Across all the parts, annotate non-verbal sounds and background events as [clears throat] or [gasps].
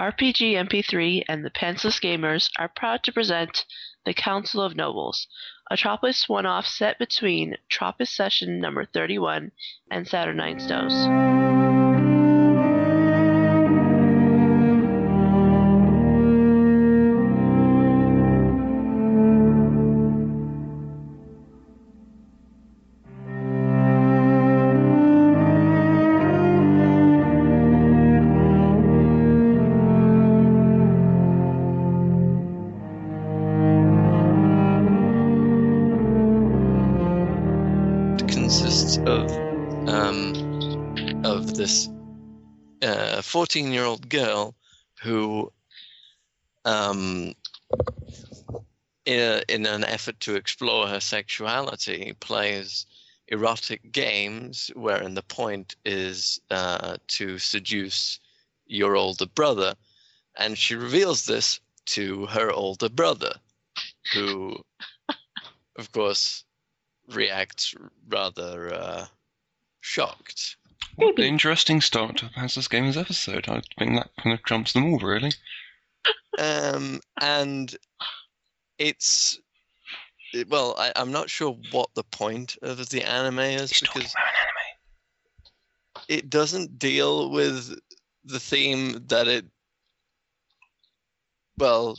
RPG MP3 and the Pantsless Gamers are proud to present The Council of Nobles, a Tropolis one off set between Tropolis Session number 31 and Saturnine Stows. Fourteen-year-old girl who, um, in, in an effort to explore her sexuality, plays erotic games wherein the point is uh, to seduce your older brother, and she reveals this to her older brother, who, of course, reacts rather uh, shocked. What an interesting start to a Pantsless Gamers episode. I think that kind of trumps them all, really. Um, and it's it- well, I, I'm not sure what the point of the anime is He's talking because about an anime. it doesn't deal with the theme that it well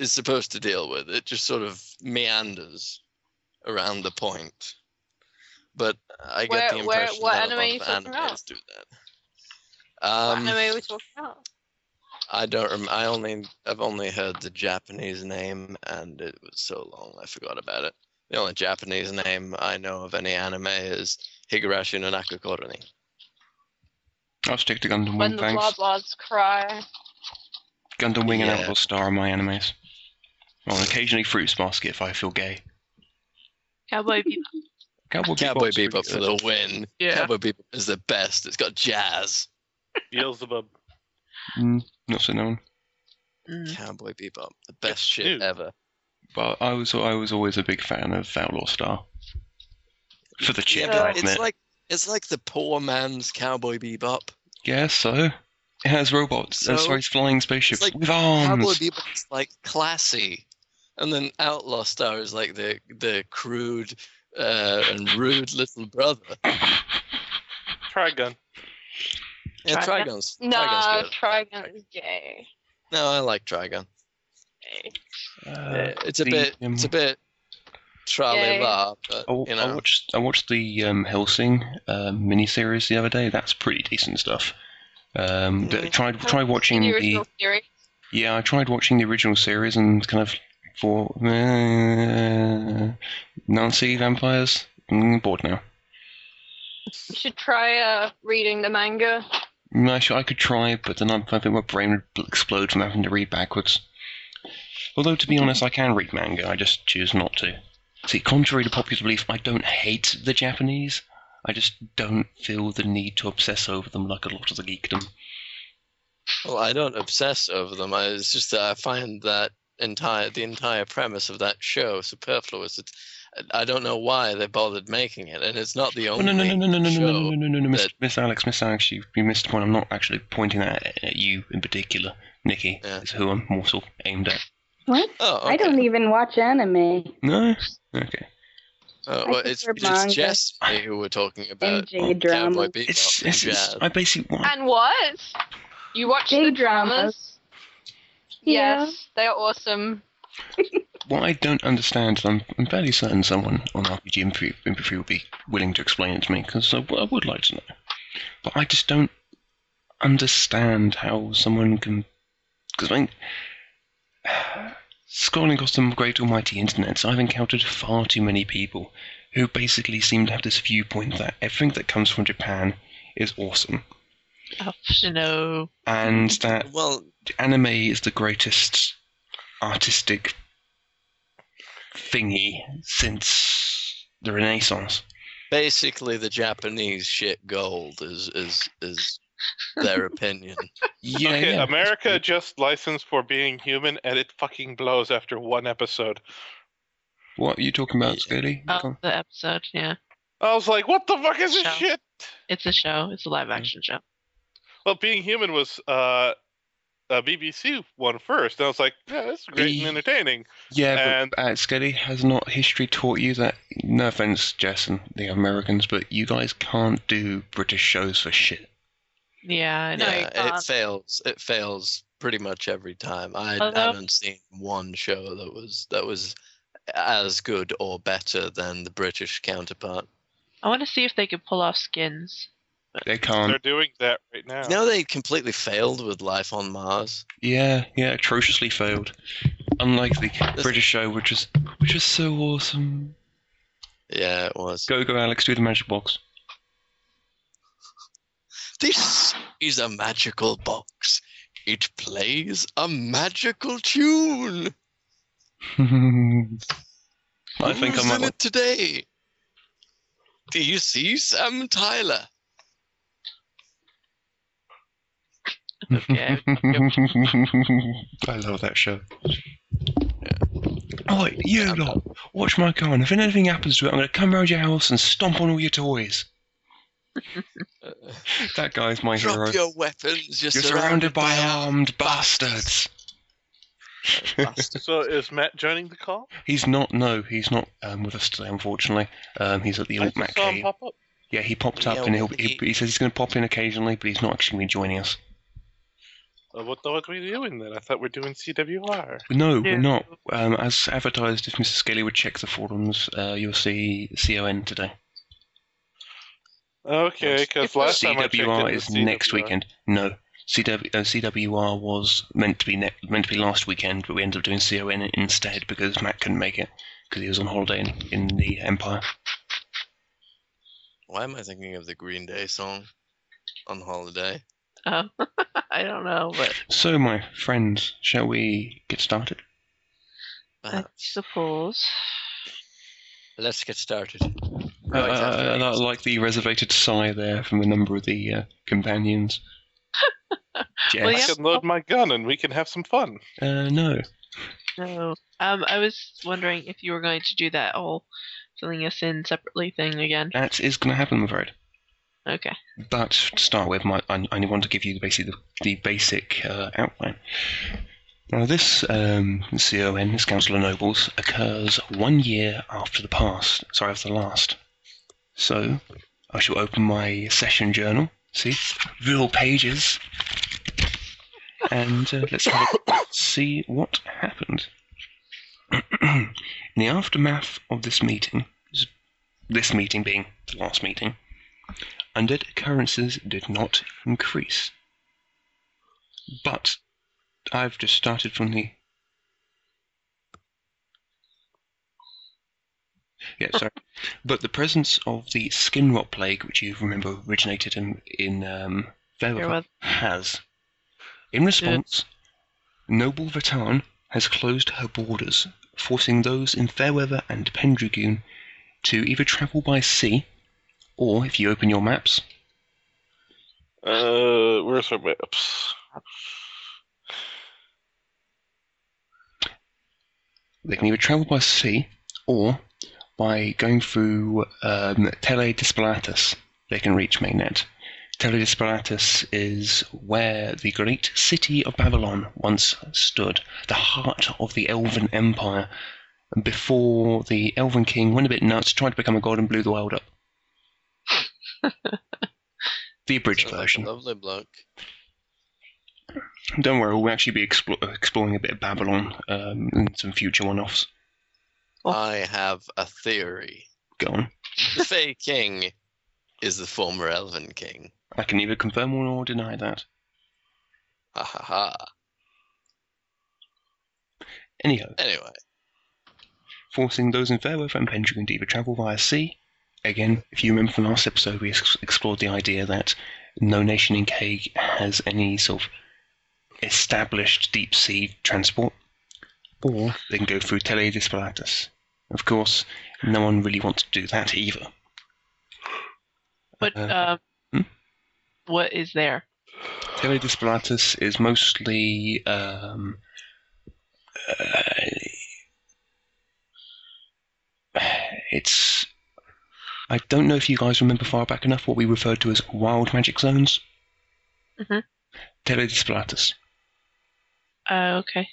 is supposed to deal with. It just sort of meanders around the point. But I get Where- the where- impression what that a anime lot of talking about? do that. What Um, anime are we talking about? I don't. Rem- I only. I've only heard the Japanese name, and it was so long I forgot about it. The only Japanese name I know of any anime is Higurashi no Naku Koro ni. I'll stick to Gundam Wing. When Wing, the thanks. blah blahs cry. Gundam Wing and Yeah. Outlaw Star are my animes. Well, occasionally Fruits Basket if I feel gay. Cowboy Bebop. Cowboy, Cowboy Bebop's Bebop for the win. Yeah. Cowboy Bebop is the best. It's got jazz. Beelzebub. Mm, not so known. Mm. Cowboy Bebop, the best It's shit new. ever. But I was I was always a big fan of Outlaw Star. For the chick, Yeah, I but admit. it's like it's like the poor man's Cowboy Bebop. Yeah, so it has robots. uh, So, sorry, flying spaceships like with arms. Bebop is like classy, and then Outlaw Star is like the the crude uh, and rude little brother. [laughs] Trigun. Yeah, Trigun? Trigun's. No, Trigun's good. Trigun is gay. No, I like Trigun. Gay. Uh, it's a the, bit. um, It's a bit. Tra Yay. la but I, you I watched I watched the um, Hellsing uh, miniseries the other day. That's pretty decent stuff. Um, th- Mhm. tried tried watching the the series. yeah I tried watching the original series and kind of for uh, Nancy vampires. I'm bored now. You should try uh, reading the manga. Mm, I, should, I could try, but then I, I think my brain would explode from having to read backwards. Although, to be honest, I can read manga, I just choose not to. See, contrary to popular belief, I don't hate the Japanese. I just don't feel the need to obsess over them like a lot of the geekdom. Well, I don't obsess over them. I, it's just that I find that entire the entire premise of that show superfluous. It, I don't know why they bothered making it, and it's not the Oh, only no, no, no, no, no, no, show. no, no, no, no, no, no, Miss, Miss Alex, Miss Alex, you, you missed the point. I'm not actually pointing that at, at you in particular. Nikki Yeah. is who I'm more so aimed at. What? Oh, I don't even watch anime. No? Okay. Oh, I well, it's, prefer it's. Jess and me who were talking about J-drama. It's, and it's, it's. I basically want And what? You watch the J-dramas. dramas? Yeah. Yes, they are awesome. [laughs] What I don't understand, and I'm, I'm fairly certain someone on RPG Info Info will be willing to explain it to me, because I, I would like to know. But I just don't understand how someone can. Because I mean, [sighs] scrolling across the great almighty internet, I've encountered far too many people who basically seem to have this viewpoint that everything that comes from Japan is awesome, Oh, no. and that Well, anime is the greatest artistic thingy since the Renaissance. basically, the Japanese shit gold is is is their [laughs] opinion. Yeah, okay, yeah. America just licensed for being human, and it fucking blows after one episode. What are you talking about, Yeah. Skelly? Oh, the episode, yeah. I was like, "What the fuck is this shit?" It's a show. It's a live action show. Well, being human was uh, a BBC one first. And I was like, yeah, that's great E- and entertaining. Yeah, And- but uh, Skelly has not history taught you that? No offense, Jess and the Americans, but you guys can't do British shows for shit. Yeah, No, yeah, it fails. It fails pretty much every time. I Although- haven't seen one show that was that was as good or better than the British counterpart. I want to see if they could pull off skins. They can't. They're doing that right now. You know they completely failed with Life on Mars. Yeah, yeah, atrociously failed. Unlike the This- British show, which is which is so awesome. Yeah, it was. Go, go, Alex, do the magic box. This is a magical box. It plays a magical tune. [laughs] I think Who's I might. in it today. Do you see Sam Tyler? Okay. [laughs] I love that show. Oh, you lot, watch my car, and if anything happens to it, I'm going to come round your house and stomp on all your toys. [laughs] That guy's my hero. Drop your weapons. You're, You're surrounded by armed bastards. bastards. So is Matt joining the call? He's not. No, he's not um, with us today, unfortunately. Um, he's at the old Alt just Mac saw him Cave. pop up. Yeah, he popped up Yeah, and he'll, he, he- he says he's going to pop in occasionally, but he's not actually going to be joining us. What the what are we doing then? I thought we are doing CWR. No, we're not. Um, as advertised, if Mr. Skelly would check the forums, uh, you'll see CON today. Okay, because If last time I checked, it CWR was is next CWR. weekend. No, CW, uh, CWR was meant to be ne- meant to be last weekend, but we ended up doing CON instead because Matt couldn't make it because he was on holiday in, in the Empire. Why am I thinking of the Green Day song on holiday? Um, [laughs] I don't know, but So, my friends, shall we get started? I Uh, suppose. let's get started. Uh, Right after I, I like the reservated sigh there from a number of the uh, companions. [laughs] Jess, Well, I yeah. can load my gun and we can have some fun. uh, no. No. Um, I was wondering if you were going to do that whole filling us in separately thing again. That is going to happen, I'm afraid. Okay. But to start with, my, I only want to give you the basic, the, the basic uh, outline. Now, this um, CON, this Council of Nobles, occurs one year after the past, sorry, after the last. So, I shall open my session journal. See, real pages, and uh, let's have a, [coughs] see what happened. In the aftermath of this meeting, this meeting being the last meeting, undead occurrences did not increase. But I've just started from the. Yeah, sorry. [laughs] but the presence of the skin rot plague, which you remember originated in in um, has. In response, Noble Vatan has closed her borders, forcing those in Fairweather and Pendragon to either travel by sea, or if you open your maps, Uh, where's our maps? They can either travel by sea or by going through um, Tele Disparatus. They can reach Mainnet. Tele Disparatus is where the great city of Babylon once stood, the heart of the Elven Empire, before the Elven King went a bit nuts, tried to become a god, and blew the world up. The abridged Sounds like a version. lovely bloke. Don't worry, we'll actually be explo- exploring a bit of Babylon um, in some future one-offs. Oh. I have a theory. Go on. The Fey King is the former Elven King. I can neither confirm or deny that. Ha ha ha. Anyhow, Anyway, forcing those in Fairweather and Pendragon to either travel via sea. Again, if you remember from last episode, we ex- explored the idea that no nation in Kaig has any sort of established deep sea transport, or they can go through Tele Disparatus. Of course, no one really wants to do that either. But Uh, um, hmm? what is there? Tele Disparatus is mostly um, uh, it's. I don't know if you guys remember far back enough what we referred to as wild magic zones. Mhm. Disparatus. Uh, okay.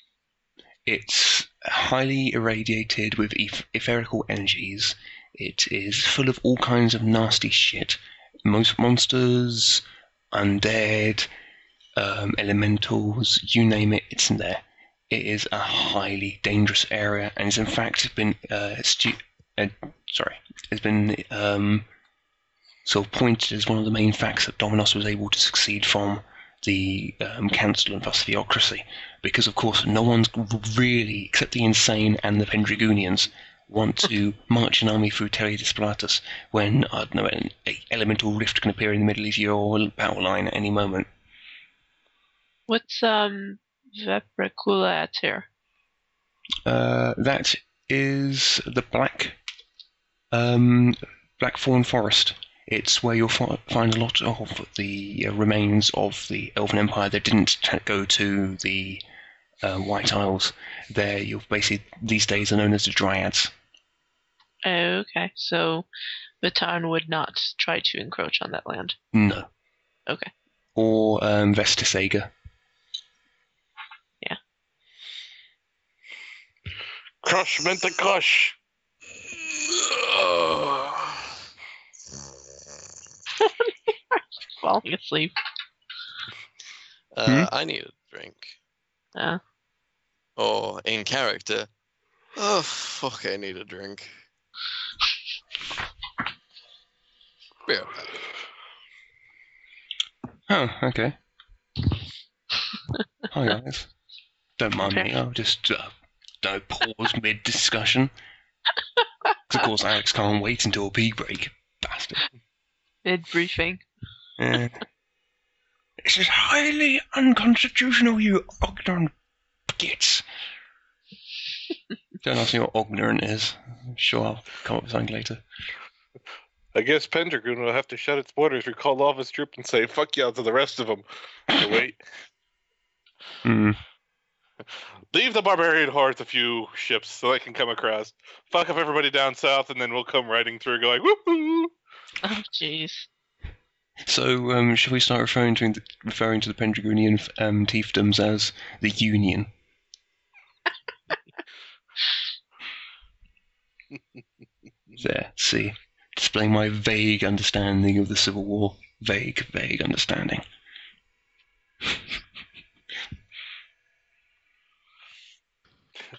It's highly irradiated with eth- etherical energies. It is full of all kinds of nasty shit. Most monsters, undead, um, elementals, you name it, it's in there. It is a highly dangerous area, and it's in fact been uh, stu- uh, sorry, it's been um, sort of pointed as one of the main facts that Dominos was able to succeed from the um, council and thus theocracy, because of course no one's really, except the insane and the Pendragonians, want to [laughs] march an army through Terra Disparatus when I don't know an a elemental rift can appear in the middle of your battle line at any moment. What's um Vepricula at here? Uh, that is the black um, black thorn forest. It's where you'll fi- find a lot of the uh, remains of the Elven Empire that didn't t- go to the uh, White Isles. There, you'll basically these days are known as the Dryads. Oh, okay. So Batarn would not try to encroach on that land. No. Okay. Or um, Vestisaga. Yeah. Crush meant to crush. Falling asleep. Uh, Hmm? I need a drink. Uh, Or in character. Oh fuck! I need a drink. Be right. Oh, okay. Hi guys. Don't mind me. I'll just uh, don't pause mid discussion. Because of course Alex can't wait until a pee break. Bastard. mid briefing. Yeah. This is highly unconstitutional, you ignorant gits. [laughs] Don't ask me what ignorant is. I'm sure I'll come up with something later. I guess Pendragon will have to shut its borders, recall all of his troops, and say "fuck y'all" to the rest of them. So wait, [laughs] Hmm. [laughs] leave the barbarian hordes a few ships so they can come across. Fuck up everybody down south, and then we'll come riding through, going woohoo. Oh, jeez. So, um, shall we start referring to referring to the Pendragonian um, fiefdoms as the Union? [laughs] there, see, displaying my vague understanding of the Civil War. Vague, vague understanding. [laughs]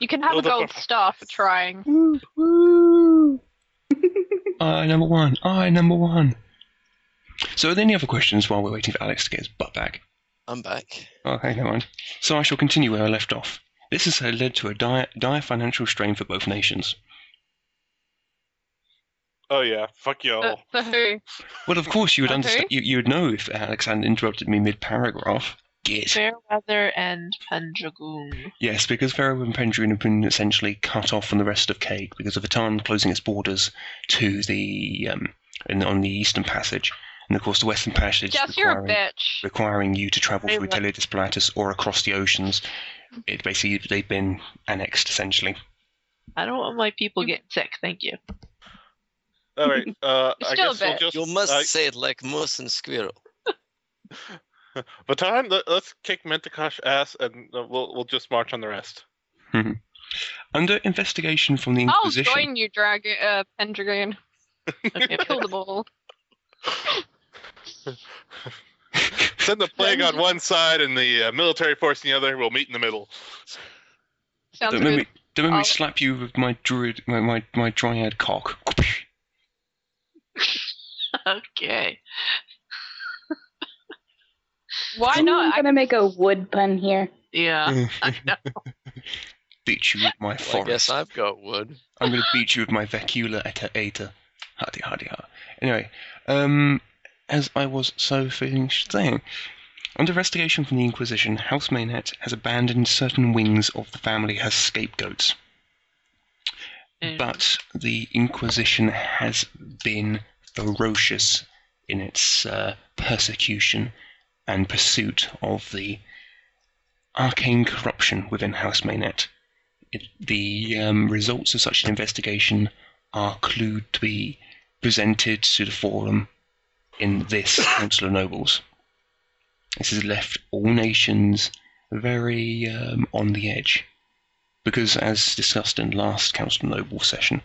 You can have Well, a the- gold star for trying. Woo, woo. [laughs] I number one. I number one. So, are there any other questions while we're waiting for Alex to get his butt back? I'm back. Okay, never mind. So I shall continue where I left off. This has uh, led to a dire, dire financial strain for both nations. Oh yeah, fuck y'all. for who? Well, of course, you would understand. You, you would know if Alex hadn't interrupted me mid-paragraph. Git. Fairweather and Pendragon. Yes, because Fairweather and Pendrin have been essentially cut off from the rest of Cade because of Atan closing its borders to the um, in, on the Eastern Passage, and of course the Western Passage Jess, you're a requiring, bitch. requiring you to travel Hey, through what? Tele Disparatus or across the oceans. It basically they've been annexed essentially. I don't want my people getting sick. Thank you. All right, uh, [laughs] You're I guess we'll just. You must uh, say it like moose and squirrel. [laughs] [laughs] Baton, let, us kick Mentikosh ass, and uh, we'll we'll just march on the rest. Under investigation from the Inquisition. I'll Inquisition. join you, Dragon uh, Pendragon. Okay, Kill them all. [laughs] Send the plague on one side and the uh, military force on the other. We'll meet in the middle. Sounds Don't make good. me, don't make me slap you with my druid, my, my, my dryad cock. [laughs] okay. Why not I'm not? I, gonna make a wood pun here. Yeah. [laughs] Beat you with my Well, I guess I've got wood. I'm going to beat you with my vecula eta eta. Hardy, hardy, ha. Anyway, um, as I was so finished saying, under investigation from the Inquisition, House Maynet has abandoned certain wings of the family as scapegoats. Mm. But the Inquisition has been ferocious in its uh, persecution and pursuit of the arcane corruption within House Maynet. It, the um, results of such an investigation are clued to be presented to the forum in this Council of Nobles. This has left all nations very um, on the edge. Because, as discussed in last Council of Noble session,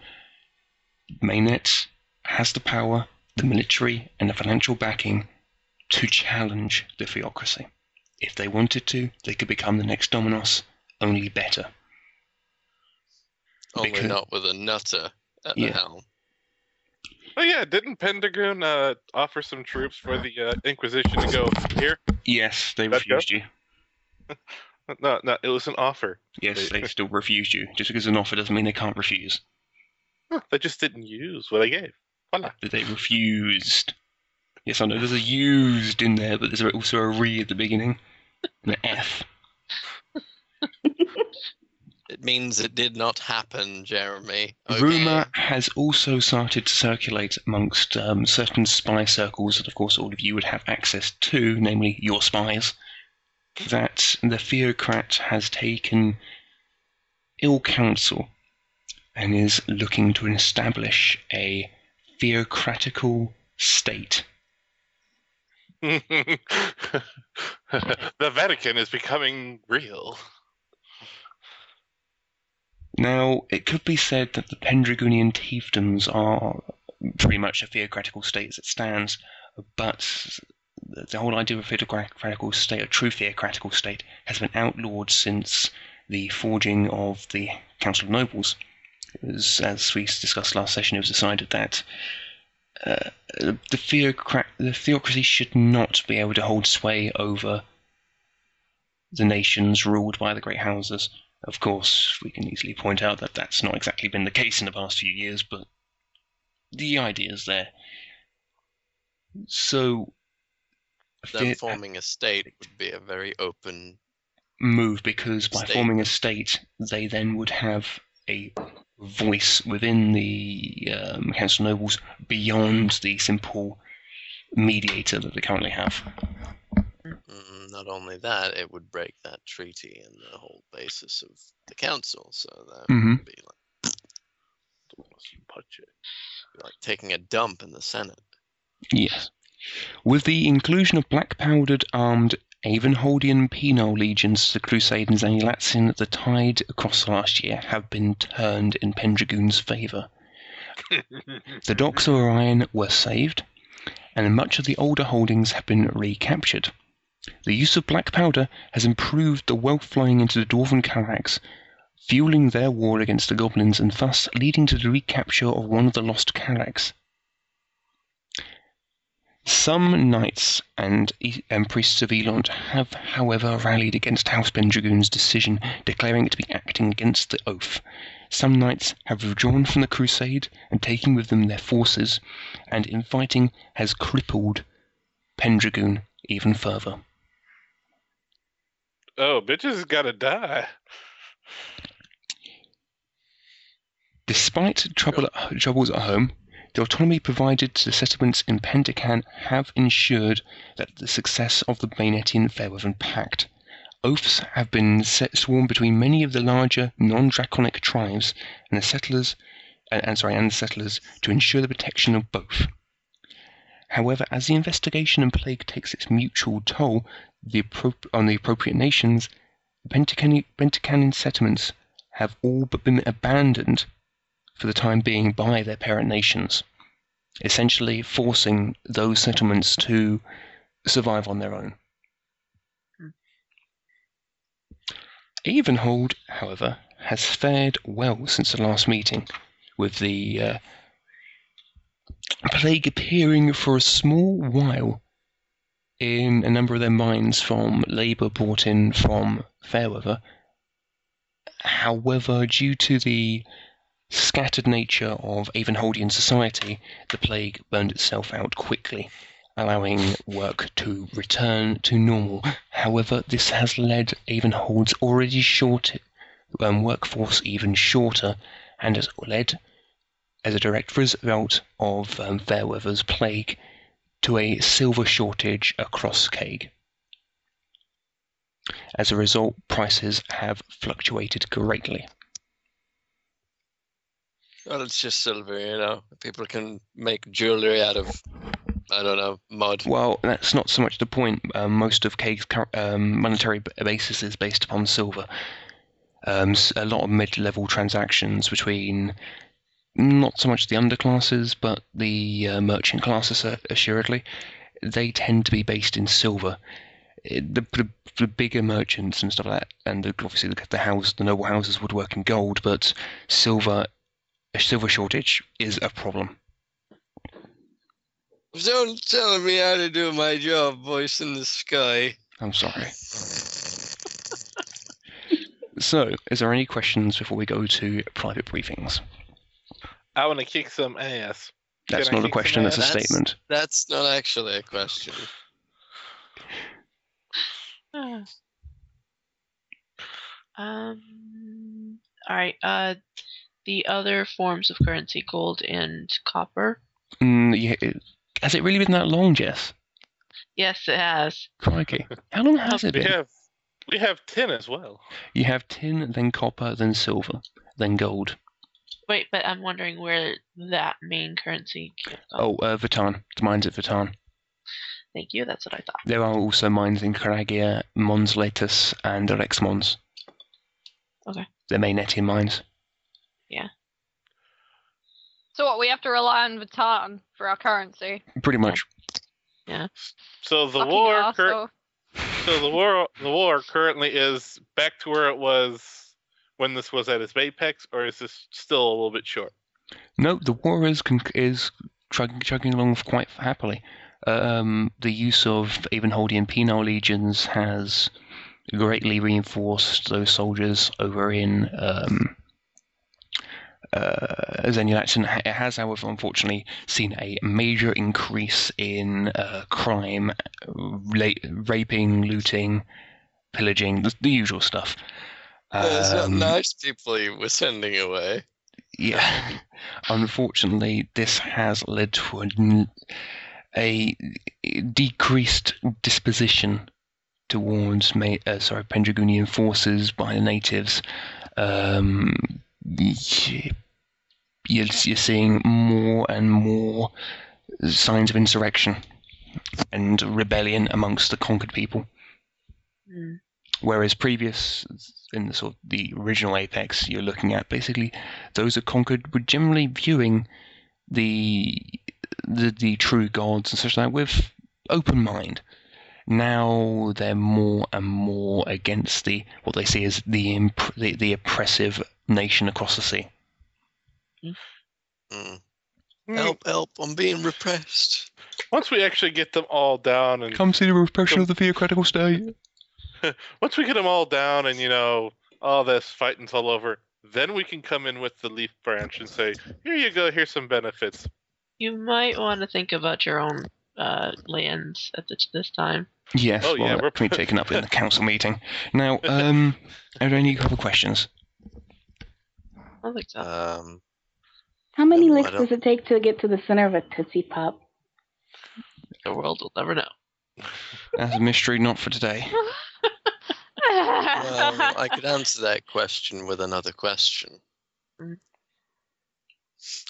Mainnet has the power, the military, and the financial backing to challenge the theocracy. If they wanted to, they could become the next Dominos, only better. Only Because- not with a nutter at Yeah. the helm. Oh yeah, didn't Pendragon uh, offer some troops for the uh, Inquisition to go here? Yes, they That's refused you. [laughs] No, no, it was an offer. Yes, they [laughs] still refused you. Just because an offer doesn't mean they can't refuse. Huh, they just didn't use what I gave. Voila. That they refused. Yes, I know there's a used in there, but there's also a re at the beginning. And an F. It means it did not happen, Jeremy. Okay. Rumour has also started to circulate amongst um, certain spy circles that, of course, all of you would have access to, namely your spies, that the theocrat has taken ill counsel and is looking to establish a theocratical state. [laughs] the Vatican is becoming real. Now, it could be said that the Pendragonian fiefdoms are pretty much a theocratical state as it stands, but the whole idea of a theocratical state, a true theocratical state, has been outlawed since the forging of the Council of Nobles. Was, as we discussed last session, it was decided that uh, the, theocrat- the theocracy should not be able to hold sway over the nations ruled by the great houses. Of course, we can easily point out that that's not exactly been the case in the past few years, but the idea is there. So, Them the- forming a state would be a very open. move because by State. forming a state, they then would have a voice within the um, Council of Nobles beyond the simple mediator that they currently have. Not only that, it would break that treaty and the whole basis of the council. So that Mhm. would be like, be like taking a dump in the Senate. Yes. With the inclusion of black powdered armed Avenholdian penal legions the Crusade in Zanilatsin, the tide across the last year have been turned in Pendragon's favour. [laughs] The docks of Orion were saved, and much of the older holdings have been recaptured. The use of black powder has improved the wealth flowing into the Dwarven Kallax, fueling their war against the goblins and thus leading to the recapture of one of the lost Kallax. Some knights and, and priests of Elont have, however, rallied against House Pendragon's decision, declaring it to be acting against the oath. Some knights have withdrawn from the crusade and taken with them their forces, and infighting has crippled Pendragon even further. oh, bitches gotta die. Despite trouble at, troubles at home, the autonomy provided to the settlements in Pendacan have ensured that the success of the Baynetian Fairweather Pact. Oaths have been sworn between many of the larger non-draconic tribes and the settlers, and, and sorry, and the settlers to ensure the protection of both. However, as the investigation and plague takes its mutual toll the appro- on the appropriate nations, the Pentacani- Pentacanin settlements have all but been abandoned for the time being by their parent nations, essentially forcing those settlements to survive on their own. Evenhold, however, has fared well since the last meeting, with the uh, plague appearing for a small while in a number of their mines from labour brought in from Fairweather. However, due to the scattered nature of Avenholdian society, the plague burned itself out quickly, allowing work to return to normal. However, this has led Avenhold's already short um, workforce even shorter, and has led, as a direct result of um, Fairweather's plague, to a silver shortage across Kaig. As a result, prices have fluctuated greatly. Well, it's just silver, you know. People can make jewelry out of I don't know, mud. Well, that's not so much the point. Um, most of cur- um, monetary basis is based upon silver. Um, a lot of mid-level transactions between not so much the underclasses, but the uh, merchant classes, assuredly, they tend to be based in silver. It- the, the, the bigger merchants and stuff like that, and the, obviously the, the house, the noble houses would work in gold, but silver, a silver shortage is a problem. Don't tell me how to do my job, voice in the sky. I'm sorry. So, is there any questions before we go to private briefings? I want to kick some ass. That's Can not a question, that's a ass? That's- statement. That's not actually a question. [sighs] Um. All right. Uh, the other forms of currency, gold and copper. Mm, yeah, has it really been that long, Jess? Yes, it has. Crikey. How long has it We been? have we have tin as well. You have tin, then copper, then silver, then gold. Wait, but I'm wondering where that main currency. came from. Oh, uh, Vatan. The mines at Vatan. thank you. That's what I thought. There are also mines in Karagia, Mons Latus, and Rex Mons. Okay. They're main Etienne mines. So what? We have to rely on Vatan for our currency. Pretty much. Yeah. So the Fucking war cur- arsehole. so the war the war currently is back to where it was when this was at its apex, or is this still a little bit short? No, the war is con- is chugging, chugging along quite happily. Um, the use of Avenholdian penal legions has greatly reinforced those soldiers over in um, uh, Zenulatson. It has, however, unfortunately, seen a major increase in uh, crime, raping, looting, pillaging, the, the usual stuff. There's not Um, nice people you were sending away. yeah. [laughs] Unfortunately, this has led to a, a decreased disposition towards uh, sorry Pendragonian forces by the natives. Um, you're, you're seeing more and more signs of insurrection and rebellion amongst the conquered people. Hmm. Whereas previous in the sort of the original Apex, you're looking at basically those that conquered were generally viewing the the, the true gods and such like with open mind. Now they're more and more against the what they see as the imp- the, the oppressive nation across the sea. Mm. Help, help, I'm being repressed. Once we actually get them all down, and Come see the repression of the theocratical state. [laughs] once we get them all down, and you know all this fighting's all over, then we can come in with the leaf branch and say, "Here you go. Here's some benefits." You might want to think about your own uh, lands at this, this time. Yes, Oh, well, yeah, that we're- can be taken up in the [laughs] council meeting. Now, um, are there any other questions? I don't think so. Um, How many No, licks does it take to get to the center of a Tootsie Pop? the world will never know. That's a mystery not for today. [laughs] well, I could answer that question with another question. Mm.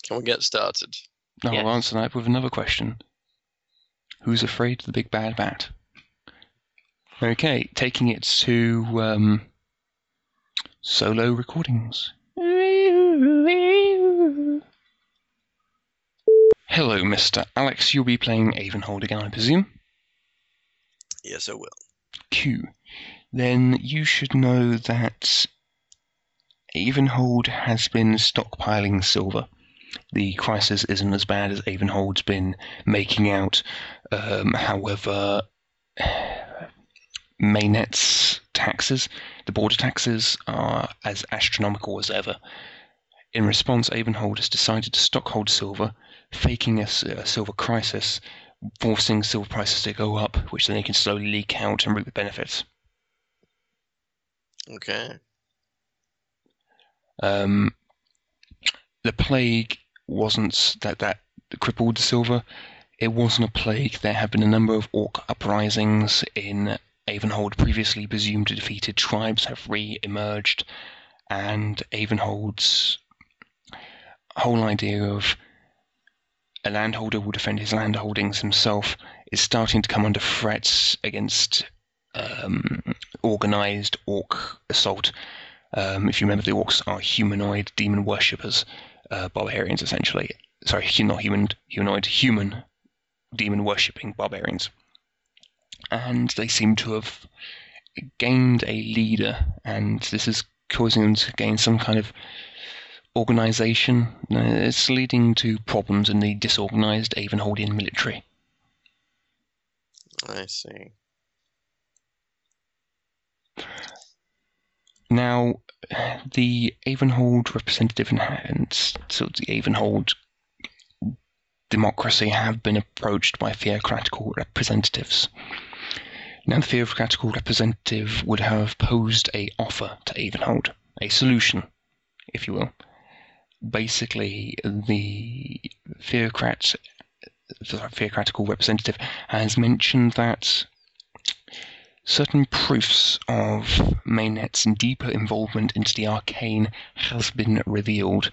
Can we get started? No, I'll answer that with another question. Who's afraid of the big bad bat? Okay, taking it to um, solo recordings. Hello, Mr. Alex. You'll be playing Avonhold again, I presume. Yes, I will. Q. Then you should know that Avonhold has been stockpiling silver. The crisis isn't as bad as Avonhold's been making out. Um, however, Maynet's taxes, the border taxes, are as astronomical as ever. In response, Avonhold has decided to stockhold silver, faking a silver crisis, forcing silver prices to go up, which then they can slowly leak out and reap the benefits. Okay. Um, the plague wasn't that that crippled silver. It wasn't a plague. There have been a number of orc uprisings in Avonhold. Previously presumed defeated tribes have re-emerged, and Avonhold's whole idea of a landholder will defend his landholdings himself, is starting to come under threats against um, organized orc assault. Um, if you remember, the orcs are humanoid demon worshippers, uh, barbarians essentially. Sorry, not human, humanoid, human demon worshipping barbarians. And they seem to have gained a leader, and this is causing them to gain some kind of organization. It's leading to problems in the disorganized Avonholdian military. I see. Now, the Avonhold representative and, sort of the Avonhold democracy have been approached by theocratical representatives. Now, the theocratical representative would have posed a offer to Avonhold, a solution, if you will. Basically, the theocrat, the theocratical representative has mentioned that certain proofs of Maynet's deeper involvement into the arcane has been revealed,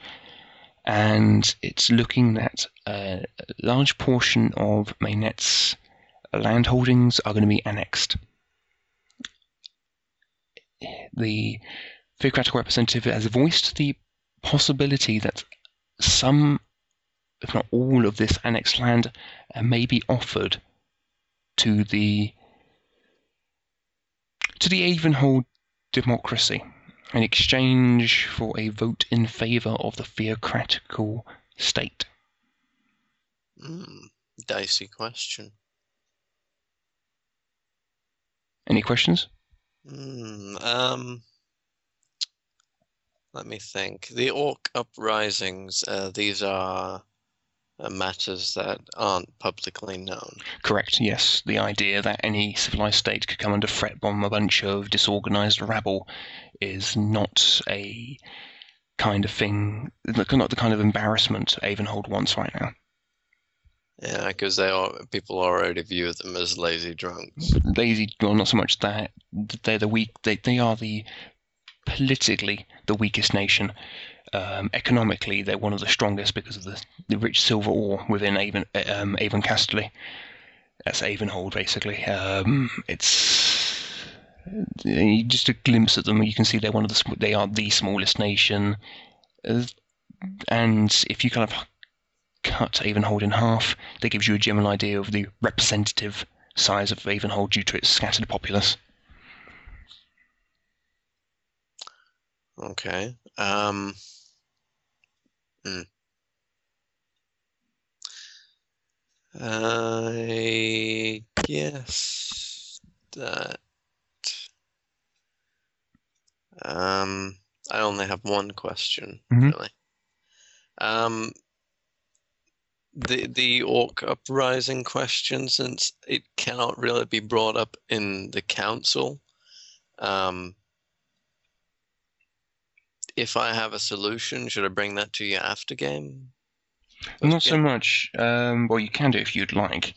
and it's looking that a large portion of Maynet's land holdings are going to be annexed. The theocratical representative has voiced the possibility that some, if not all, of this annexed land uh, may be offered to the to the Avonhold democracy in exchange for a vote in favour of the theocratical state. Hmm. Dicey question. Any questions? Hmm. Um. Let me think. The orc uprisings. Uh, these are Uh, matters that aren't publicly known. Correct, yes. The idea that any civilized state could come under threat from a bunch of disorganized rabble is not a kind of thing, not the kind of embarrassment Avonhold wants right now. Yeah, because they are people already view them as lazy drunks. Lazy, well, not so much that. They're the weak, they, they are the politically the weakest nation. Um, economically, they're one of the strongest because of the, the rich silver ore within Avon, um, Avon Casterly. That's Avonhold, basically. Um, it's just a glimpse at them. You can see they're one of the they are the smallest nation, uh, and if you kind of cut Avonhold in half, that gives you a general idea of the representative size of Avonhold due to its scattered populace. Okay. Um. Hmm. I guess that. Um, I only have one question, Mhm. really. Um, the the orc uprising question, since it cannot really be brought up in the council, um, if I have a solution, should I bring that to you after game? Not so much. Um, well, you can do if you'd like.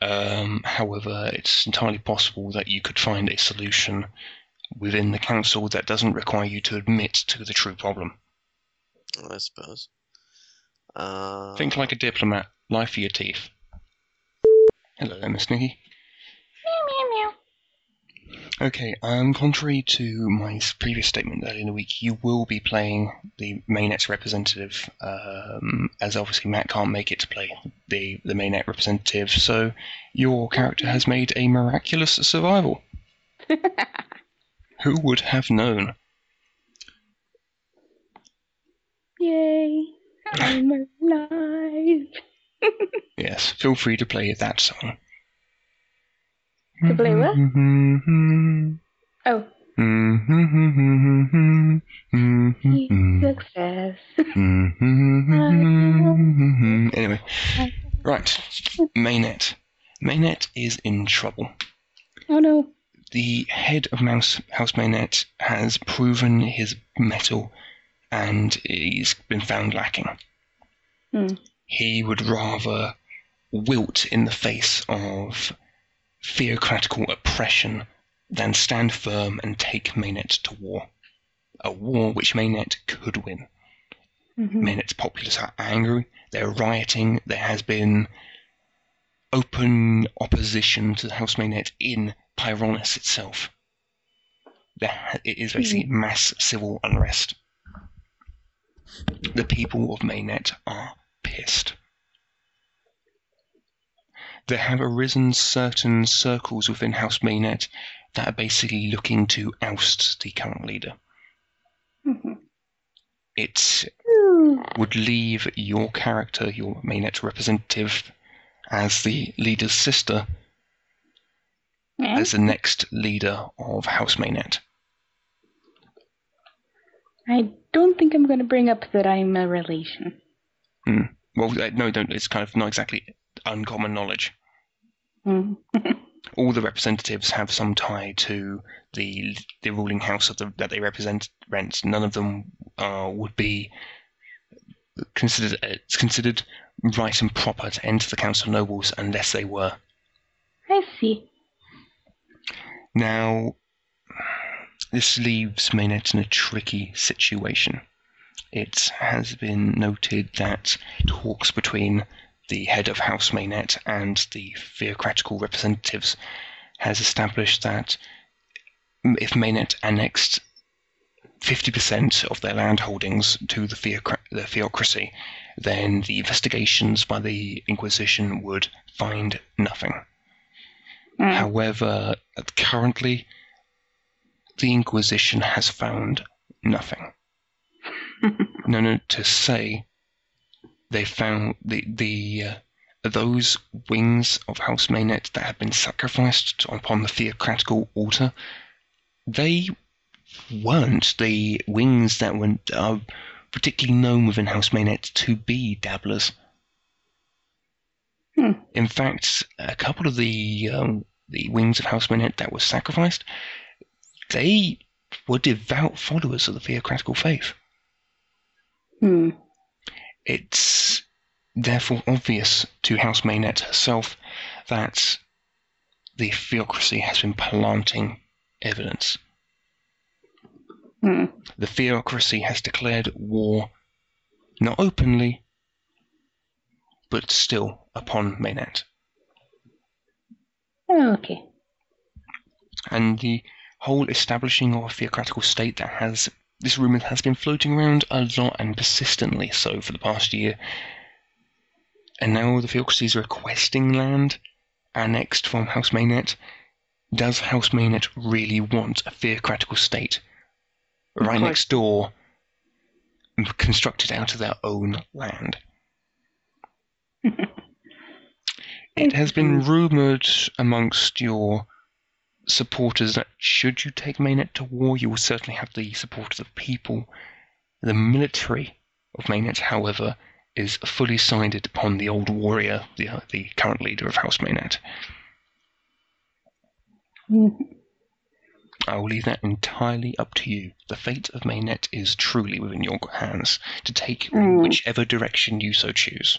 Um, however, it's entirely possible that you could find a solution within the council that doesn't require you to admit to the true problem. I suppose. Uh, Think like a diplomat. Lie for your teeth. Hello there, Miss Nikki. Okay, um, contrary to my previous statement earlier in the week, you will be playing the mainnet's representative, um, as obviously Matt can't make it to play the, the mainnet representative, so your character has made a miraculous survival. [laughs] Who would have known? Yay. I'm alive. [laughs] Yes, feel free to play that song. To play what? Oh, success. anyway, right. Mainnet. Mainnet is in trouble. Oh no. The head of Mouse House Mainnet has proven his mettle and he's been found lacking. Hmm. He would rather wilt in the face of theocratical oppression than stand firm and take Mainet to war. A war which Mainet could win. Mhm. Minutes populace are angry. They're rioting. There has been open opposition to the House Mainnet in Pyronis itself. There, it is basically mass civil unrest. The people of Mainnet are pissed. There have arisen certain circles within House Mainnet that are basically looking to oust the current leader. Mhm. It would leave your character, your mainnet representative, as the leader's sister, Yeah. as the next leader of House Mainnet. I don't think I'm going to bring up that I'm a relation. Well, uh, no, don't. It's kind of not exactly uncommon knowledge. Mm. [laughs] All the representatives have some tie to the the ruling house of the, that they represent. Rent. None of them uh, would be considered. It's considered right and proper to enter the Council of Nobles unless they were. I see. Now, this leaves Mainnet in a tricky situation. It has been noted that talks between the head of House Mainnet and the theocratical representatives has established that if Mainnet annexed 50% of their land holdings to the, theocra- the theocracy, then the investigations by the Inquisition would find nothing. Mm. However, currently, the Inquisition has found nothing. [laughs] no, no, to say they found the the uh, those wings of House Mainet that had been sacrificed upon the theocratical altar. They weren't the wings that were uh, particularly known within House Mainet to be dabblers. Hmm. In fact, a couple of the um, the wings of House Mainet that were sacrificed, they were devout followers of the theocratical faith. Hmm. It's therefore obvious to House Mainet herself that the theocracy has been planting evidence. Hmm. The theocracy has declared war, not openly, but still upon Mainet. Okay. and the whole establishing of a theocratical state that has this rumor has been floating around a lot and persistently so for the past year. And now the theocracy is requesting land annexed from House Mainet. Does House Mainet really want a theocratical state right next door, constructed out of their own land? [laughs] It has been rumored amongst your supporters that should you take Mainnet to war, you will certainly have the support of the people. The military of Mainnet, however, is fully sided upon the old warrior, the, uh, the current leader of House Mainnet. Hmm. I will leave that entirely up to you. The fate of Mainnet is truly within your hands to take Mm. whichever direction you so choose.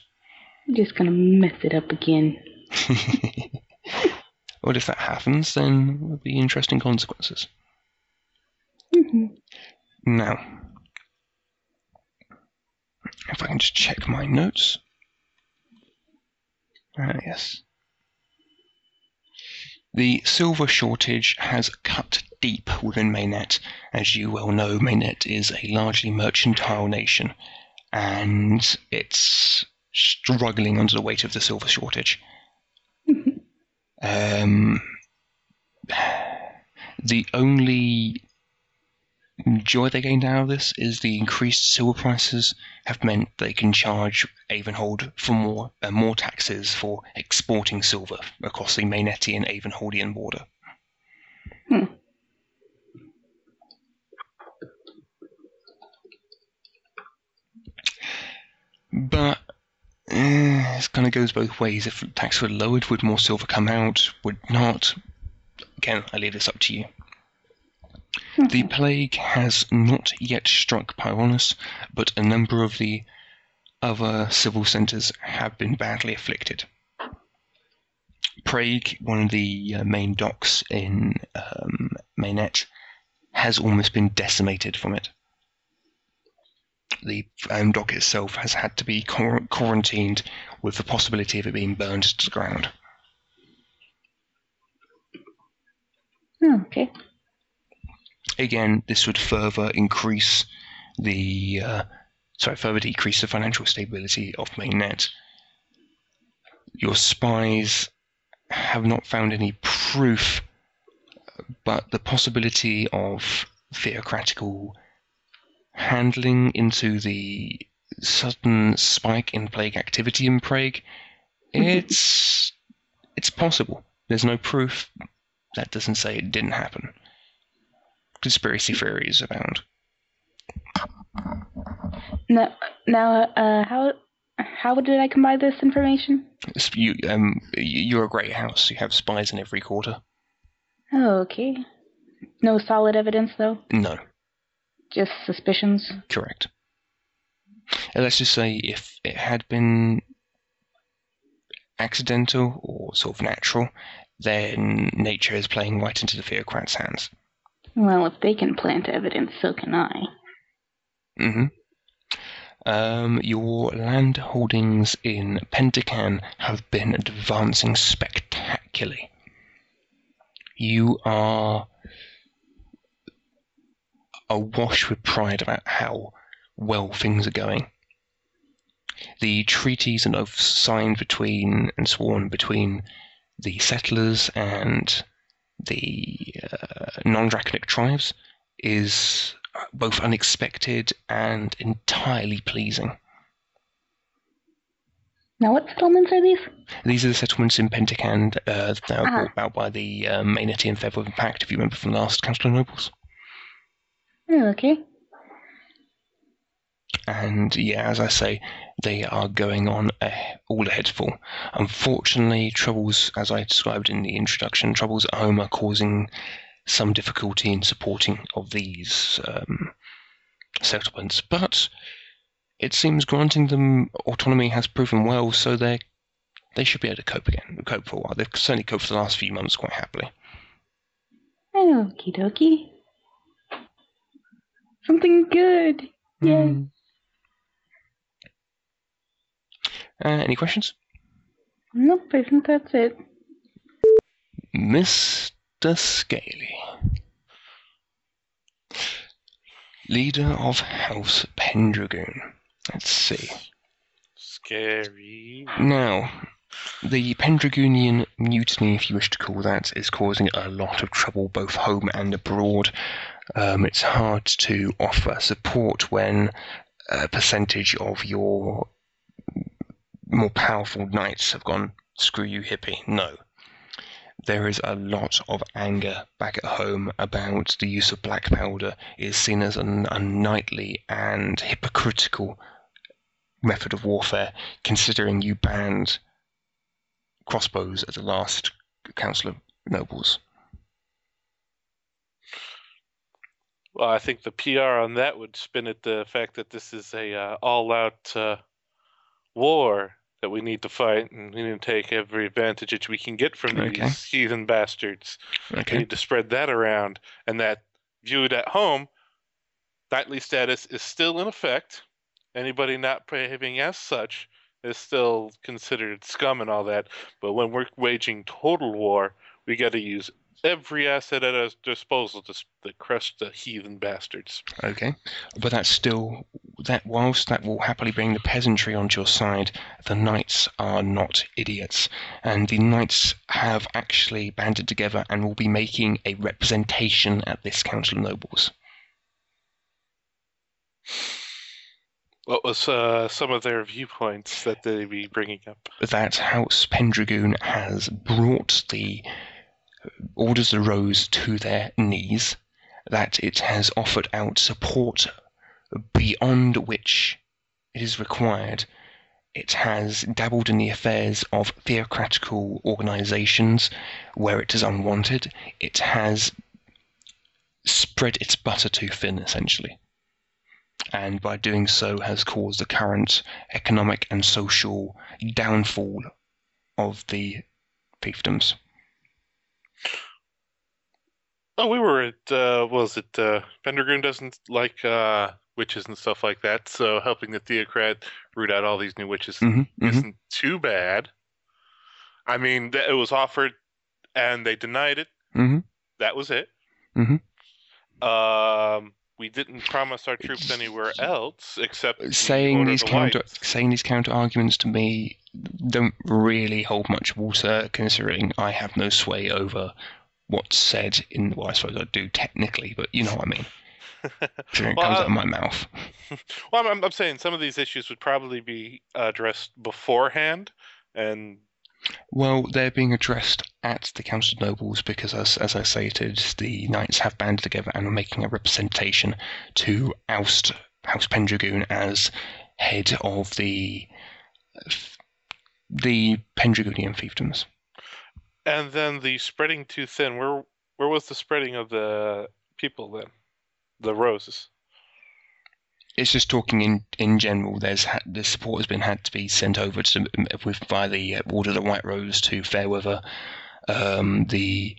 I'm just going to mess it up again. [laughs] well, if that happens, then there will be interesting consequences. hmm Now, if I can just check my notes. Ah, yes. The silver shortage has cut deep within Mainnet. As you well know, Mainnet is a largely mercantile nation, and it's struggling under the weight of the silver shortage. Um, the only joy they gained out of this is the increased silver prices have meant they can charge Avonhold for more uh, more taxes for exporting silver across the Mainetian Avonholdian border. Hmm. But eh, it kind of goes both ways. If tax were lowered, would more silver come out? Would not? Again, I leave this up to you. The plague has not yet struck Pyronus, but a number of the other civil centres have been badly afflicted. Prague, one of the uh, main docks in um, Mainet, has almost been decimated from it. The um, dock itself has had to be quar- quarantined with the possibility of it being burned to the ground. Oh, okay. Again, this would further increase the uh, sorry, further decrease the financial stability of Mainnet. Your spies have not found any proof, but the possibility of theocratical handling into the sudden spike in plague activity in Prague, it's it's possible. There's no proof. That doesn't say it didn't happen. Conspiracy theories abound. Now, now, uh, how how did I combine this information? You, um, you're a great house. You have spies in every quarter. Oh, okay. No solid evidence, though. No, Just suspicions. correct. And let's just say if it had been accidental or sort of natural, then nature is playing right into the theocrat's hands. Well, if they can plant evidence, so can I. hmm Um, your land holdings in Pentacan have been advancing spectacularly. You are awash with pride about how well things are going. The treaties and oaths signed between and sworn between the settlers and the uh, non-draconic tribes is both unexpected and entirely pleasing. Now, what settlements are these? These are the settlements in Pentacan uh, that were Ah. brought about by the um, Mainety and Featherwing Pact, if you remember from the last Council of Nobles. Oh, okay. And yeah, as I say, they are going on uh, all ahead full. Unfortunately, troubles, as I described in the introduction, troubles at home are causing some difficulty in supporting of these um, settlements. But it seems granting them autonomy has proven well, so they they should be able to cope again, cope for a while. They've certainly coped for the last few months quite happily. Okie dokie. Something good. Yay. Hmm. Uh, any questions? Nope, I think that's it. Mr. Skelly. Leader of House Pendragon. Let's see. Scary. Now, the Pendragonian mutiny, if you wish to call that, is causing a lot of trouble both home and abroad. Um, it's hard to offer support when a percentage of your more powerful knights have gone, screw you, hippie. No. There is a lot of anger back at home about the use of black powder. It is seen as an unknightly and hypocritical method of warfare, considering you banned crossbows at the last Council of Nobles. Well, I think the PR on that would spin it the fact that this is a uh, all-out uh, war that we need to fight, and we need to take every advantage that we can get from these heathen bastards. We need to spread that around, and that viewed at home, knightly status is still in effect. Anybody not behaving as such is still considered scum and all that. But when we're waging total war, we got to use every asset at our disposal to, to crush the heathen bastards. Okay. But that's still that whilst that will happily bring the peasantry onto your side, the knights are not idiots. And the knights have actually banded together and will be making a representation at this Council of Nobles. What was uh, some of their viewpoints that they be bringing up? that House Pendragon has brought the Orders of the Rose to their knees, that it has offered out support beyond which it is required. It has dabbled in the affairs of theocratical organizations where it is unwanted. It has spread its butter too thin, essentially. And by doing so, has caused the current economic and social downfall of the fiefdoms. Oh, we were at uh, what was it uh, Pendragon doesn't like uh, witches and stuff like that. So helping the theocrat root out all these new witches hmm hmm isn't too bad. I mean, it was offered and they denied it. hmm That was it. Mhm. Um, we didn't promise our troops anywhere else except saying these counter Whites. saying these counter arguments to me don't really hold much water considering I have no sway over what's said in well I suppose I do technically but you know what I mean [laughs] considering it Well, comes I- out of uh, my mouth [laughs] Well, I'm, I'm saying some of these issues would probably be addressed beforehand, and well they're being addressed at the Council of Nobles because as, as I stated the knights have banded together and are making a representation to oust House Pendragon as head of the the Pendragonian fiefdoms and then the spreading too thin. Where where was the spreading of the people then? The roses. It's just talking in in general. There's ha- the support has been had to be sent over to with via the uh, Order of the White Rose to Fairweather. Um, the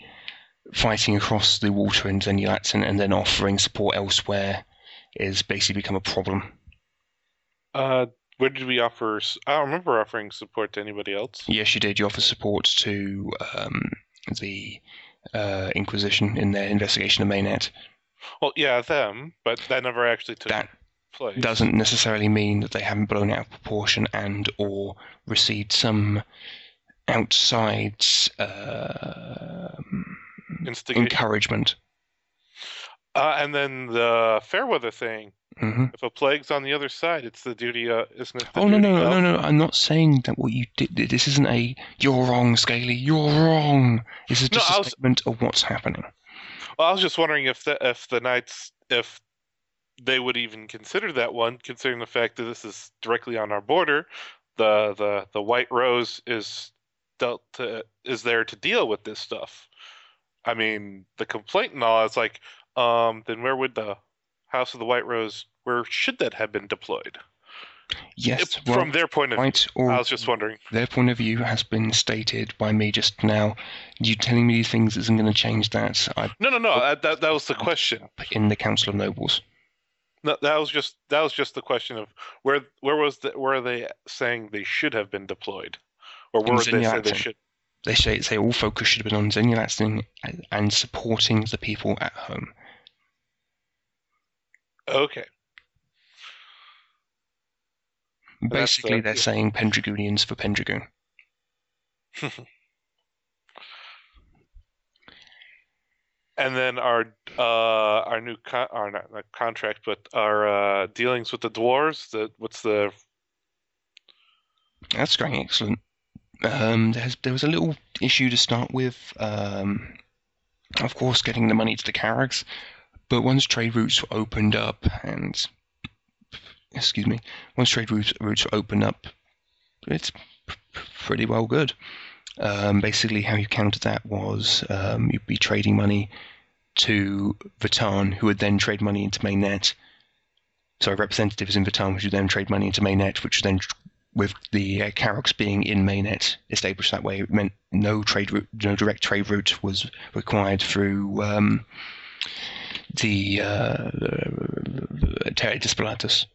fighting across the water in Zenulatson and then offering support elsewhere is basically become a problem. Uh, where did we offer? I don't remember offering support to anybody else. Yes, you did. You offer support to um, the uh, Inquisition in their investigation of Mainnet. Well, yeah, them, but that never actually took That place. doesn't necessarily mean that they haven't blown out of proportion and or received some outside uh, encouragement. uh, and then the Fairweather thing. hmm If a plague's on the other side, it's the duty. Uh, isn't it? Oh no duty no no no! I'm not saying that what you did. This isn't a "you're wrong, Skelly." You're wrong. This is No, just I a was- statement of what's happening. Well, I was just wondering if the if the knights if they would even consider that one, considering the fact that this is directly on our border. The the the White Rose is dealt to, is there to deal with this stuff. I mean, the complaint and all is like, um, then where would the House of the White Rose? Where should that have been deployed? Yes, well, from their point of view, right. Or I was just wondering. their point of view has been stated by me just now. You telling me these things isn't going to change that. I No, no, no. That that was the question. in the Council of Nobles. No, that was just that was just the question of where where was the, where are they saying they should have been deployed, or where they say they should? They say say all focus should have been on Zenulatson and- and supporting the people at home. Okay, Basically, the- they're saying Pendragonians for Pendragon. [laughs] and then our uh our new con- our not, not contract, but our uh, dealings with the dwarves. The what's the That's going excellent. Um, there was a little issue to start with. Um, of course, getting the money to the Karags, but once trade routes were opened up, and excuse me, once trade routes, routes were opened up, it's p- pretty well good. Um, basically, how you counted that was um, you'd be trading money to Vatan, who would then trade money into Mainnet. Sorry, representatives in Vatan, which would then trade money into Mainnet, which would then with the uh, Karoks being in mainnet established that way, it meant no trade route, no direct trade route was required through um, the uh, Tele Disparatus.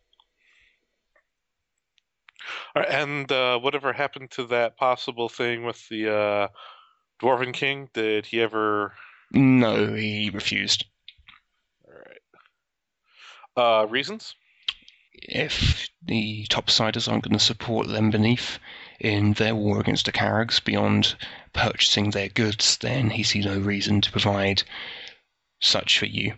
And uh, whatever happened to that possible thing with the uh, dwarven king? Did he ever? No, he refused. All right. Uh, reasons? If the topsiders aren't going to support them beneath in their war against the Karags beyond purchasing their goods, then he sees no reason to provide such for you.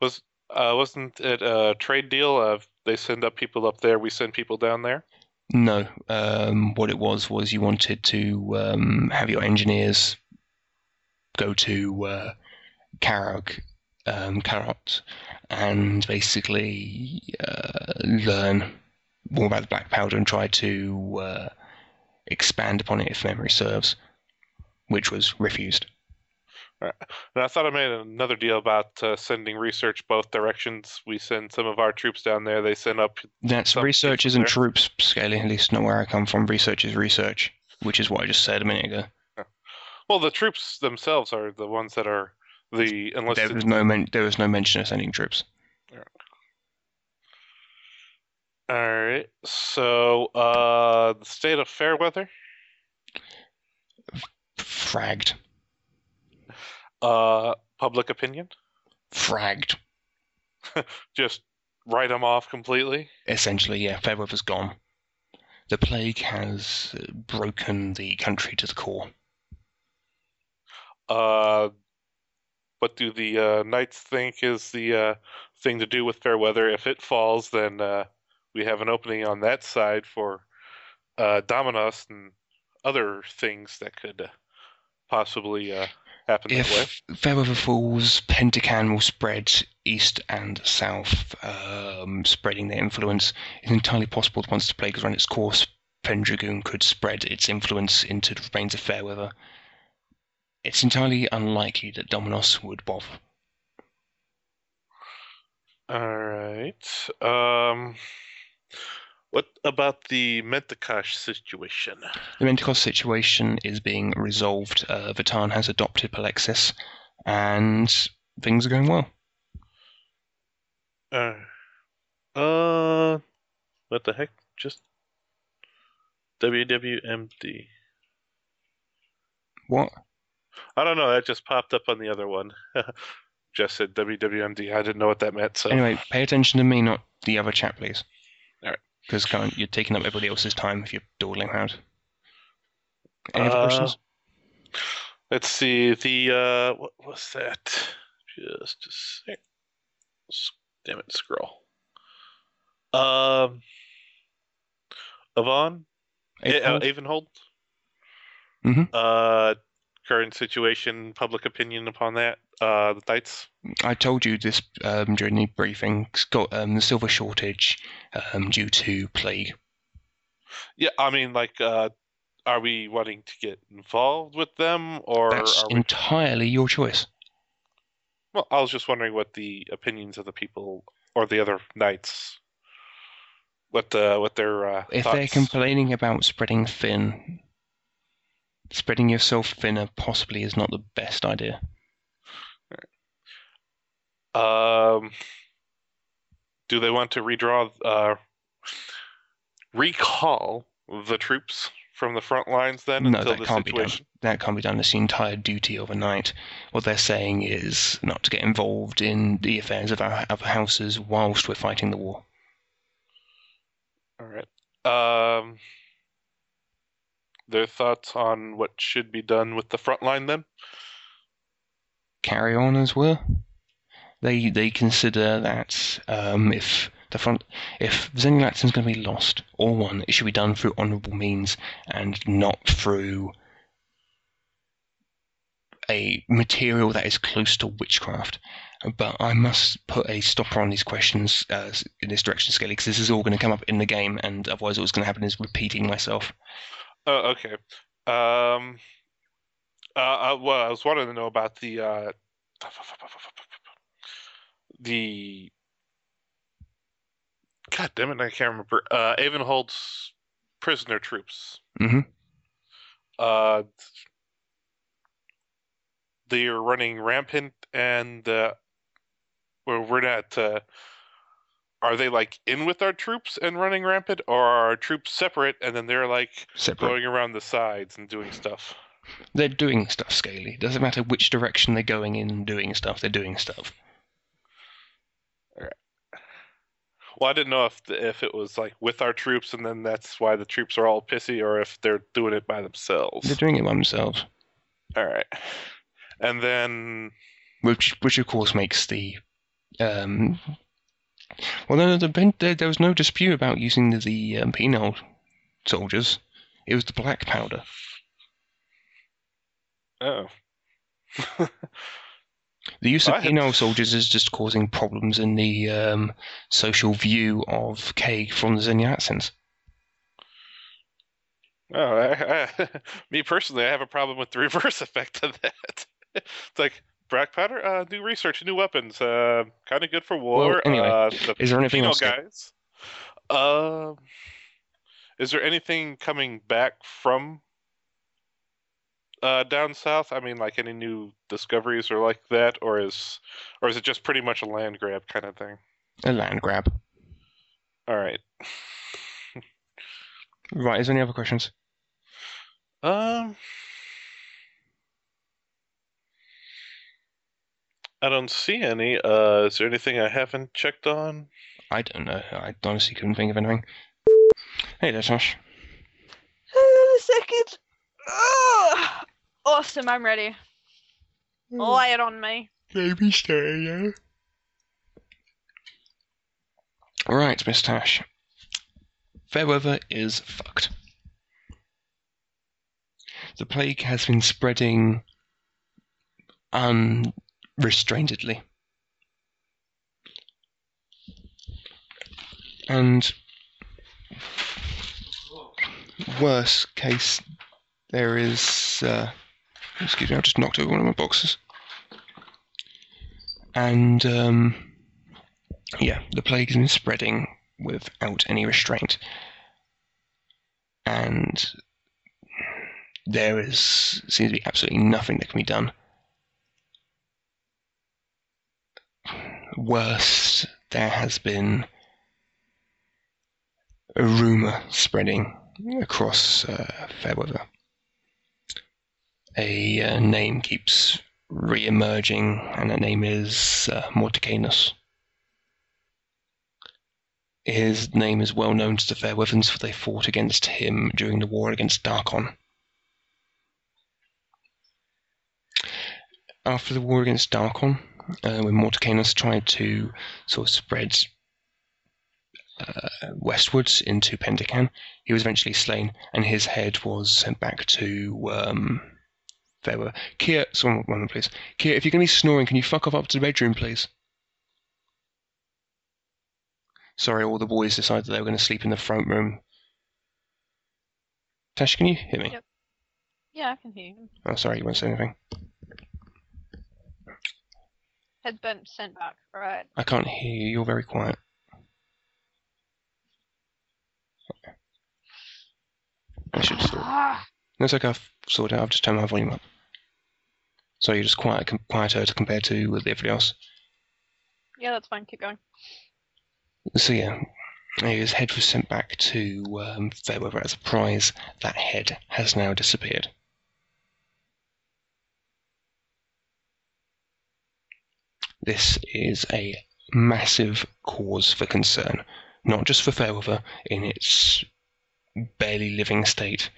Was uh, wasn't it a trade deal of they send up people up there, we send people down there? No, um, what it was was you wanted to um, have your engineers go to uh, Karag, um, and basically uh, learn more about the black powder and try to uh, expand upon it if memory serves, which was refused. And I thought I made another deal about uh, sending research both directions. We send some of our troops down there. They send up. That's research isn't troops scaling, at least not where I come from. Research is research, which is what I just said a minute ago. Well, the troops themselves are the ones that are the There was no men- there was no mention of sending troops. All right. So, uh, the state of fair weather. Fragged. Uh, public opinion. Fragged. [laughs] Just write them off completely. Essentially, yeah, Fairweather's gone. The plague has uh, broken the country to the core. Uh, what do the uh, knights think is the uh, thing to do with fair weather? If it falls, then uh, we have an opening on that side for uh, Dominos and other things that could uh, possibly uh, happen. If Fairweather falls, Pentacan will spread east and south, um, spreading their influence. It's entirely possible that once the plague has run its course, Pendragon could spread its influence into the remains of Fairweather. It's entirely unlikely that Dominos would bother. All right. Um, what about the Mentakosh situation? The Mentikos situation is being resolved. Uh, Vatan has adopted Palexis, and things are going well. Uh, uh, what the heck? Just WWMD. What? I don't know. That just popped up on the other one. [laughs] just said WWMD. I didn't know what that meant. So Anyway, pay attention to me, not the other chat, please. Alright. Because you're taking up everybody else's time if you're dawdling around. Any other Uh, questions? let's see. The uh, what was that? Just a sec. Damn it, scroll. Um, Avon, A- uh, Avonhold. Mhm. Uh, current situation, public opinion upon that. Uh, the Knights. I told you this um, during the briefing. Got um, the silver shortage um, due to plague. Yeah, I mean, like, uh, are we wanting to get involved with them, or That's we? entirely your choice. Well, I was just wondering what the opinions of the people or the other knights, what uh, what their uh, If thoughts. they're complaining about spreading thin, spreading yourself thinner possibly is not the best idea. Um, do they want to redraw, uh, recall the troops from the front lines then No, until that the can't be done. situation? That can't be done. It's the entire duty of a knight. What they're saying is not to get involved in the affairs of our other houses whilst we're fighting the war. All right. Um, their thoughts on what should be done with the front line then? Carry on as well. They they consider that um, if the front if is going to be lost or won, it should be done through honourable means and not through a material that is close to witchcraft. But I must put a stopper on these questions uh, in this direction, Skelly, because this is all going to come up in the game, and otherwise, what's going to happen is repeating myself. Oh, okay. Um, uh, uh, well, I was wanting to know about the uh, the. God damn it! I can't remember. Uh, prisoner troops. Mhm. Uh, they are running rampant, and uh, well, we're not. Uh, are they like in with our troops and running rampant, or are our troops separate and then they're like Separate. going around the sides and doing stuff? They're doing stuff, Skelly. Doesn't matter which direction they're going in and doing stuff, they're doing stuff. Well, I didn't know if the, if it was like with our troops, and then that's why the troops are all pissy, or if they're doing it by themselves. They're doing it by themselves. All right, and then which which of course makes the um well no, no the, there, there was no dispute about using the, the um, penal soldiers it was the black powder oh, [laughs] the use of I had- penal soldiers is just causing problems in the um, social view of K from the Zenyatsins. oh, I, I, [laughs] me personally, I have a problem with the reverse [laughs] effect of that. it's like black powder, uh, new research, new weapons, uh, kind of good for war. Well, anyway, uh, the Is there anything else? Guys. Um, is there anything coming back from uh, down south? I mean, like any new discoveries or like that, or is or is it just pretty much a land grab kind of thing? A land grab. All right. [laughs] Right, is there any other questions? Um, I don't see any. Uh, is there anything I haven't checked on? I don't know. I honestly couldn't think of anything. Hey there, Tash. Hang on a second. Ugh. Awesome, I'm ready. Lay it on me. Baby stay, Right, Miss Tash. Fairweather is fucked. The plague has been spreading unrestrainedly. And worst case, there is. Uh, excuse me, I've just knocked over one of my boxes. And um, yeah, the plague has been spreading without any restraint. And there is seems to be absolutely nothing that can be done. Worse, there has been a rumour spreading across uh, Fairweather. A uh, name keeps re-emerging, and that name is uh, Morticanus. His name is well known to the Fairweathers, for they fought against him during the war against Darkon. After the war against Darkon, uh, when Morticanus tried to sort of spread uh, westwards into Pentecan, he was eventually slain, and his head was sent back to um, Fairweather. Kia, someone, one please. Kia, if you're going to be snoring, can you fuck off up to the bedroom, please? Sorry, all the boys decided they were going to sleep in the front room. Tash, can you hear me? Yep. Yeah, I can hear you. Oh, sorry, you won't say anything. Head's been sent back. right? I can't hear you. You're very quiet. I should sort. Ah, That's okay. I've sorted out. I've just turned my volume up. So you're just quiet, quieter to compare to with everybody else. yeah, that's fine. Keep going. So yeah, his head was sent back to um, Fairweather as a prize. That head has now disappeared. This is a massive cause for concern, not just for Fairweather in its barely living state,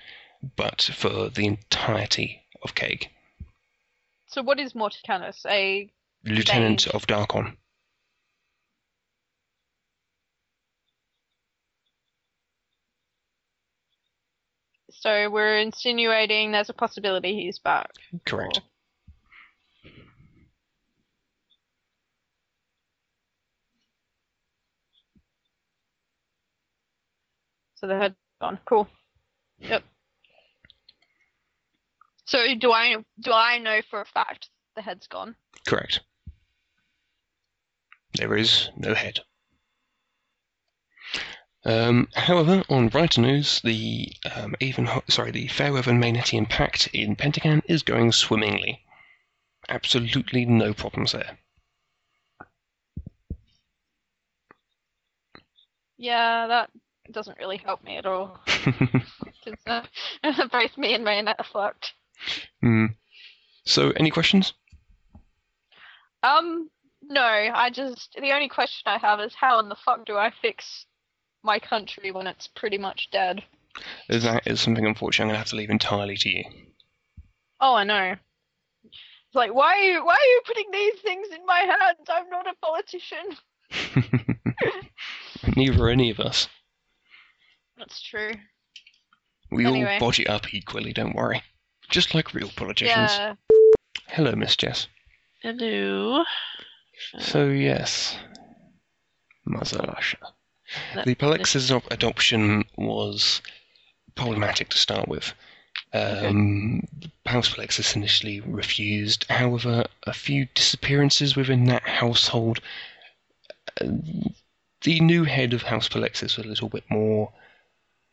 but for the entirety of Cake. So, what is Morticanus? A Lieutenant of Darkon. so we're insinuating there's a possibility he's back. Correct. So the head's gone. Cool. Yep. So do I do I know for a fact the head's gone? Correct. There is no head. Um, however, on brighter news, the um, even sorry, the Fairweather Magnetian Pact in Pentagon is going swimmingly. Absolutely no problems there. Yeah, that doesn't really help me at all. [laughs] [laughs] 'cause, uh, [laughs] both me and Maynette are fucked. Hmm. So, any questions? Um, no, I just the only question I have is how in the fuck do I fix my country when it's pretty much dead? That is something, unfortunately, I'm going to have to leave entirely to you. Oh, I know. It's like why are you why are you putting these things in my hands? I'm not a politician. [laughs] Neither are any of us. That's true. We Anyway. all body up equally, don't worry. Just like real politicians. Yeah. Hello, Miss Jess. Hello. So, yes. Russia. The Palexis op- adoption was problematic to start with. Um, House Palexis initially refused. However, a few disappearances within that household. Uh, the new head of House Palexis was a little bit more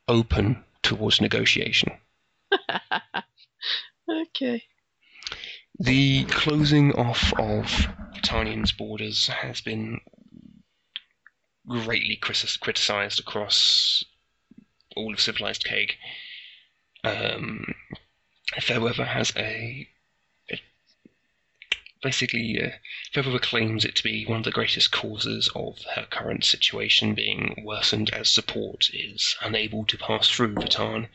open towards negotiation. [laughs] okay. The closing off of Titanium's borders has been greatly criticized across all of civilized Cake. Um, Fairweather has a, a basically uh, Fairweather claims it to be one of the greatest causes of her current situation being worsened as support is unable to pass through Vatan.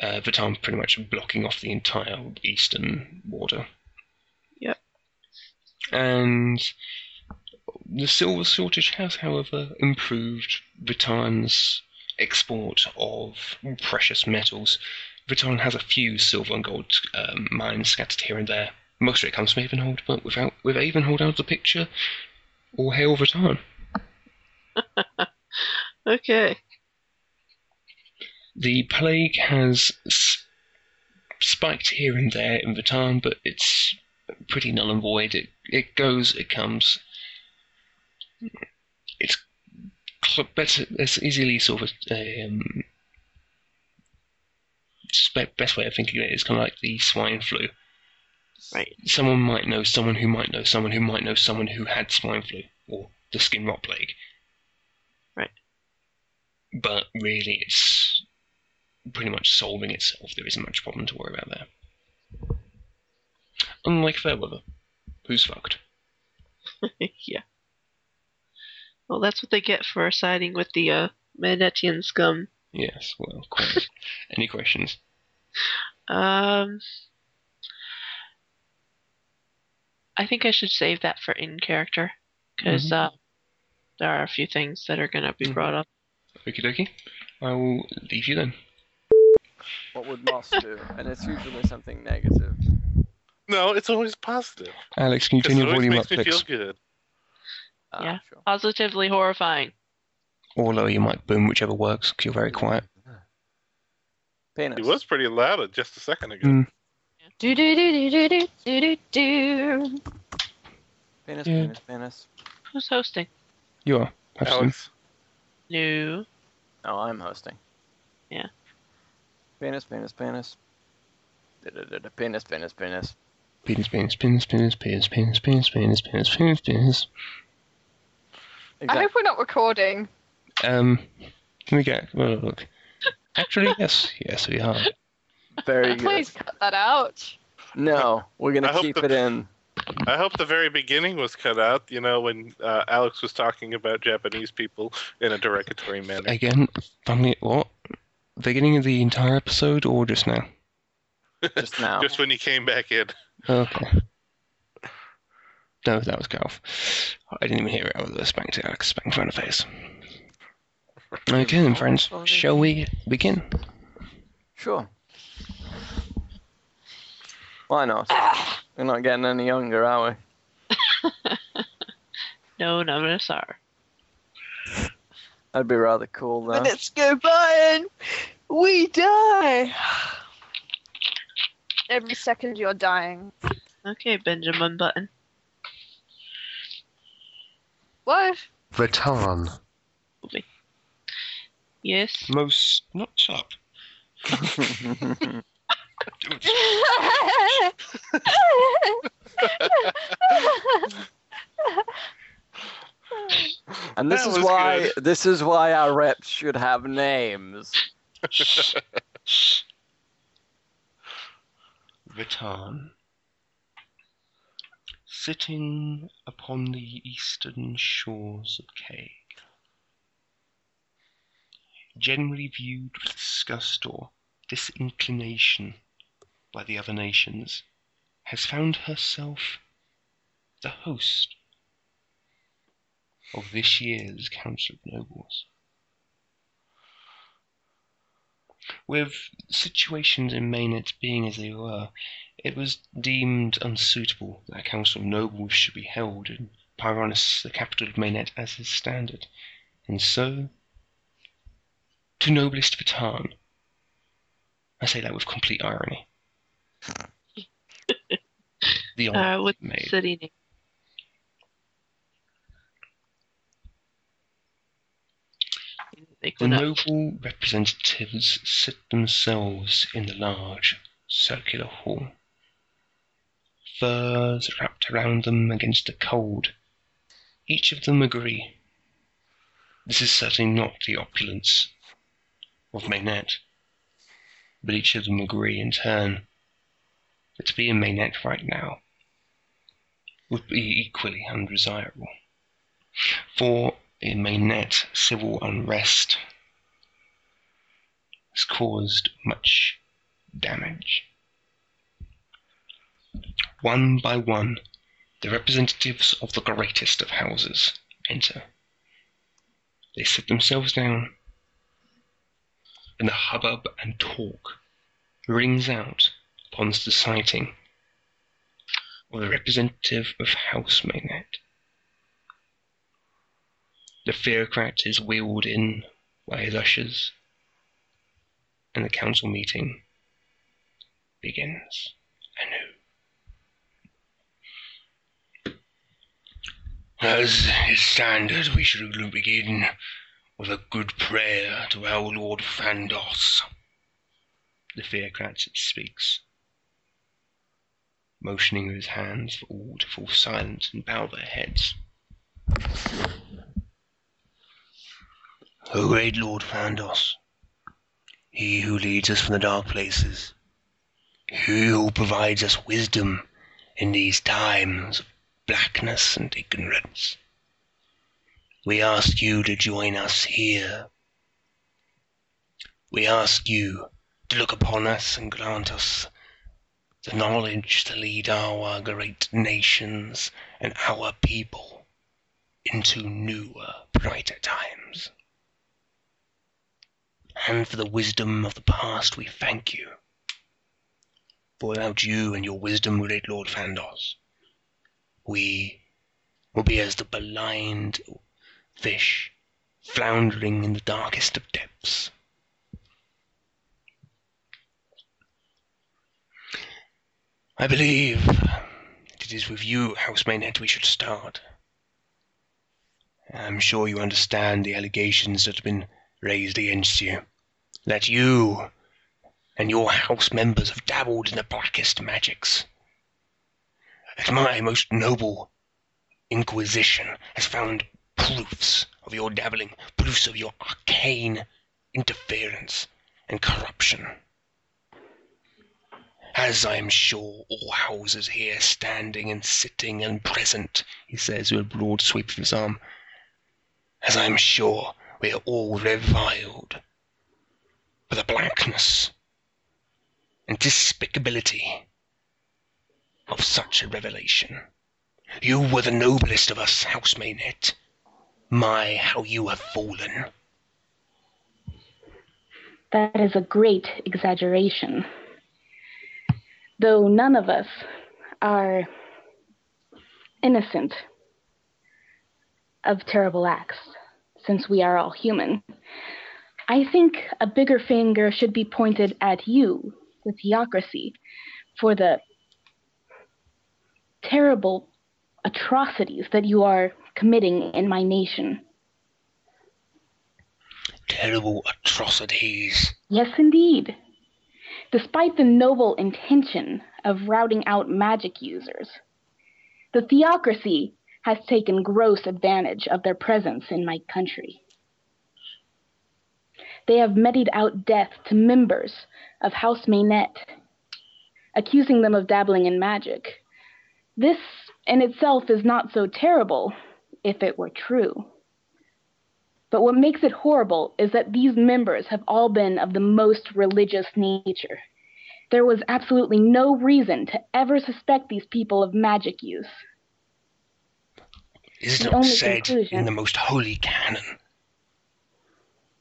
Uh, Vatan pretty much blocking off the entire eastern border. Yep. And the silver shortage has, however, improved Vatan's export of precious metals. Vatan has a few silver and gold um, mines scattered here and there. Most of it comes from Avonhold, but without with Avonhold out of the picture, all hail Vatan. [laughs] Okay. The plague has spiked here and there in Vatan, but it's pretty null and void. It it goes, it comes. It's better. It's easily sort of a, um, best way of thinking of it is kind of like the swine flu. Right. Someone might know someone who might know someone who might know someone who had swine flu or the skin rot plague. Right. But really, it's pretty much solving itself. There isn't much problem to worry about there. Unlike Fairweather, who's fucked. [laughs] yeah. Well, that's what they get for siding with the uh, Manetian scum. Yes, well, quite. [laughs] Any questions? Um, I think I should save that for in character because Mhm. uh, there are a few things that are going to be Mhm. brought up. Okie dokie. I will leave you then. What would Moss do? And it's usually something negative. No, it's always positive. Alex, can you 'cause turn your volume makes up, me feel please? good. Ah, Yeah. Sure. Positively horrifying. Or lower your mic boom, whichever works, 'cause you're very quiet. Penis. He was pretty loud just a second ago. Mm. Do do do do do do do do. Penis, Yeah. penis, penis. Who's hosting? You are. Have some. Alex, No. No, I'm hosting. Yeah. Penis, penis, penis. Da-da-da-da, Penis, penis, penis. Penis, penis, penis, penis, penis, penis, penis, penis, penis, penis, penis. I hope we're not recording. Um, can we get well, look? Actually, yes, yes, we are. Very good. Please cut that out. No, we're I gonna hope keep the- it in. I hope the very beginning was cut out. You know, when uh, Alex was talking about Japanese people in a derogatory manner. Again, funny what? Beginning of the entire episode or just now? [laughs] Just now. Just when he came back in. Okay. No, that was cut off. I didn't even hear it. I was spanked Alex spanked around the face. Okay then, friends. Shall we begin? Sure. Why not? We're not getting any younger, are we? [laughs] No, none of us are. That'd be rather cool, though. Minutes go by and we die. Every second you're dying. Okay, Benjamin Button. What? Ratan. Yes. Most not up. [laughs] [laughs] [laughs] [laughs] and this is why good. this is why our reps should have names. [laughs] Ratan. Sitting upon the eastern shores of Cag. Generally viewed with disgust or disinclination by the other nations, has found herself the host of this year's Council of Nobles. With situations in Maynard being as they were, it was deemed unsuitable that a council of nobles should be held in Pyronus, the capital of Maynard, as his standard. And so, to noblest Patan, I say that with complete irony. [laughs] the honor Uh, what's the made. city name? The noble representatives sit themselves in the large circular hall. Furs wrapped around them against the cold. Each of them agree This is certainly not the opulence of Maynette, but each of them agree in turn that to be in Maynette right now would be equally undesirable. For in Maynette, civil unrest has caused much damage. One by one, the representatives of the greatest of houses enter. They sit themselves down, and the hubbub and talk rings out upon the sighting of the representative of House Maynette. The theocrat is wheeled in by his ushers, and the council meeting begins anew. As is standard, we should begin with a good prayer to our Lord Fandos. The theocrat speaks, motioning with his hands for all to fall silent and bow their heads. O great Lord Fandos, he who leads us from the dark places, he who provides us wisdom in these times of blackness and ignorance. We ask you to join us here. We ask you to look upon us and grant us the knowledge to lead our great nations and our people into newer, brighter times. And for the wisdom of the past, we thank you. For without you and your wisdom, great Lord Fandos, we will be as the blind fish floundering in the darkest of depths. I believe it is with you, House Maynette, we should start. I'm sure you understand the allegations that have been raised against you. That you and your house members have dabbled in the blackest magics. That my most noble Inquisition has found proofs of your dabbling, proofs of your arcane interference and corruption. As I am sure all houses here, standing and sitting and present, he says with a broad sweep of his arm, as I am sure we are all reviled for the blackness and despicability of such a revelation. You were the noblest of us, House. My, how you have fallen. That is a great exaggeration. Though none of us are innocent of terrible acts, since we are all human, I think a bigger finger should be pointed at you, the theocracy, for the terrible atrocities that you are committing in my nation. Terrible atrocities. Yes, indeed. Despite the noble intention of routing out magic users, the theocracy has taken gross advantage of their presence in my country. They have meted out death to members of House Maynette, accusing them of dabbling in magic. This in itself is not so terrible if it were true. But what makes it horrible is that these members have all been of the most religious nature. There was absolutely no reason to ever suspect these people of magic use. Is it The not only said conclusion- in the most holy canon?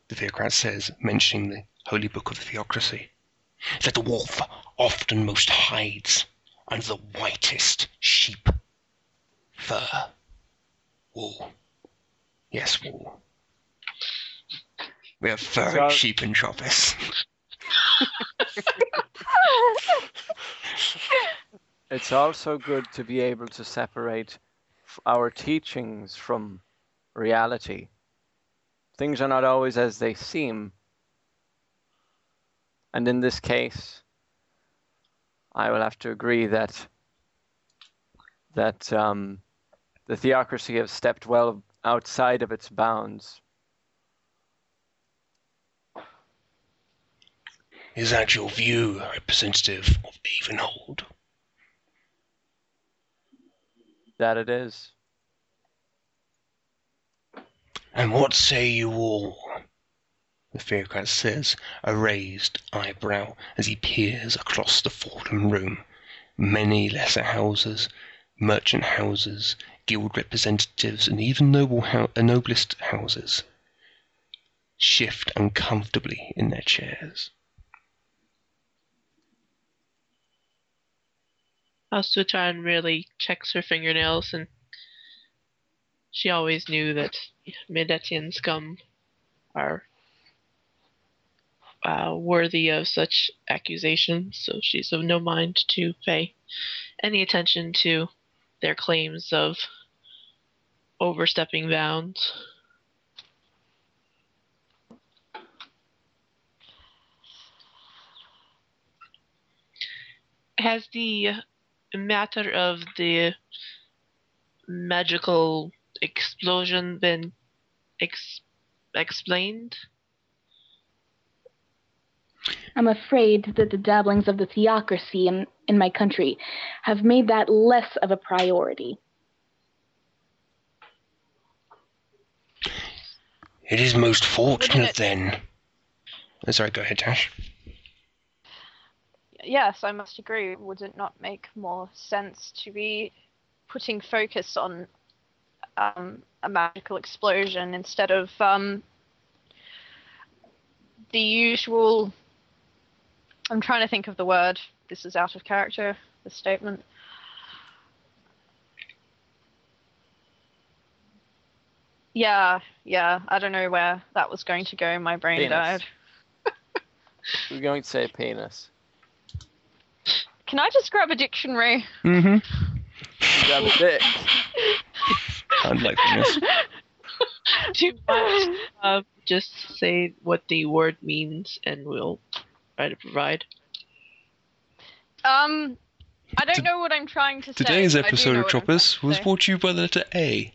The theocrat says, mentioning the holy book of the theocracy, that the wolf often most hides under the whitest sheep fur. Wool. Yes, wool. We have furry So- sheep in Tropis. [laughs] It's also good to be able to separate f- our teachings from reality. Things are not always as they seem. And in this case, I will have to agree that that um, the theocracy has stepped well outside of its bounds. Is that your view, representative of Avonhold? That it is. And what say you all? The theocrat says, a raised eyebrow as he peers across the fallen room. Many lesser houses, merchant houses, guild representatives, and even noble hou- uh, noblest houses shift uncomfortably in their chairs. Asutan really checks her fingernails and she always knew that Medetian scum are uh, worthy of such accusations, so she's of no mind to pay any attention to their claims of overstepping bounds. Has the matter of the magical explosion been ex- explained? I'm afraid that the dabblings of the theocracy in, in my country have made that less of a priority. It is most fortunate then. Oh, sorry, go ahead, Tash. Yes, I must agree. Would it not make more sense to be putting focus on um, a magical explosion instead of um, the usual? I'm trying to think of the word. This is out of character. The statement. Yeah, yeah. I don't know where that was going to go. My brain Penis. died. [laughs] We're going to say penis. Can I just grab a dictionary? Mm-hmm. Grab a dick. [laughs] I'd like this. [laughs] Too much. Uh, just say what the word means and we'll try to provide. Um, I don't To- know what I'm trying to say. Today's but I do episode of what I'm Troppers trying to was brought to you by the letter A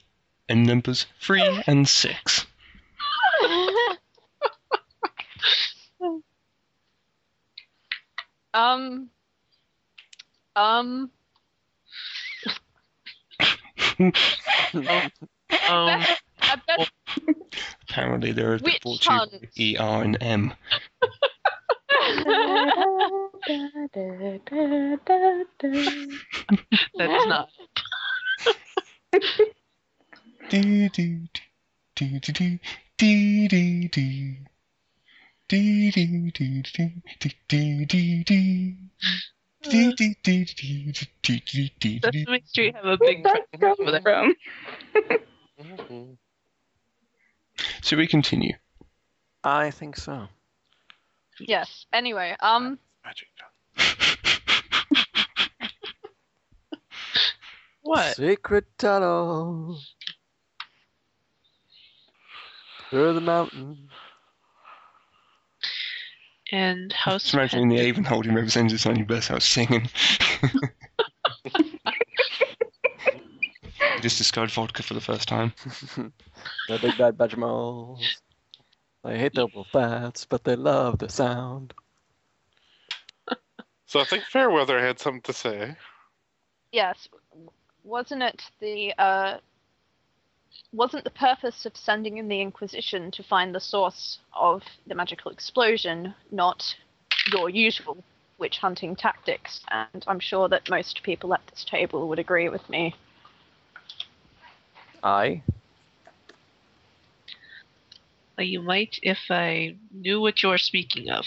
and numbers 3 and 6. [laughs] um, um. um, um apparently, there are people two E R and M. That's not. do. Does Street have a big problem over there? From? Should we continue? I think so. Yes. Anyway, um, Magic [laughs] what? Secret tunnel. Through the mountains? And House Just imagining the Avon holding representatives on your burst out singing. [laughs] [laughs] Just discovered vodka for the first time. [laughs] the big bad Badgermoles. They hate double fats, but they love the sound. So I think Fairweather had something to say. yes. Wasn't it the uh, wasn't the purpose of sending in the Inquisition to find the source of the magical explosion, not your usual witch hunting tactics? And I'm sure that most people at this table would agree with me. I. Uh, You might if I knew what you're speaking of.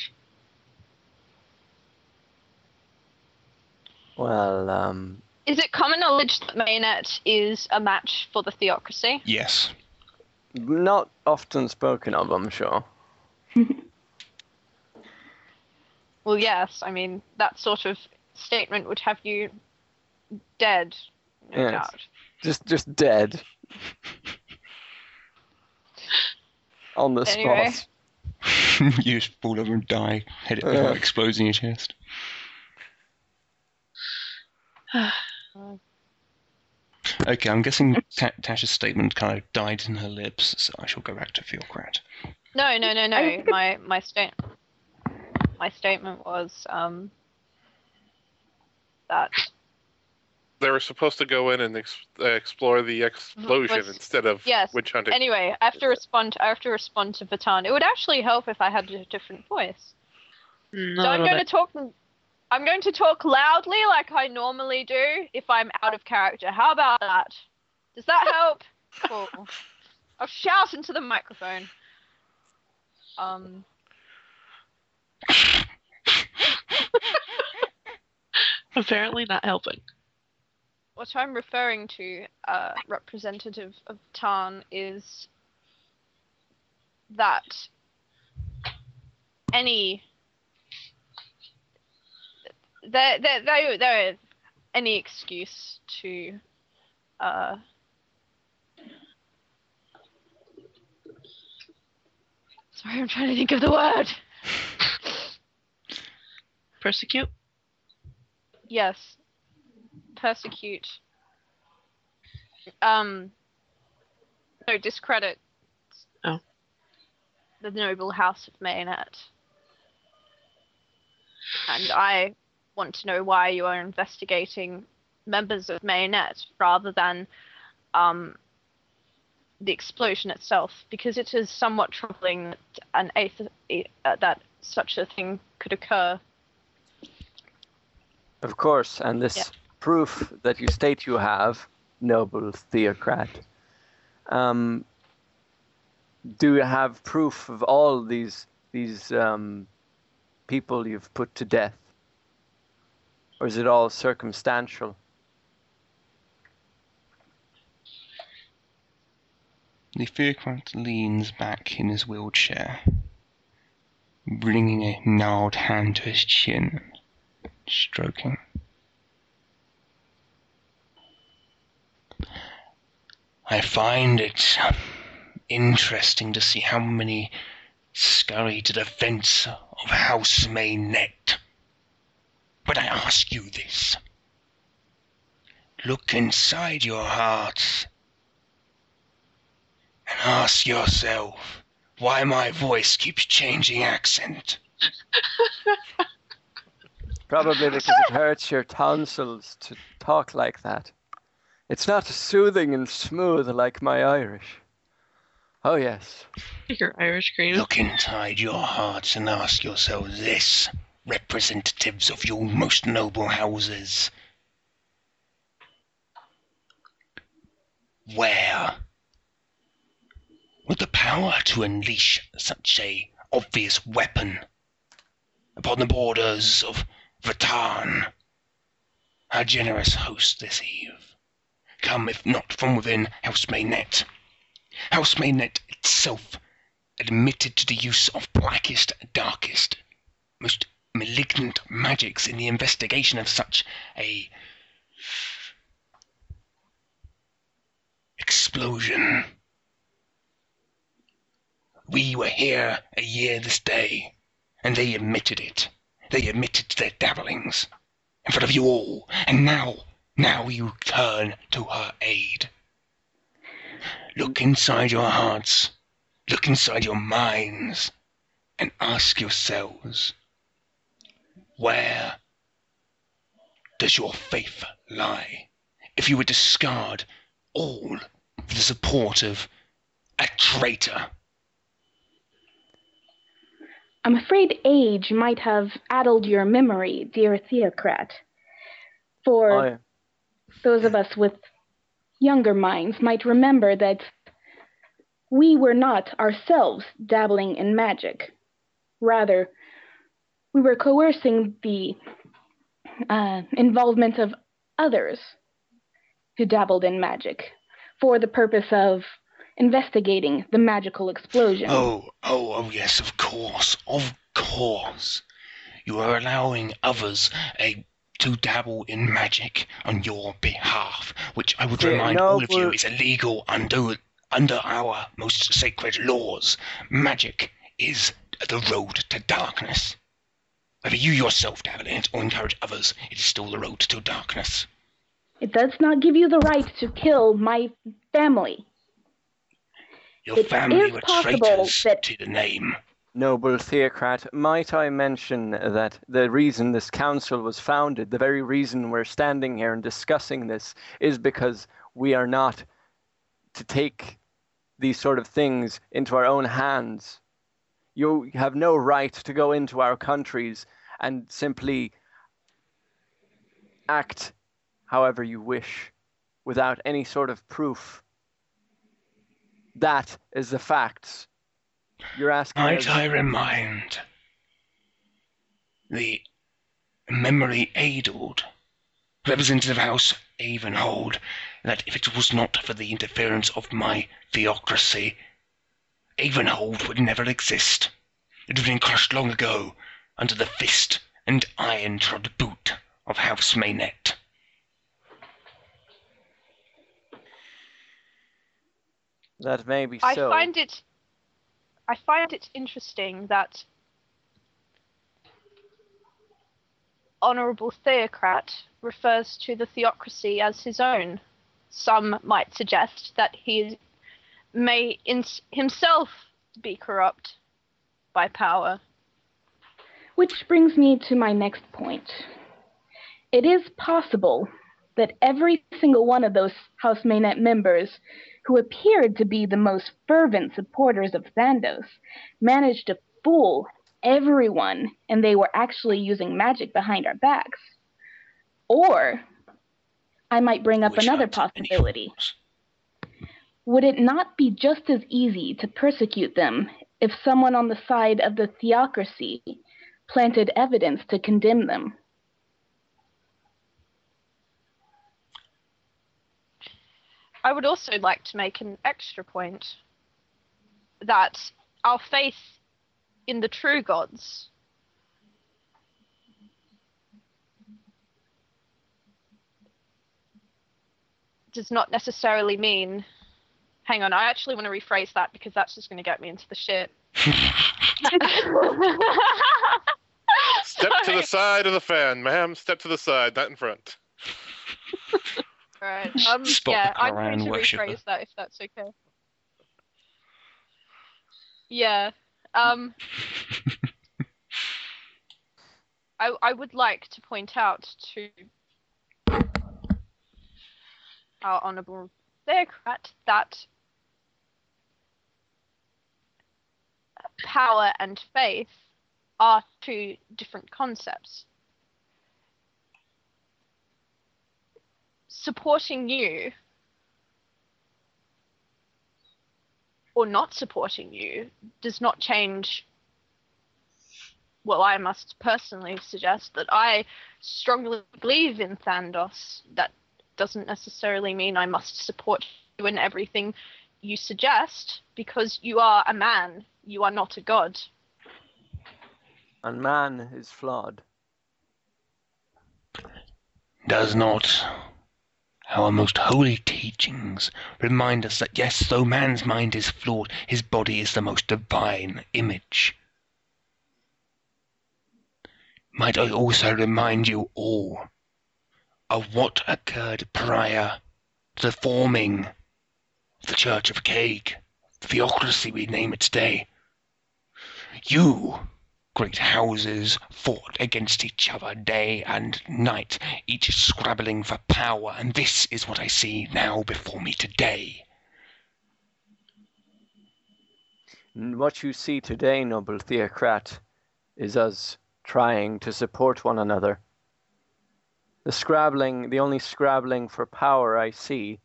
Well, um, Is it common knowledge that Maynet is a match for the theocracy? Yes. not often spoken of, I'm sure. Well, yes. I mean, that sort of statement would have you dead, no Yes. doubt. Just, just dead. On the Anyway. spot. you just fall over and die. Head it Yeah. explodes in your chest. Okay, I'm guessing Ta- Tasha's statement kind of died in her lips, so I shall go back to Theocrat. No, no, no, no. My my state. my statement was um, that They were supposed to go in and ex- uh, explore the explosion Was- instead of yes, witch hunting. anyway, I have to respond. I have to respond to Vatan. It would actually help if I had a different voice. Mm, So I'm going to talk. I'm going to talk loudly like I normally do if I'm out of character. How about that? Does that help? [laughs] cool. I'll shout into the microphone. Um. [laughs] Apparently not helping. what I'm referring to, uh, representative of Tarn, is that any there there there there is any excuse to uh sorry I'm trying to think of the word Persecute? yes persecute um no discredit Oh. the noble house of Mayonet and I want to know why you are investigating members of Mayonet rather than um the explosion itself because it is somewhat troubling that an athe- uh, that such a thing could occur Of course, and this Yeah. proof that you state you have, noble theocrat, um, do you have proof of all these these um, people you've put to death, or is it all circumstantial? The theocrat leans back in his wheelchair, bringing a gnarled hand to his chin, stroking. I find it interesting to see how many scurry to the fence of House Maynet. But I ask you this. Look inside your hearts and ask yourself why my voice keeps changing accent. [laughs] Probably because it hurts your tonsils to talk like that. It's not soothing and smooth like my Irish. Oh yes. Your Irish cream. Look inside your hearts and ask yourselves this, representatives of your most noble houses. Where? With the power to unleash such a obvious weapon upon the borders of Vatan, our generous host this eve, come if not from within House Maynet. House Maynet itself admitted to the use of blackest, darkest, most malignant magics in the investigation of such a explosion. We were here a year this day, and they admitted it. They admitted their dabblings in front of you all, and now, now you turn to her aid. Look inside your hearts, look inside your minds, and ask yourselves where does your faith lie if you would discard all for the support of a traitor? I'm afraid age might have addled your memory, dear Theocrat. For I, those of us with younger minds might remember that we were not ourselves dabbling in magic. Rather, we were coercing the uh, involvement of others who dabbled in magic for the purpose of investigating the magical explosion. Oh, oh, oh, yes, of course, of course. You are allowing others a, to dabble in magic on your behalf, which I would The remind all of you is illegal under under our most sacred laws. Magic is the road to darkness. Whether you yourself dabble in it or encourage others, it is still the road to darkness. It does not give you the right to kill my family. Your It family is were possible traitors that- to the name. Noble theocrat, might I mention that the reason this council was founded, the very reason we're standing here and discussing this, is because we are not to take these sort of things into our own hands. You have no right to go into our countries and simply act however you wish without any sort of proof. That is the facts. You're asking. Might us- I remind the memory aidled representative House Avonhold that if it was not for the interference of my theocracy, Avonhold would never exist. It would have been crushed long ago under the fist and iron trod boot of House Maynette. That may be I so. find it I find it interesting that Honourable Theocrat refers to the theocracy as his own. Some might suggest that he may in- himself be corrupt by power. Which brings me to my next point. It is possible that every single one of those House Maynet members who appeared to be the most fervent supporters of Thandos managed to fool everyone and they were actually using magic behind our backs. Or I might bring up Which another possibility. flaws. Would it not be just as easy to persecute them if someone on the side of the theocracy planted evidence to condemn them? I would also like to make an extra point that our faith in the true gods does not necessarily mean. Hang on, I actually want to rephrase that because that's just going to get me into the shit. [laughs] Step to the side of the fan, ma'am. Step to the side, not in front. Right. [laughs] Um, Spot yeah, I'm going to worshipper. rephrase that if that's okay. Yeah. Um, I I would like to point out to our honourable theocrat that power and faith are two different concepts. supporting you or not supporting you does not change. Well, I must personally suggest that I strongly believe in Thandos. That doesn't necessarily mean I must support you in everything you suggest, because you are a man, you are not a god. And man is flawed. Does not our most holy teachings remind us that yes, though man's mind is flawed, his body is the most divine image? Might I also remind you all of what occurred prior to the forming of the Church of Cake, the theocracy we name it today? You great houses fought against each other day and night, each scrabbling for power, and this is what I see now before me today. What you see today, noble theocrat, is us trying to support one another. The scrabbling, the only scrabbling for power I see,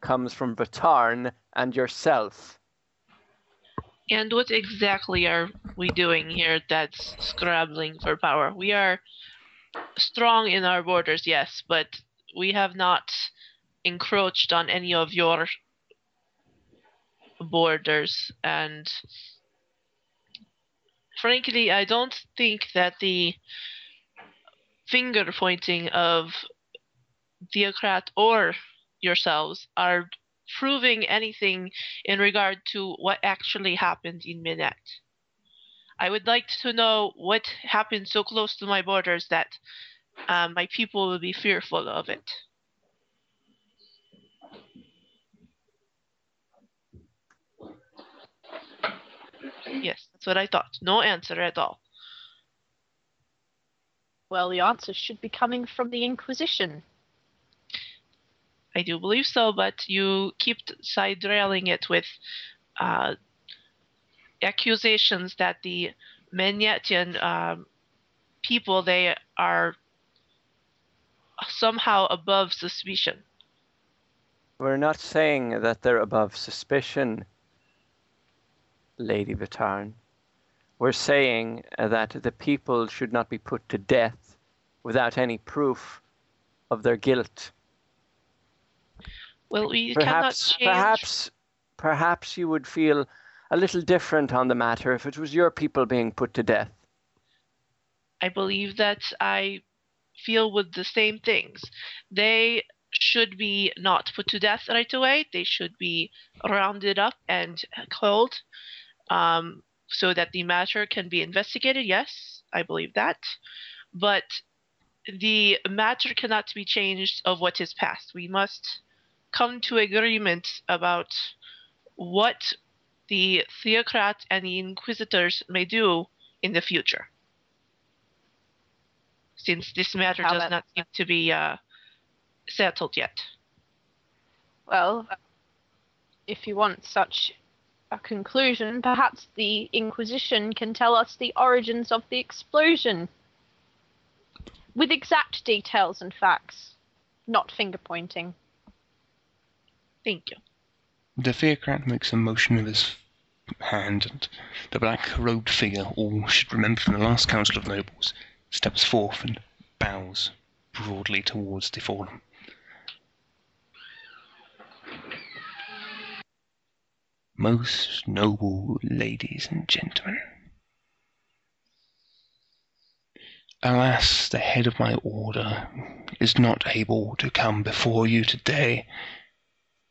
comes from Vatan and yourself. And what exactly are we doing here that's scrabbling for power? We are strong in our borders, yes, but we have not encroached on any of your borders. And frankly, I don't think that the finger pointing of Theocrat or yourselves are proving anything in regard to what actually happened in Minette. I would like to know what happened so close to my borders that um, my people will be fearful of it. Yes, that's what I thought. No answer at all. Well, the answer should be coming from the Inquisition. I do believe so, but you keep side railing it with uh, accusations that the Magnetian um, people they are somehow above suspicion. We're not saying that they're above suspicion, Lady Vitarn. We're saying that the people should not be put to death without any proof of their guilt. Well, we Perhaps, cannot change. perhaps, perhaps you would feel a little different on the matter if it was your people being put to death. I believe that I feel with the same things. They should be not put to death right away. They should be rounded up and killed um, so that the matter can be investigated. Yes, I believe that. But the matter cannot be changed of what is past. We must come to agreement about what the theocrat and the inquisitors may do in the future since this matter How does not seem to be uh, settled yet. Well, if you want such a conclusion, perhaps the Inquisition can tell us the origins of the explosion. With exact details and facts, not finger pointing. Thank you. The theocrat makes a motion with his hand, and the black-robed figure, all should remember from the last Council of Nobles, steps forth and bows broadly towards the fallen. Most noble ladies and gentlemen, alas, the head of my order is not able to come before you today,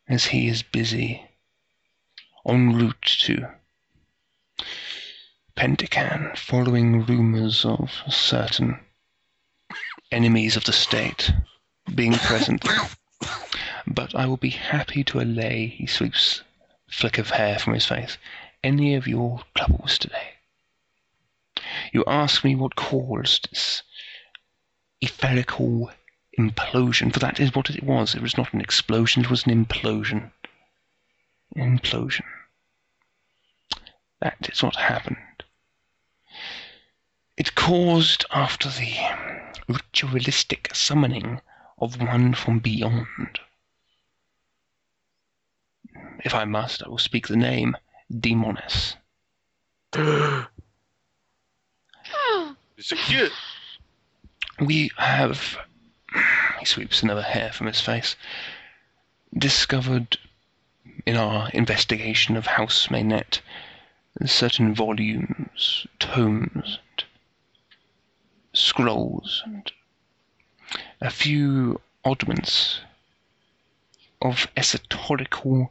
as he is busy en route to Pentacan, following rumors of certain enemies of the state being present. But I will be happy to allay, he sweeps flick of hair from his face, any of your troubles today. You ask me what caused this etherical implosion, for that is what it was. It was not an explosion, it was an implosion. Implosion. That is what happened. It caused after the ritualistic summoning of one from beyond. If I must, I will speak the name Demonis. [gasps] It's a kid. We have, he sweeps another hair from his face, discovered in our investigation of House Maynet certain volumes, tomes, and scrolls, and a few oddments of esoterical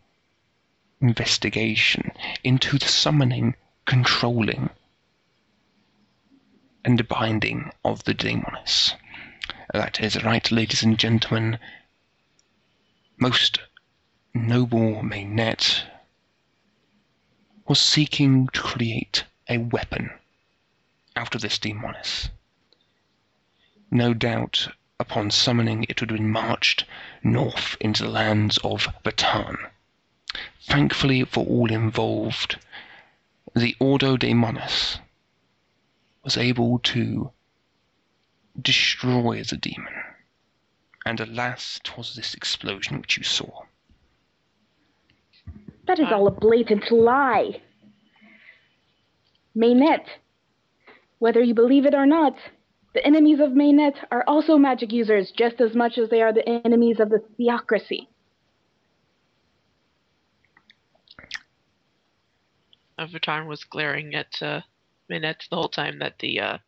investigation into the summoning, controlling, and binding of the demonis. That is right, ladies and gentlemen. Most noble Maynet was seeking to create a weapon out of this demoness. No doubt, upon summoning, it would have been marched north into the lands of Vatan. Thankfully for all involved, the Ordo Demonis was able to destroy the demon. And alas, 'twas this explosion which you saw. That is all a blatant lie. Maynet, whether you believe it or not, the enemies of Maynet are also magic users just as much as they are the enemies of the theocracy. Avatar was glaring at uh, Minette the whole time that the uh,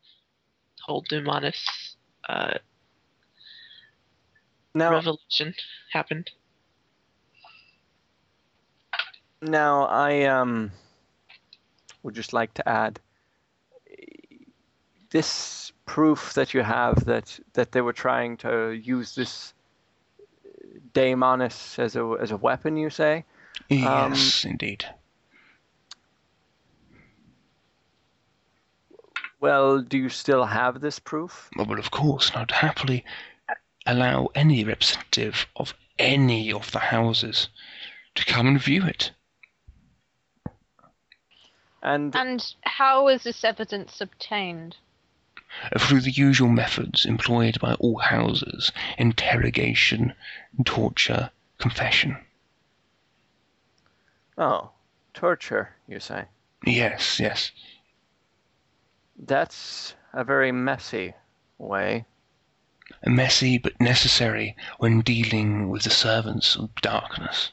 whole Demonis uh, Now, revolution happened. now I um would just like to add this proof that you have that that they were trying to use this daemonis as a as a weapon. You say Yes, indeed. Well, do you still have this proof? Well, of course, and I'd happily allow any representative of any of the houses to come and view it. And And how is this evidence obtained? Through the usual methods employed by all houses interrogation, torture, confession. oh, torture, you say? Yes, yes. That's a very messy way. Messy but necessary when dealing with the servants of darkness.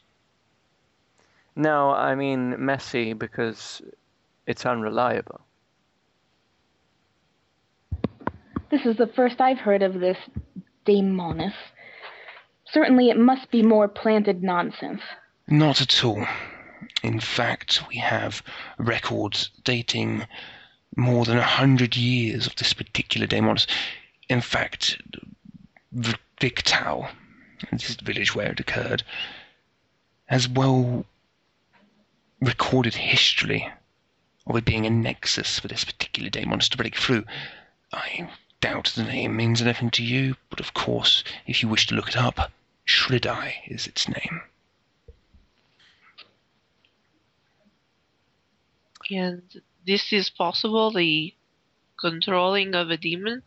No, I mean messy because it's unreliable. This is the first I've heard of this Daemonus. Certainly it must be more planted nonsense. Not at all. In fact, we have records dating more than a hundred years of this particular Daemonus. In fact, Victau, this is the village where it occurred, has well recorded history of it being a nexus for this particular Daemonus to break through. I doubt the name means anything to you, but of course, if you wish to look it up, Shridai is its name. And this is possible, the controlling of a demon?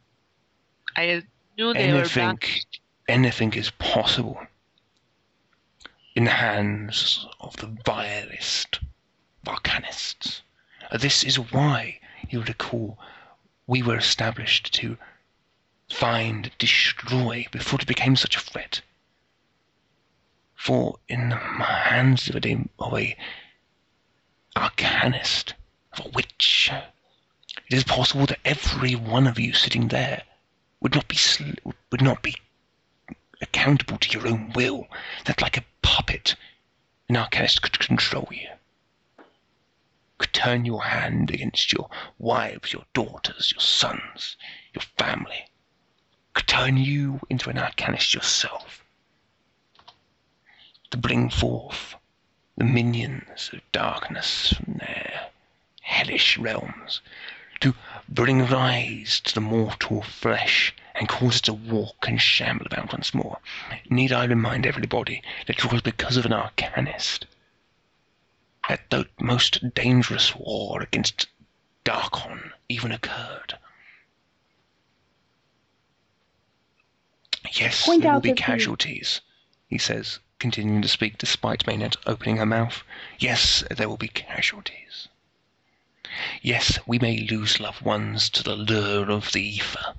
I knew they were anything, back. anything is possible in the hands of the vilest volcanists. This is why, you recall, we were established to find, destroy before it became such a threat. For in the hands of a, of a arcanist, of a witch, it is possible that every one of you sitting there would not be sl- would not be accountable to your own will. That like a puppet, an arcanist could control you. Could turn your hand against your wives, your daughters, your sons, your family. Could turn you into an arcanist yourself. To bring forth the minions of darkness from their hellish realms. To bring rise to the mortal flesh and cause it to walk and shamble about once more. Need I remind everybody that it was because of an arcanist that the most dangerous war against Darkon even occurred? Yes, Point there will be casualties, he says, continuing to speak despite Maynard opening her mouth. Yes, there will be casualties. Yes, we may lose loved ones to the lure of the ether.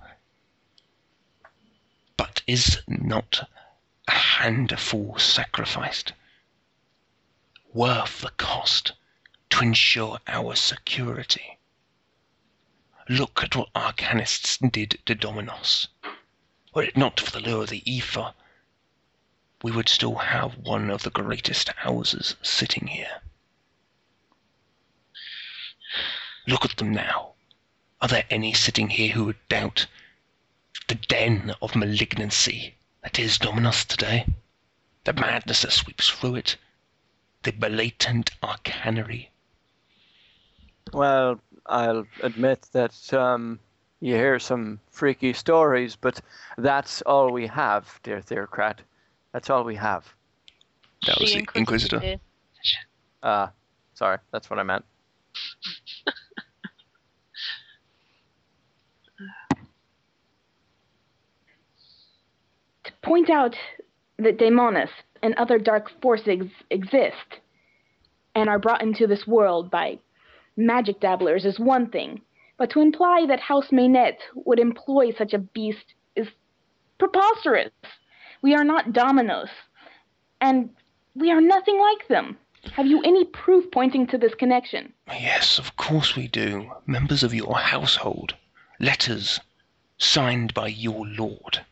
But is not a handful sacrificed worth the cost to ensure our security? Look at what Arcanists did to Dominos. Were it not for the lure of the ether, we would still have one of the greatest houses sitting here. Look at them now. Are there any sitting here who would doubt the den of malignancy that is Dominus today? The madness that sweeps through it? The blatant arcanery? Well, I'll admit that um, you hear some freaky stories, but that's all we have, dear Theocrat. That's all we have. That was the Inquisitor. did. Uh, sorry, that's what I meant. Point out that Daemonus and other dark forces exist and are brought into this world by magic dabblers is one thing, but to imply that House Maynette would employ such a beast is preposterous. We are not Dominos, and we are nothing like them. Have you any proof pointing to this connection? Yes, of course we do. Members of your household. Letters signed by your lord.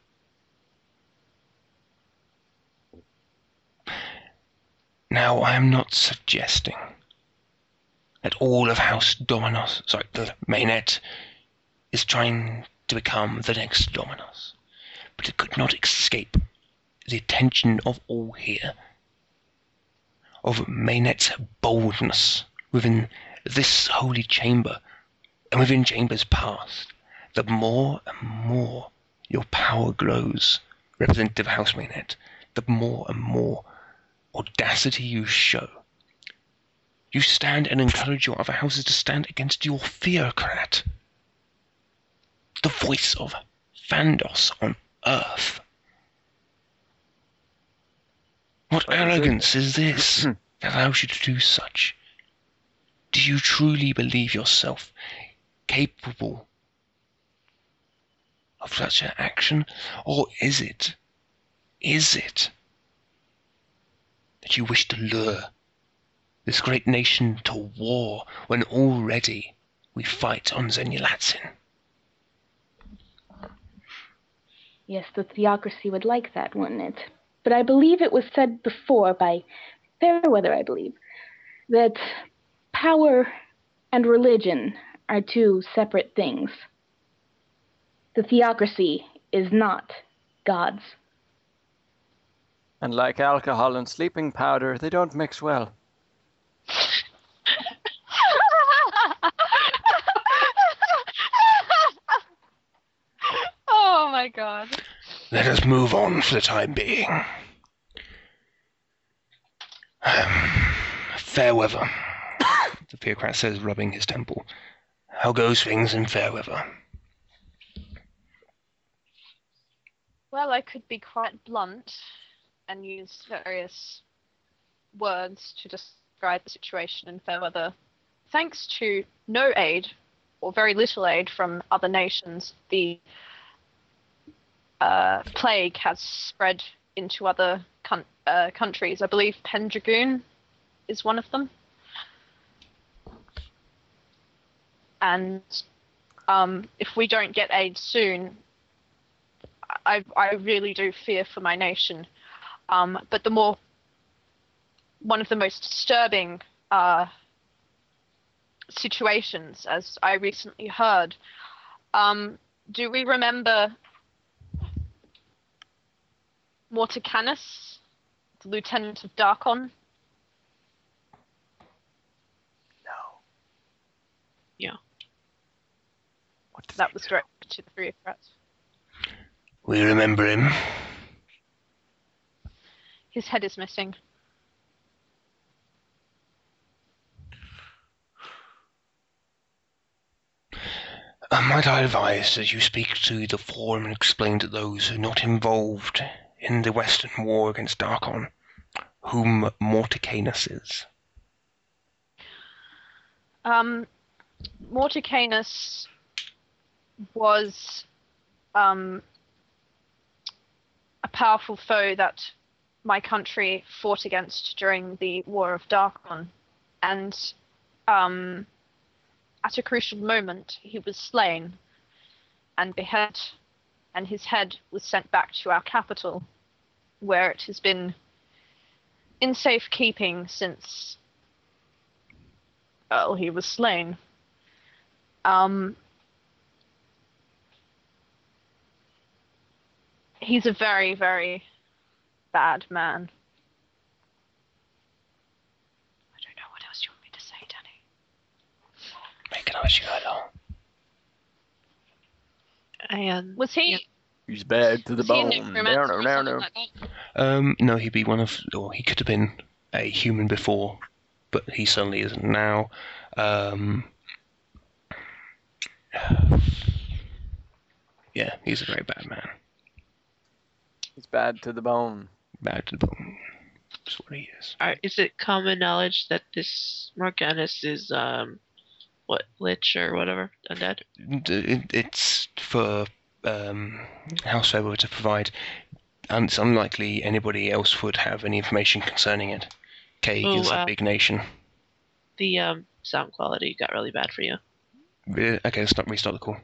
Now, I am not suggesting that all of House Dominos, sorry, the Mainet, is trying to become the next Dominos. But it could not escape the attention of all here of Maynet's boldness within this holy chamber and within chambers past, the more and more your power grows, Representative House Mainet, the more and more audacity you show. You stand and encourage your other houses to stand against your theocrat. The voice of Fandos on Earth. What arrogance is eh? this [clears throat] that allows you to do such? Do you truly believe yourself capable of such an action? Or is it, is it that you wish to lure this great nation to war when already we fight on Zenyalatin? Yes, the theocracy would like that, wouldn't it? But I believe it was said before by Fairweather, I believe, that power and religion are two separate things. The theocracy is not God's. And like alcohol and sleeping powder, they don't mix well. [laughs] oh my god. Let us move on for the time being. Um, Fairweather, the theocrat says, rubbing his temple. How goes things in Fairweather? Well, I could be quite blunt and use various words to describe the situation in Fairweather. Thanks to no aid, or very little aid from other nations, the uh, plague has spread into other coun- uh, countries. I believe Pendragon is one of them. And um, if we don't get aid soon, I, I really do fear for my nation. Um, but the more, one of the most disturbing uh, situations, as I recently heard, um, do we remember Morticanus, the lieutenant of Darkon? What did That was do? directed to the three of us. We remember him. His head is missing. Uh, might I advise that you speak to the forum and explain to those who are not involved in the Western war against Darkon whom Morticanus is? Um, Morticanus was um, a powerful foe that my country fought against during the War of Darkon, and um, at a crucial moment, he was slain and beheaded, and his head was sent back to our capital, where it has been in safekeeping since well, he was slain. Um, he's a very, very bad man. I don't know what else you want me to say, Danny. Make it as you alone. And Was he? Yeah. He's bad to the Was bone. necromancer No, or no, no, something no. like? Um, no, he'd be one of, or he could have been a human before, but he certainly isn't now. Um, [sighs] yeah, he's a very bad man. He's bad to the bone. Bad to the bone. That's what he is. are, is it common knowledge that this Morganus is um, what lich or whatever undead? It- It's for um, House Fairweather to provide, and it's unlikely anybody else would have any information concerning it. Kaig Oh, is a big nation. The um, sound quality got really bad for you. Okay, let's not restart the call.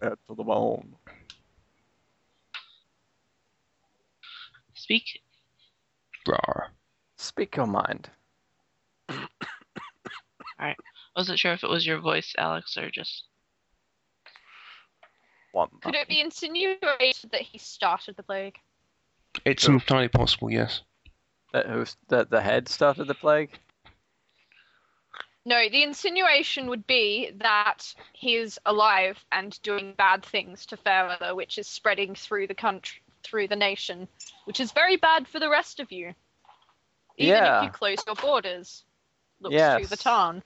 Bad to the bone. Speak. Rawr. Speak your mind. [coughs] All right. I wasn't sure if it was your voice, Alex, or just One. Could it be insinuated that he started the plague? It's Sure. entirely possible, yes. That who's that the head started the plague? No, the insinuation would be that he is alive and doing bad things to Fairweather, which is spreading through the country, through the nation, which is very bad for the rest of you. Even Yeah. if you close your borders, looks through the Yes. town.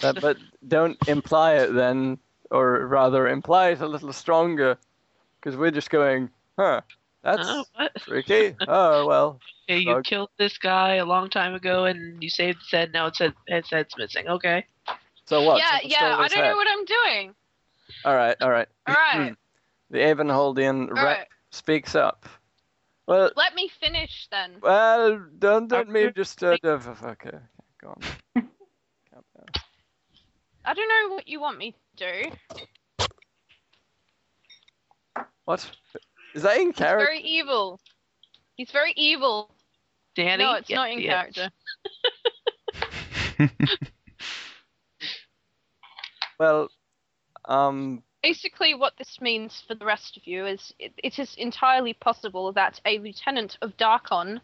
But, but don't imply it then, or rather imply it a little stronger, because we're just going, huh, that's Oh, freaky. Oh, well. Okay, you Dog. killed this guy a long time ago, and you saved his head. Now its head, its head's missing. Okay. So what? yeah, So yeah, I don't head. know what I'm doing. All right, all right. All right, [clears throat] The Avonholdian all rep right. Speaks up. Well, Let me finish then. well, don't let me Okay. just. Uh, okay, okay, go on. [laughs] I don't know what you want me to do. What? Is that in He's character? very evil. He's very evil. Danny. no, it's Yeah, not in yeah. character. [laughs] [laughs] Well, um, Basically, what this means for the rest of you is it, it is entirely possible that a lieutenant of Darkon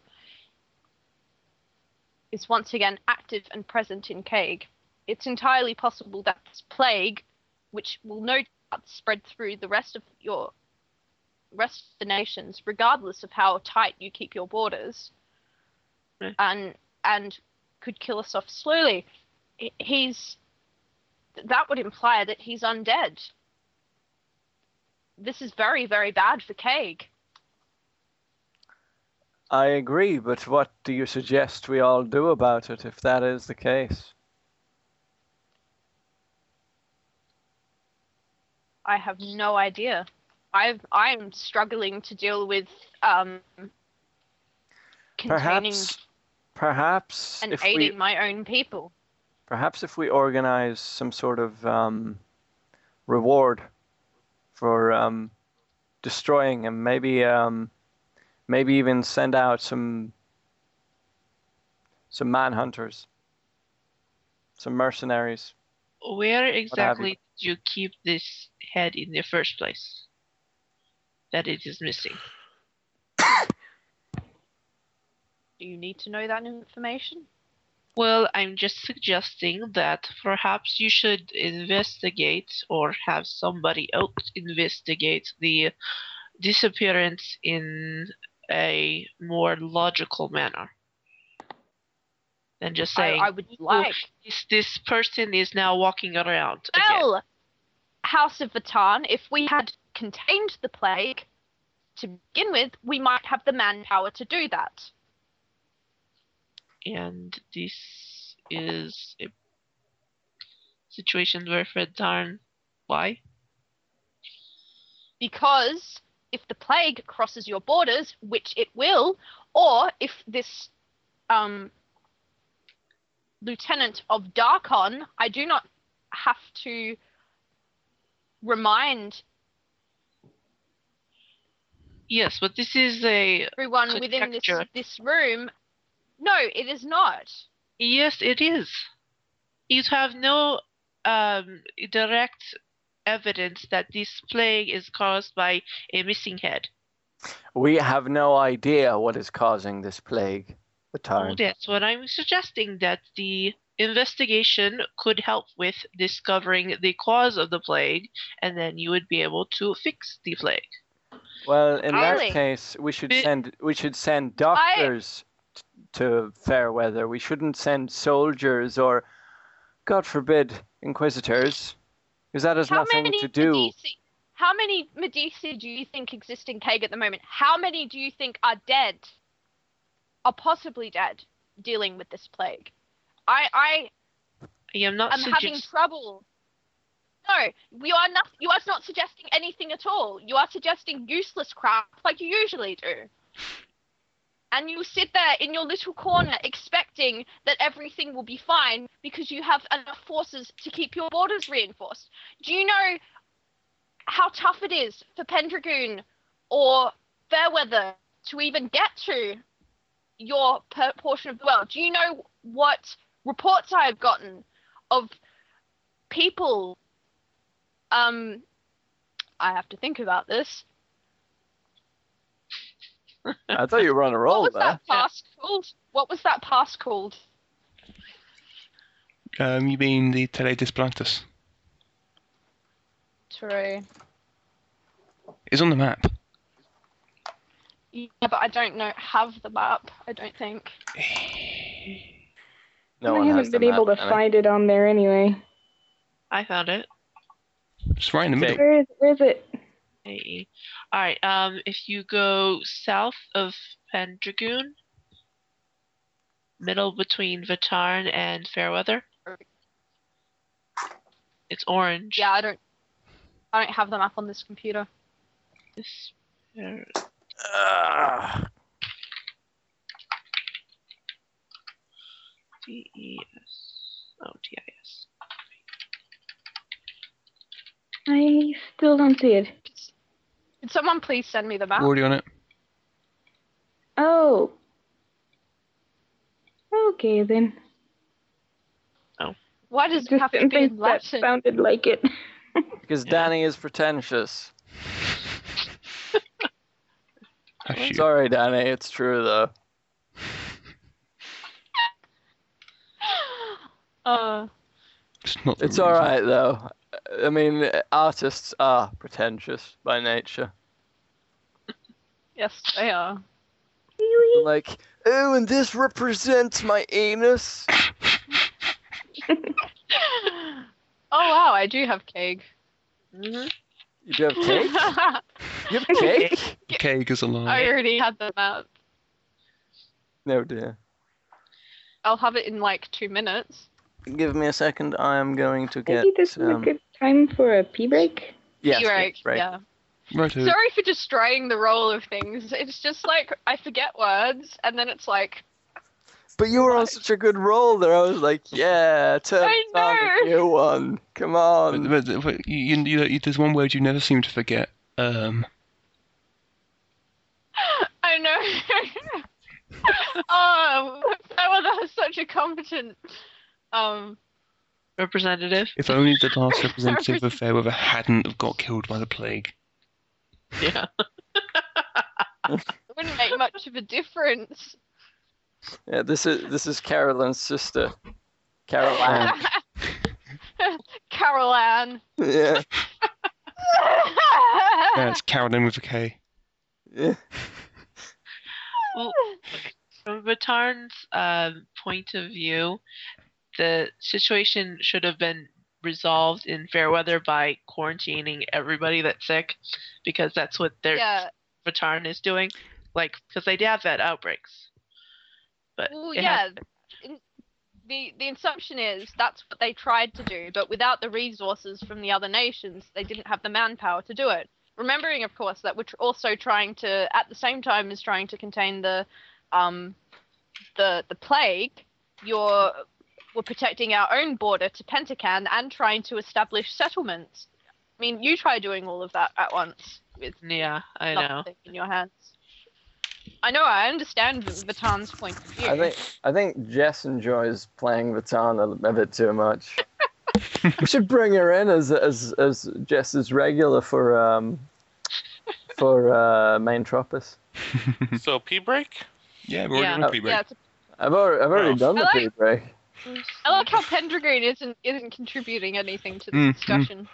is once again active and present in Kaig. It's entirely possible that this plague, which will no doubt spread through the rest of your rest of the nations, regardless of how tight you keep your borders, Hmm. and and could kill us off slowly. He's that would imply that he's undead. This is very, very bad for Kaig. I agree, but what do you suggest we all do about it if that is the case? I have no idea. I've I'm struggling to deal with um containing Perhaps, perhaps and aiding we, my own people. perhaps if we organize some sort of um, reward for um, destroying him, maybe, um, maybe even send out some some manhunters, some mercenaries. Where have you. exactly did you keep this head in the first place? That it is missing. [coughs] Do you need to know that information? Well, I'm just suggesting that perhaps you should investigate or have somebody else investigate the disappearance in a more logical manner than just saying I would like. this, this person is now walking around again. Well, House of Vatan, if we had contained the plague to begin with, we might have the manpower to do that. And this is a situation where Fred Tarn why? because if the plague crosses your borders, which it will, or if this um, lieutenant of Darkon, I do not have to remind Yes, but this is a everyone within this this room. No, it is not. yes, it is. You have no um, direct evidence that this plague is caused by a missing head. We have no idea what is causing this plague. The Well, that's what I'm suggesting that the investigation could help with discovering the cause of the plague, and then you would be able to fix the plague. Well, in that case, we should send we should send doctors t- Fairweather. We shouldn't send soldiers or, God forbid, inquisitors, because that has How nothing to do. Medici, how many Medici do you think exist in Kaig at the moment? How many do you think are dead? Are possibly dead dealing with this plague? I I I am not am having trouble. No, you are not. You are not suggesting anything at all. You are suggesting useless crap like you usually do. And you sit there in your little corner expecting that everything will be fine because you have enough forces to keep your borders reinforced. Do you know how tough it is for Pendragon or Fairweather to even get to your portion of the world? Do you know what reports I have gotten of people? Um, I have to think about this. I thought you were on a roll. What was there. that pass called? What was that pass called? Um, you mean the Tele Disparatus? True. It's on the map. Yeah, but I don't know have the map. I don't think. [sighs] No I one has haven't the been able map, to find it on there anyway. I found it. It's right in the middle. Where is where is it? AE. All right. Um, if you go south of Pendragon, middle between Vatan and Fairweather, it's orange. Yeah, I don't. I don't have the map on this computer. This- Fair-. D-E-S. T-I-S. I still don't see it. Could someone please send me the map? Already on it. Oh. Okay then. Oh. Why does it have to be in think that sounded like it. [laughs] Because Yeah. Danny is pretentious. Shoot. Sorry, Danny. It's true though. Uh, It's not. It's all reason. right though. I mean, artists are pretentious by nature. Yes, they are. Like, oh, and this represents my anus. [laughs] oh wow, I do have cake. hmm You do have cake? [laughs] You have cake? Cake is alive. I already had the map. No dear. I'll have it in like two minutes. Give me a second. I am going to get. Maybe this is a um, good time for a pee break. yes, Right, right. yeah. Right. Sorry for destroying the roll of things. It's just like I forget words, and then it's like, But you were on such a good roll there. I was like, yeah, turn I it on know. if you won. Come on. but, but you, you, you, there's one word you never seem to forget. Um, [gasps] I know. [laughs] oh, that was such a competent. Um, Representative. if only the last [laughs] representative of Fairweather hadn't have got killed by the plague. [laughs] Yeah. it wouldn't make much of a difference. Yeah, this is this is Carolyn's sister, Carol Ann. [laughs] Carol Ann. yeah, [laughs] Yeah, it's Carolyn with a K. yeah. Well, from Vatan's um, point of view, the situation should have been resolved in Fairweather by quarantining everybody that's sick, because that's what their yeah. Vatan is doing. Like, because they have had outbreaks. But Well, yeah. has- The the assumption is that's what they tried to do, but without the resources from the other nations, they didn't have the manpower to do it. Remembering, of course, that we're also trying to, at the same time as trying to contain the, um, the the plague, you're we're protecting our own border to Pentacan and trying to establish settlements. I mean, you try doing all of that at once with yeah, I know. nothing in your hands. I know. I understand Vatan's point of view. I think I think Jess enjoys playing Vatan a, a bit too much. [laughs] we should bring her in as as as Jess's regular for um for uh, main Tropis. [laughs] So pee break. Yeah, we're Yeah. already on pre-break. yeah, it's I've already, I've already Oh. done the I pre like- break. I like how Pendragon isn't isn't contributing anything to the Mm, mm. discussion.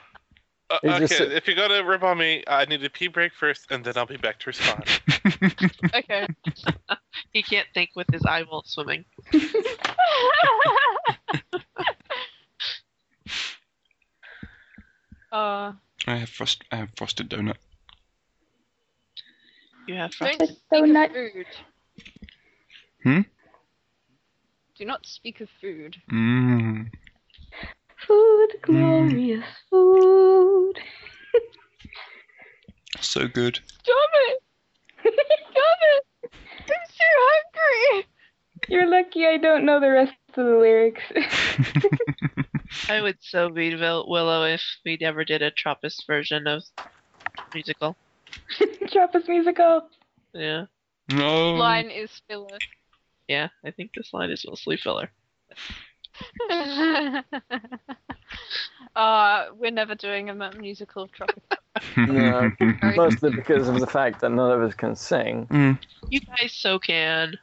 Uh, okay, just if you're gonna rip on me, I need a pee break first, and then I'll be back to respond. [laughs] Okay. [laughs] He can't think with his eyeball swimming. [laughs] uh, I have frost. I have frosted donut. You have don't frost. speak Donut. food. Hmm? Do not speak of food. Mmm. Food, glorious mm. food. [laughs] So good. Stop it! [laughs] Stop it! I'm so hungry. You're lucky I don't know the rest of the lyrics. [laughs] I would so be Willow if we never did a Tropis version of musical. Trappist musical. Yeah. no. Line is filler. Yeah, I think this line is mostly filler. [laughs] uh, we're never doing a musical of Tropis. No. [laughs] Mostly because of the fact that none of us can sing. Mm, You guys so can.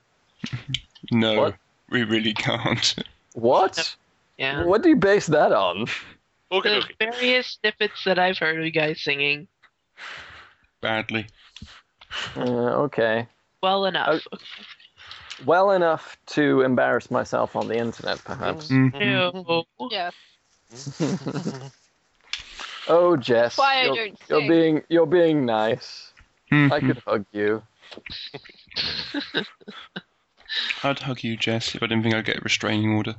no, What? we really can't. What? Yeah. What do you base that on? Okay, The okay. various snippets that I've heard of you guys singing Badly. Uh, okay. well enough. Well enough to embarrass myself on the internet, perhaps. Mm. Ew. Yeah. oh, Jess, That's why you're, don't you're being you're being nice. I Mhm. could hug you. [laughs] I'd hug you, Jess, if I didn't think I'd get a restraining order.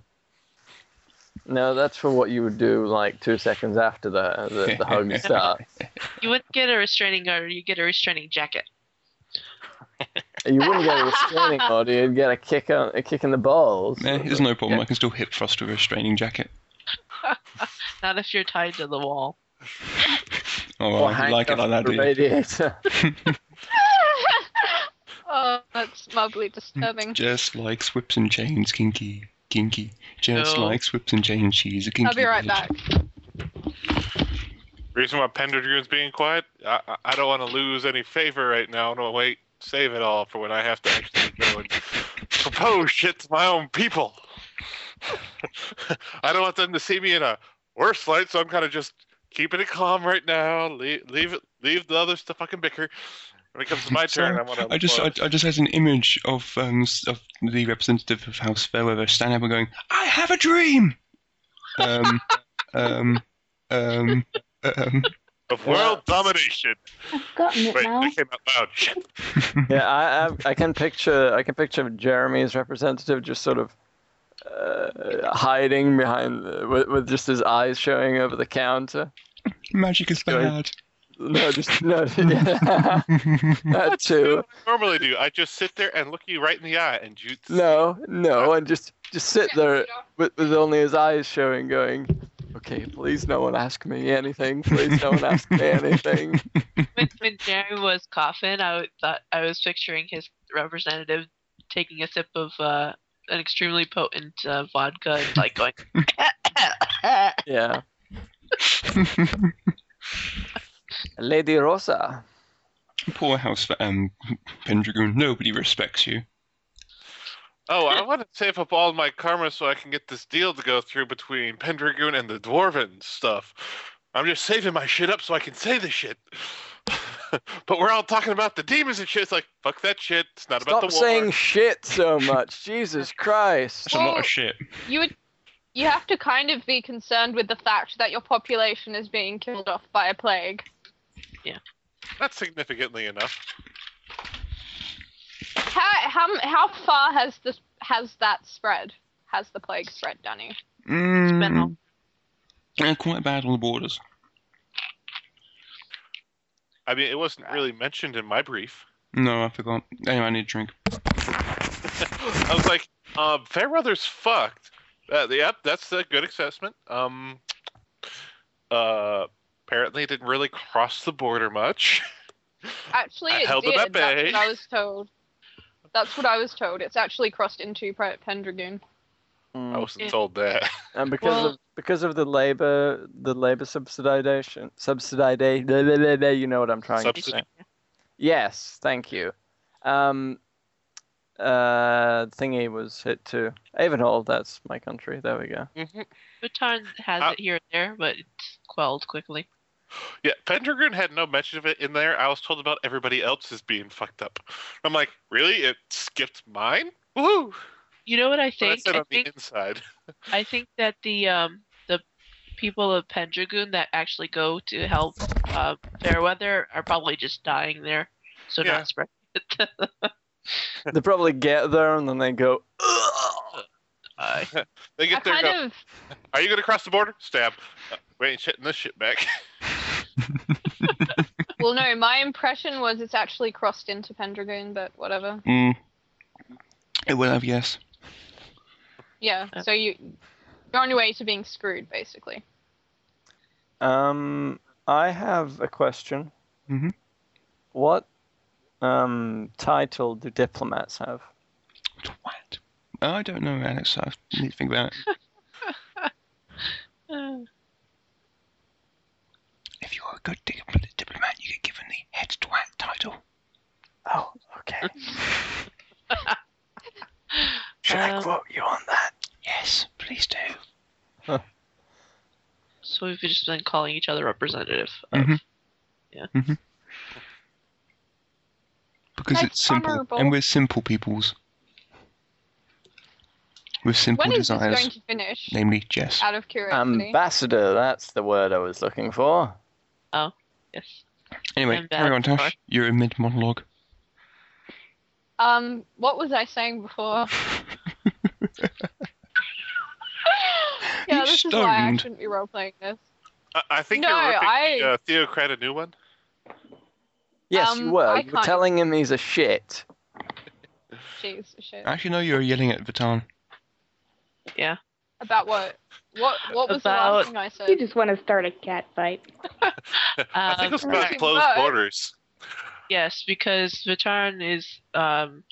No, that's for what you would do like two seconds after the the, the hug [laughs] starts. You wouldn't get a restraining order, you get a restraining jacket. You wouldn't get a restraining [laughs] order. You'd get a kick on a kick in the balls. Eh, there's no problem. I can still hip thrust with a restraining jacket. [laughs] Not if you're tied to the wall. [laughs] Oh, Or I like it off like that, the do you? radiator. oh, that's mildly disturbing. Just like whips and chains, kinky, kinky. Just No. like whips and chains, she's a kinky. I'll be right bitch. back. Reason why Pendragon's being quiet? I, I- I don't want to lose any favor right now. No, wait, save it all for when I have to actually go and propose shit to my own people. [laughs] I don't want them to see me in a worse light, so I'm kind of just keeping it calm right now. Leave, leave it, leave the others to fucking bicker. When it comes to my turn, I want to. I just, I, I just had an image of um of the representative of House Fairweather standing up and going, "I have a dream." Um, um, um, um. Of world domination. I've gotten it Wait, now. that came out loud. Shit. [laughs] yeah, I, I I can picture I can picture Jeremy's representative just sort of uh, hiding behind the, with, with just his eyes showing over the counter. Magic is Sorry. bad. No, just no, [laughs] yeah, [laughs] that too. I normally do. I just sit there and look you right in the eye and you. No, no, and just just sit there with, with only his eyes showing, going, "Okay, please, no one ask me anything. Please, no one ask me anything." [laughs] When, when Jeremy was coughing, I thought I was picturing his representative taking a sip of uh, an extremely potent uh, vodka and like going. [laughs] Yeah, [laughs] Lady Rosa. Poor House for um Pendragon. Nobody respects you. Oh, I want to save up all my karma so I can get this deal to go through between Pendragon and the Dwarven stuff. I'm just saving my shit up so I can say the shit. [laughs] but we're all talking about the demons and shit. It's like, fuck that shit. It's not about Stop the war. saying shit so [laughs] much. Jesus Christ. That's a lot of shit. You would, you have to kind of be concerned with the fact that your population is being killed off by a plague. Yeah. Not significantly enough. How how how far has this has that spread? Has the plague spread, Danny? been Mm, uh, quite bad on the borders. I mean, it wasn't really mentioned in my brief. No, I forgot. Anyway, I need a drink. [laughs] I was like, um, Fairweather's fucked. Uh, yep, that's a good assessment. Um, uh, apparently, it didn't really cross the border much. Actually, [laughs] it held them did. at That's bay. what I was told. That's what I was told. It's actually crossed into Pre- Pendragon. I Mm. wasn't Yeah. told that. [laughs] And because Well- of because of the labor the labor subsidization subsidization [laughs] you know what I'm trying to say. Yes, thank you. Um uh thingy was hit too. Avonhold, that's my country. There we go. Mhm. Vatan has Uh, it here and there, but it's quelled quickly. Yeah, Pendragon had no mention of it in there. I was told about everybody else's being fucked up. I'm like, really? It skipped mine? Woohoo! You know what I But I think? said I on the think inside. I think that the um the people of Pendragon that actually go to help uh, Fairweather are probably just dying there, so Yeah. not spreading it. they probably get there and then they go Ugh! Uh, [laughs] They I get there and go, of Are you going to cross the border? Stab. Uh, we ain't shitting this shit back. [laughs] [laughs] well, no. My impression was it's actually crossed into Pendragon, but whatever. Mm. It will have yes. Yeah. Yeah. So you you're on your way to being screwed, basically. Um I have a question. Mhm. What um title do diplomats have? What? I don't know, Alex. I need to think about it. uh, If you're a good dip- diplomat, you get given the head twat title. Oh, okay. [laughs] Should I Um, quote you on that? Yes, please do. So we've just been calling each other representative. Of, Mhm. because That's it's simple, honourable. and we're simple peoples. With simple When is this desires, going to finish? namely Jess. Out of curiosity. Ambassador, that's the word I was looking for. Oh, yes. Anyway, I'm carry on, Tash. sorry. You're in mid monologue. Um, what was I saying before? [laughs] [laughs] yeah, You this is why I stoned. shouldn't be role playing this. I, I think No, you're ripping I- the, uh, Theocrat a new one. Yes, Um, you were. I You were can't- telling him he's a shit. Jeez, shit. Actually, no, you're yelling at Vatan. Yeah. About what? What? What was the About- last thing I said? You just want to start a cat fight. I think Um, it's about closed But- borders. Yes, because Vatan is um,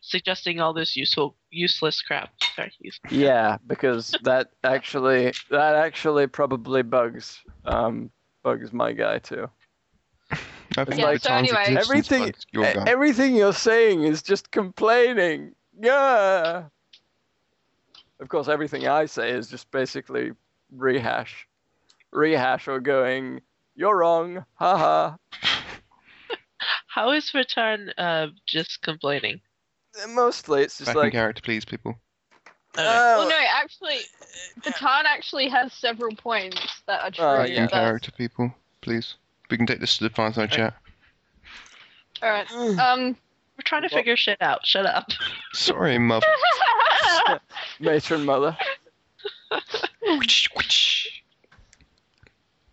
suggesting all this useful, useless crap. Sorry, use- Yeah, because that actually that actually probably bugs um bugs my guy too. I think Yeah, so anyway- Everything- your Everything you're saying is just complaining. Yeah. Of course, everything I say is just basically rehash, rehash or going. You're wrong. Haha. How is Vatan uh, just complaining? Mostly, it's just Back in like. character, please, people. Uh, Well, no, actually, Vatan actually has several points that are true. Oh, Back yeah. in character, people, please. We can take this to the fireside chat. All right. [sighs] Um. we're trying to Well- figure shit out. Shut up. Sorry, mother. [laughs] [laughs] Matron mother. [laughs]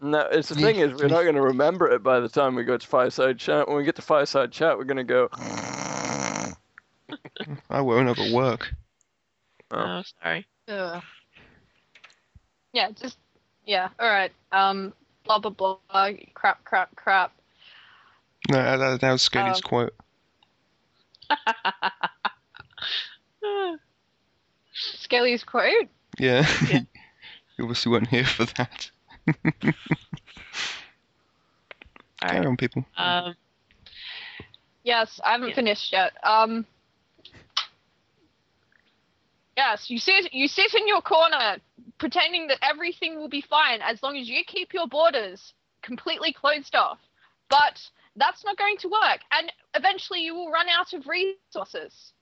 No, it's the thing is we're not going to remember it by the time we go to fireside chat. When we get to fireside chat, we're going to go. I won't. I've got work. Oh. Oh, sorry. Ugh. Yeah, just yeah. All right. Um. Blah blah blah. Crap. Crap. Crap. No, that, that, that was Skelly's Um, quote. [laughs] Skelly's quote. Yeah. Yeah. [laughs] you obviously weren't here for that. All Carry right. on, people. Um, Yes, I haven't Yeah. finished yet. Um. Yes, you sit you sit in your corner, pretending that everything will be fine as long as you keep your borders completely closed off. But that's not going to work, and eventually you will run out of resources.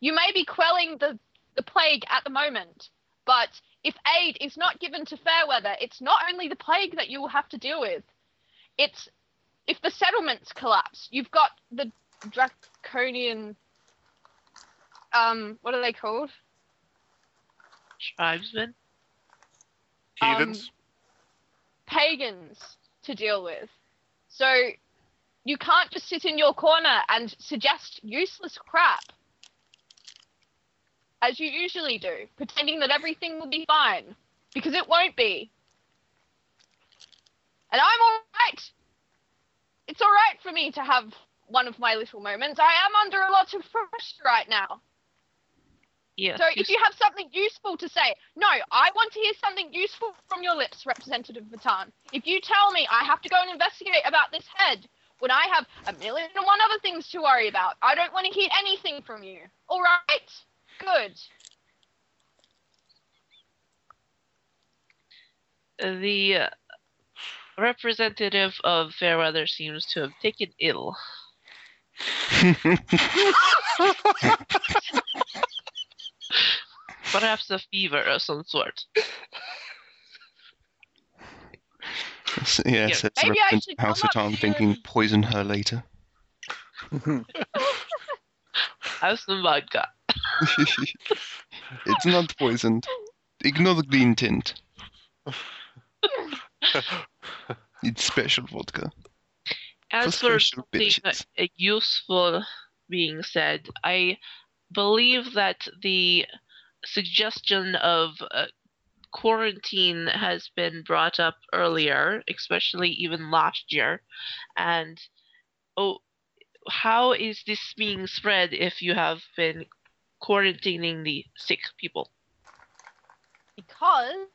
You may be quelling the the plague at the moment, but if aid is not given to Fairweather, it's not only the plague that you will have to deal with. It's if the settlements collapse, you've got the draconian. Um, what are they called? tribesmen. Heathens. Pagans to deal with. So you can't just sit in your corner and suggest useless crap. As you usually do, pretending that everything will be fine. Because it won't be. And I'm alright. It's alright for me to have one of my little moments. I am under a lot of pressure right now. Yes. So if you have something useful to say, no, I want to hear something useful from your lips, Representative Vatan. If you tell me I have to go and investigate about this head when I have a million and one other things to worry about, I don't want to hear anything from you. All right? Good. the uh, representative of Fairweather seems to have taken ill. [laughs] Perhaps a fever of some sort. S- yes, it's Maybe I representative should House come up Vatan here thinking poison her later. Have some vodka. [laughs] it's not poisoned. Ignore the green tint. It's special vodka. As For for something bitches. uh, useful being said, I believe that the suggestion of uh, quarantine has been brought up earlier, especially even last year. And oh, how is this being spread if you have been quarantining the sick people? Because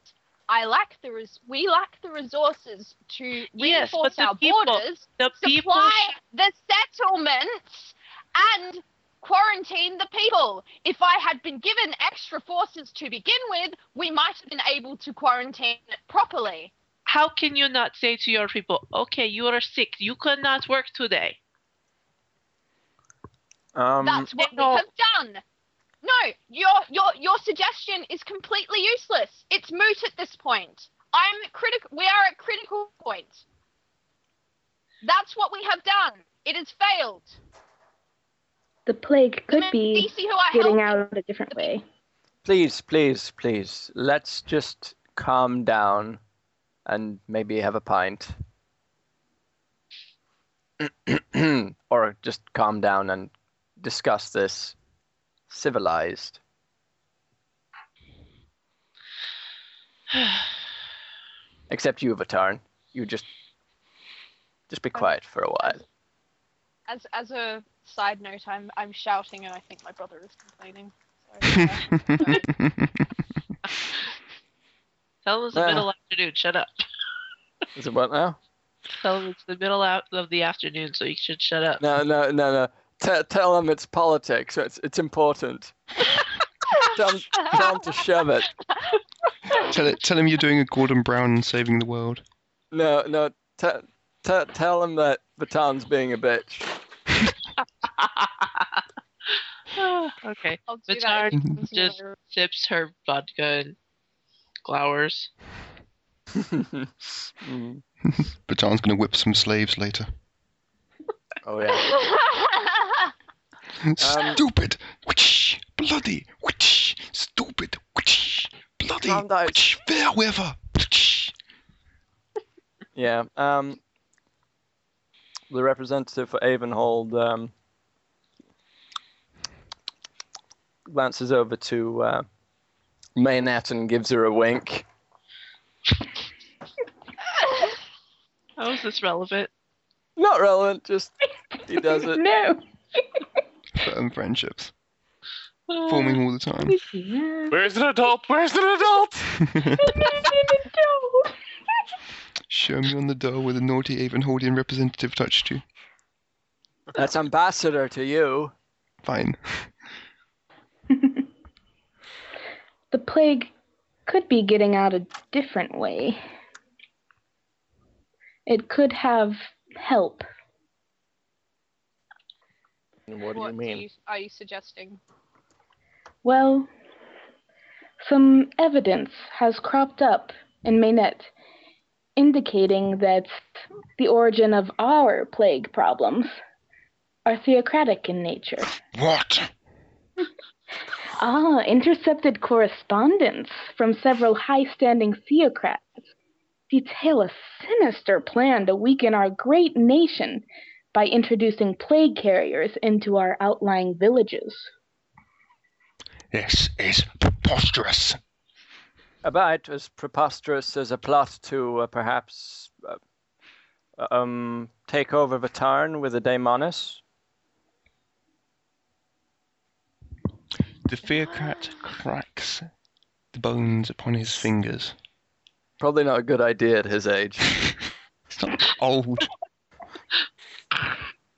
I lack the res- we lack the resources to Yes, reinforce but the our people- borders, The supply sh- the settlements, and quarantine the people. If I had been given extra forces to begin with, we might have been able to quarantine it properly. How can you not say to your people, okay, you are sick, you cannot work today? Um, That's what we have done. No, your your your suggestion is completely useless. It's moot at this point. I'm critical. We are at critical point. That's what we have done. It has failed. The plague could The be DC who are getting helping- out a different way. please, please, please. Let's just calm down and maybe have a pint. [clears throat] or just calm down and discuss this civilized. [sighs] Except you, Vatan. You just just be quiet for a while. As as a side note, I'm I'm shouting and I think my brother is complaining. Sorry. [laughs] Tell them it's the middle afternoon. Shut up. Is it what now? Tell them it's the middle out of the afternoon, so you should shut up. No, no, no, no. T- tell them it's politics. It's it's important. [laughs] tell, 'em- tell 'em to shove it. tell, it, tell him you're doing a Gordon Brown and saving the world. No, no. T- t- tell them that Vatan's being a bitch. [laughs] okay. I'll do But that. Tard if he comes just- Sips her vodka and glowers. [laughs] Mm. Vatan's going to whip some slaves later. Oh yeah. Um, Stupid! Whoosh! Bloody! Whoosh! Stupid! Whoosh! Bloody! Calm down. Fairweather! Yeah. Um. The representative for Avonhold um, glances over to uh, Maynette and gives her a wink. How is this relevant? Not relevant. Just he does it. [laughs] No. Firm friendships. Forming uh, all the time. Yeah. Where's an adult? Where's an adult? [laughs] Show me on the door where the naughty Avonholdian representative touched you. That's ambassador to you. Fine. [laughs] the plague could be getting out a different way. It could have help. What do you what mean? you, are you suggesting? Well, some evidence has cropped up in Maynette indicating that the origin of our plague problems are theocratic in nature. What? [laughs] Ah, intercepted correspondence from several high standing theocrats detail a sinister plan to weaken our great nation by introducing plague carriers into our outlying villages. This is preposterous. About as preposterous as a plot to uh, perhaps uh, um, take over Vatan with a Daemonus. The theocrat cracks the bones upon his fingers. Probably not a good idea at his age. [laughs] He's not old.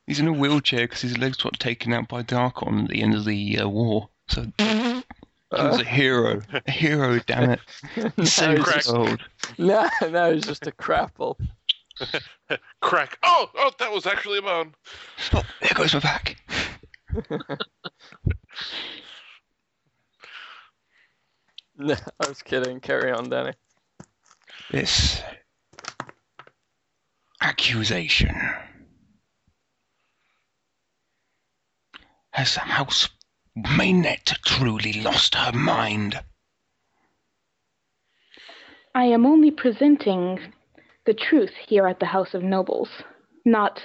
He's in a wheelchair because his legs got taken out by Darkon at the end of the uh, war. So [laughs] he was a hero. A hero, [laughs] damn it. He saved Correct. the no, no, he's just a crapple. [laughs] Crack. Oh, oh, that was actually a bone. Stop. There goes my back. No, I was kidding. Carry on, Danny. This accusation has House Maynette truly lost her mind? I am only presenting the truth here at the House of Nobles, not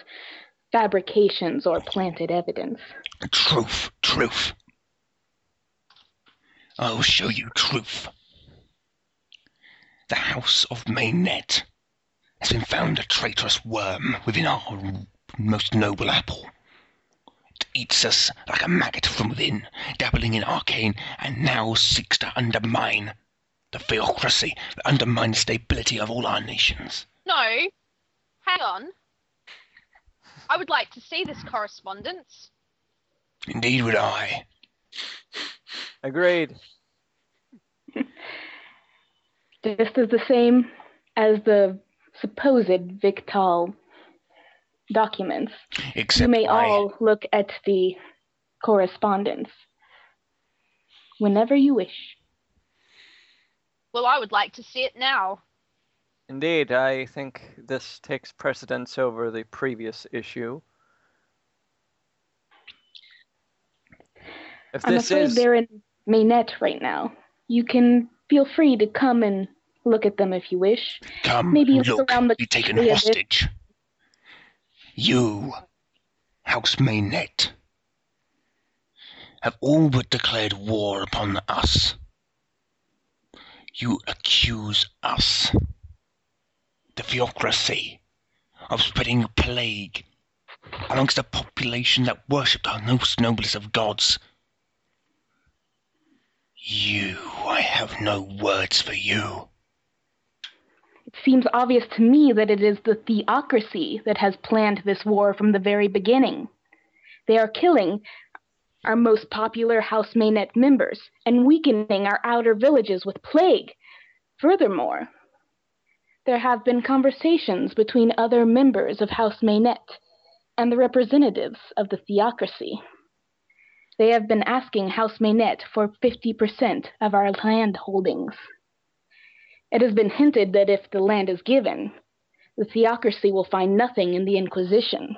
fabrications or planted evidence. Truth, truth. I'll show you truth. The House of Maynette has been found a traitorous worm within our most noble apple. It eats us like a maggot from within, dabbling in arcane, and now seeks to undermine the theocracy that undermines the stability of all our nations. No. Hang on. I would like to see this correspondence. Indeed would I. Agreed. Just as the same as the supposed Victal documents. Except you may I, all look at the correspondence whenever you wish. Well, I would like to see it now. Indeed, I think this takes precedence over the previous issue. If I'm this afraid is they're in Maynette right now. You can feel free to come and look at them if you wish. come maybe look, look around the be taken area a hostage. You, House Maynette, have all but declared war upon us. You accuse us, the theocracy, of spreading plague amongst a population that worshipped our most noblest of gods. You, I have no words for you. It seems obvious to me that it is the theocracy that has planned this war from the very beginning. They are killing our most popular House Maynette members and weakening our outer villages with plague. Furthermore, there have been conversations between other members of House Maynette and the representatives of the theocracy. They have been asking House Maynette for 50% of our land holdings. It has been hinted that if the land is given, the theocracy will find nothing in the Inquisition.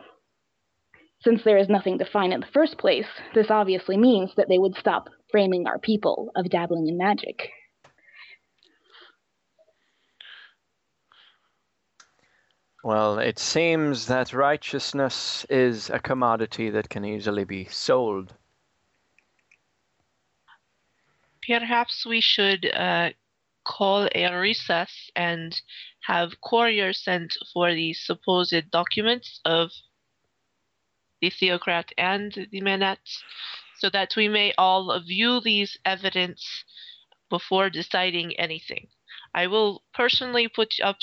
Since there is nothing to find in the first place, this obviously means that they would stop framing our people of dabbling in magic. well, it seems that righteousness is a commodity that can easily be sold. Perhaps we should uh, call a recess and have couriers sent for the supposed documents of the theocrat and the Manettes, so that we may all view these evidence before deciding anything. I will personally put up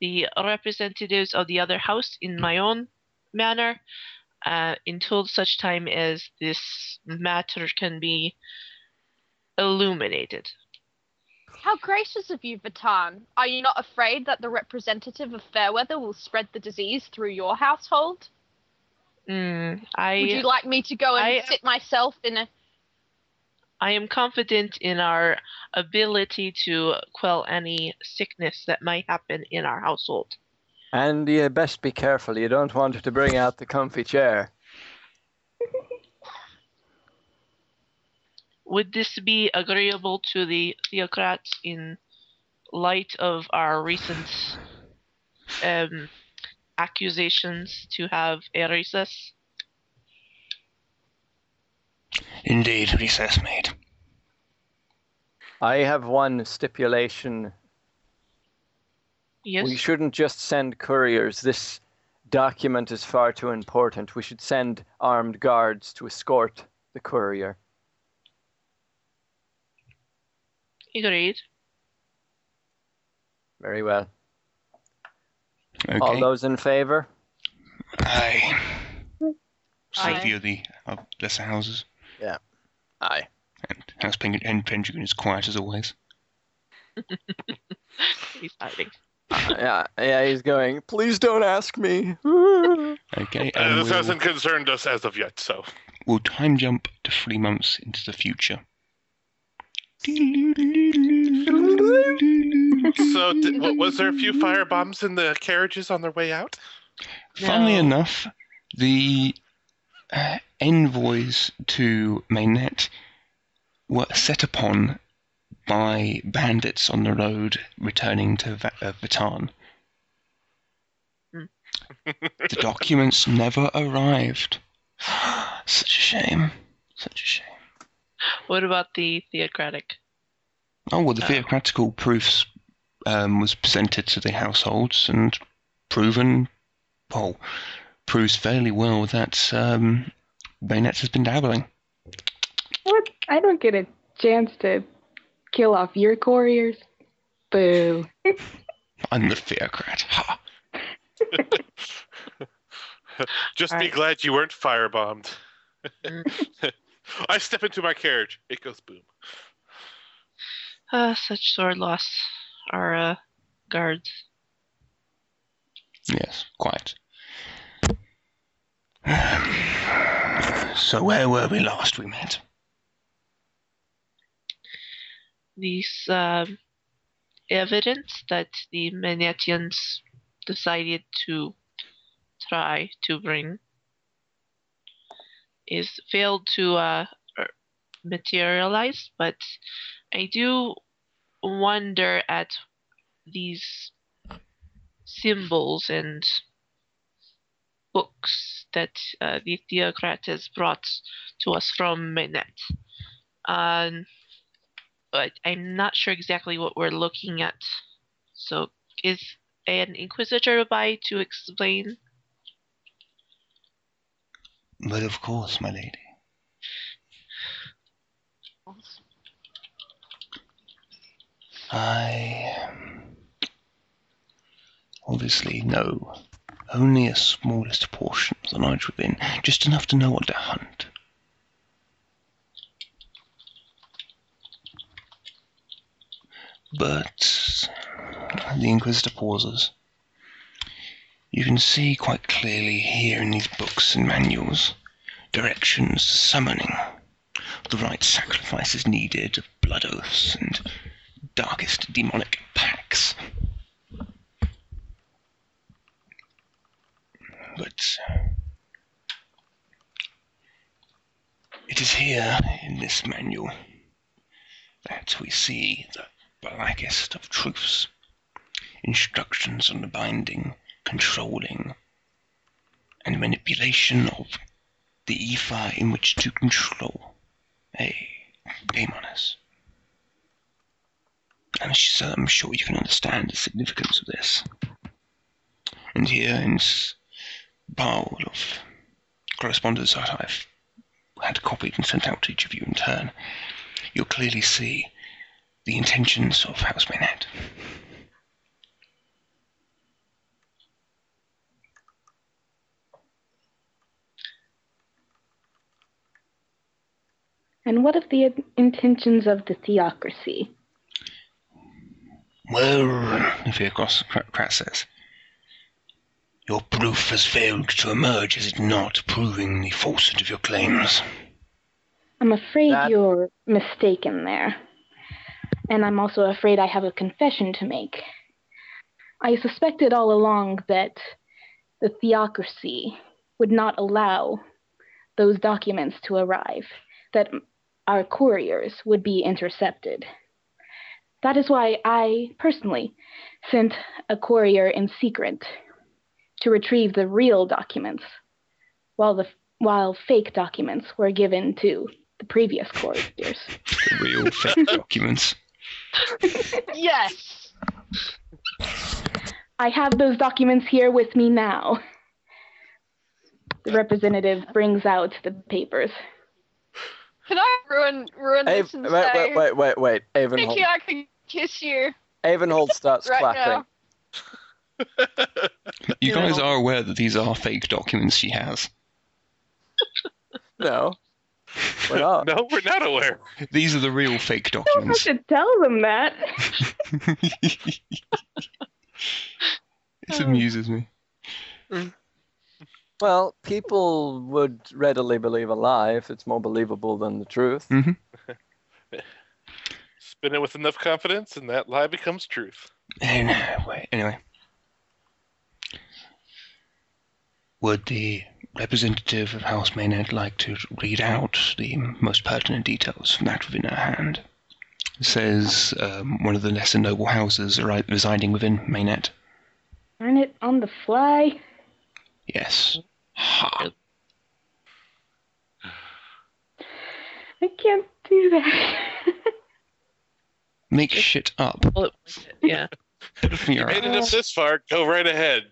the representatives of the other house in my own manner uh, until such time as this matter can be illuminated. How gracious of you, Vatan. Are you not afraid that the representative of Fairweather will spread the disease through your household? Mm, I Would you like me to go and I- sit myself in a I am confident in our ability to quell any sickness that might happen in our household. And you best be careful. You don't want to bring out the comfy chair. Would this be agreeable to the theocrats in light of our recent um, accusations to have a recess? Indeed, recess made. I have one stipulation. Yes. We shouldn't just send couriers. This document is far too important. We should send armed guards to escort the courier. Agreed. Very well. Okay. All those in favor? Aye. Aye. Safety of the of lesser houses. Yeah. Aye. And House Pen- and Pendragon is quiet as always. [laughs] He's hiding. Uh, yeah, yeah, he's going, please don't ask me. [laughs] Okay, Uh, this we'll, hasn't concerned us as of yet, so. we'll time jump to three months into the future. So, [laughs] d- wa- was there a few fire bombs in the carriages on their way out? Funnily enough, the uh, envoys to Mainnet were set upon by bandits on the road returning to Va- uh, Vatan. Hmm. the documents never arrived. [gasps] Such a shame. Such a shame. [laughs] What about the theocratic? Oh well, the Uh, theocratical proofs um, was presented to the households and proven, well, proves fairly well that um, Bayonets has been dabbling. What? I don't get a chance to kill off your couriers. Boo. [laughs] I'm the theocrat. [laughs] Ha! Just be Alright. glad you weren't firebombed. I step into my carriage. It goes boom. Uh, such sword loss. Our uh, guards. Yes, quite. so where were we last we met? These um, evidence that the Manetians decided to try to bring is failed to uh, er, materialize, but I do wonder at these symbols and books that uh, the theocrat has brought to us from Manet. Um, but I'm not sure exactly what we're looking at. So, is an inquisitor by to explain? But of course, my lady. I obviously know only a smallest portion of the knowledge within, just enough to know what to hunt. But the Inquisitor pauses. You can see quite clearly here in these books and manuals directions to summoning, the right sacrifices needed blood oaths and darkest demonic pacts. But uh, it is here in this manual that we see the blackest of truths. Instructions on the binding, controlling, and manipulation of the ether in which to control a daemoness. And so I'm sure you can understand the significance of this. And here in this pile of correspondence that I've had copied and sent out to each of you in turn, you'll clearly see the intentions of House. And what of the intentions of the theocracy? Well, the theocrat says, your proof has failed to emerge, has it not, proving the falsehood of your claims? I'm afraid That- you're mistaken there. And I'm also afraid I have a confession to make. I suspected all along that the theocracy would not allow those documents to arrive, that our couriers would be intercepted. That is why I personally sent a courier in secret to retrieve the real documents, while the while fake documents were given to the previous couriers. The [laughs] real fake [laughs] documents. yes. I have those documents here with me now. The representative brings out the papers. Can I ruin ruin Av- this and wait, say, wait, wait, wait, wait. Avonhold, Thinking I can kiss you Avonhold [laughs] starts right clapping. [laughs] You guys are aware that these are fake documents she has. No, we're [laughs] not. No, we're not aware. These are the real fake documents. I don't have to tell them that. it amuses me. Mm. Well, people would readily believe a lie if it's more believable than the truth. hmm [laughs] Spin it with enough confidence, and that lie becomes truth. Anyway, anyway. Would the representative of House Maynard like to read out the most pertinent details from that within her hand? It says um, one of the lesser noble houses residing within Maynard. Learn it on the fly. Yes. Ha. I can't do that. [laughs] Make shit up. Bullet point it, Yeah. [laughs] You're You made it up this far. Go right ahead.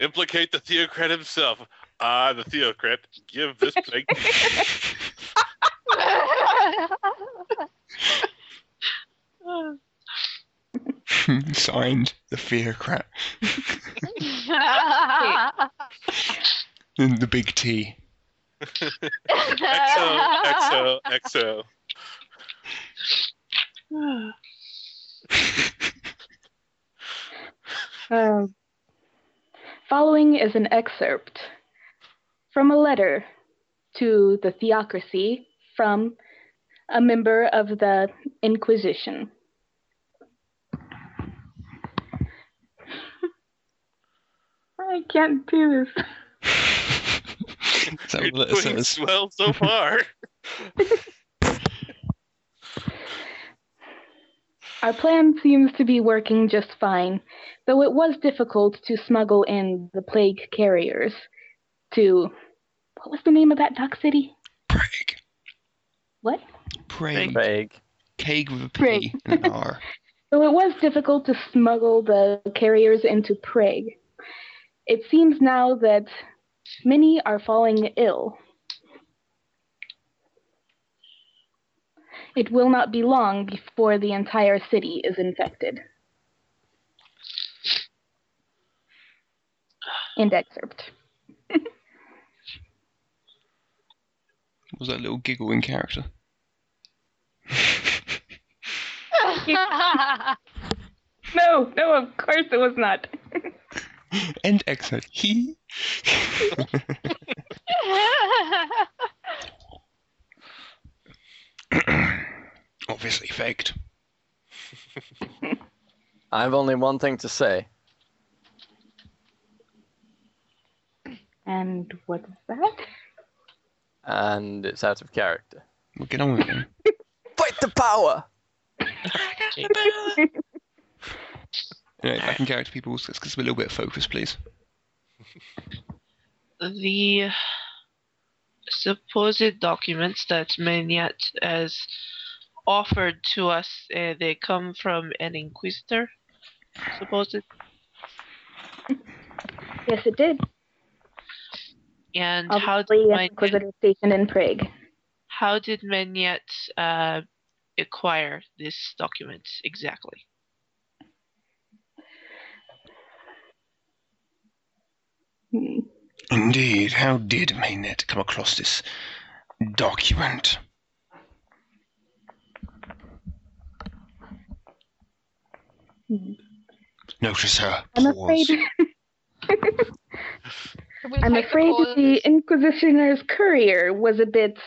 Implicate the theocrat himself. Ah, the theocrat. Give this plague. [laughs] Signed, the theocrat. And the big T. XO, XO, XO. [sighs] Um, following is an excerpt from a letter to the theocracy from a member of the Inquisition. I can't do this. Is [laughs] that You're what it doing says? well so far. [laughs] Our plan seems to be working just fine, though it was difficult to smuggle in the plague carriers to. What was the name of that duck city? Prague. What? Prague. Vague. Cake with a P Prague. and an R. [laughs] So it was difficult to smuggle the carriers into Prague. It seems now that many are falling ill. It will not be long before the entire city is infected. End excerpt. [laughs] was that little giggle in character? [laughs] [laughs] No, no, of course it was not. End exit. He. [laughs] Obviously faked. I have only one thing to say. And what is that? and it's out of character. We'll get on with it. [laughs] Fight the power! Anyway, back in character, people. Let's get a little bit of focus, please. the supposed documents that Maniat has offered to us, uh, they come from an inquisitor, supposed. Yes, it did. And how did an Maniat, Inquisitor stationed in Prague. how did Maniat uh, acquire this document exactly? Indeed, how did Maynet come across this document? Hmm. Notice her I'm pause. afraid. [laughs] Can we I'm afraid the the Inquisitioner's courier was a bit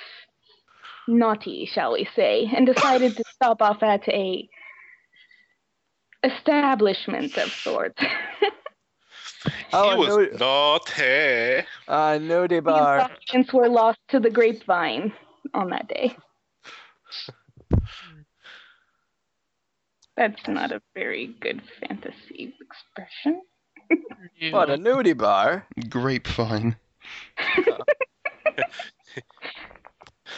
naughty, shall we say, and decided to stop off at a establishment of sorts. [laughs] Oh, I he was know- naughty. I know the These bar. documents were lost to the grapevine on that day. That's not a very good fantasy expression. You- What, a nudie bar? Grapevine. [laughs]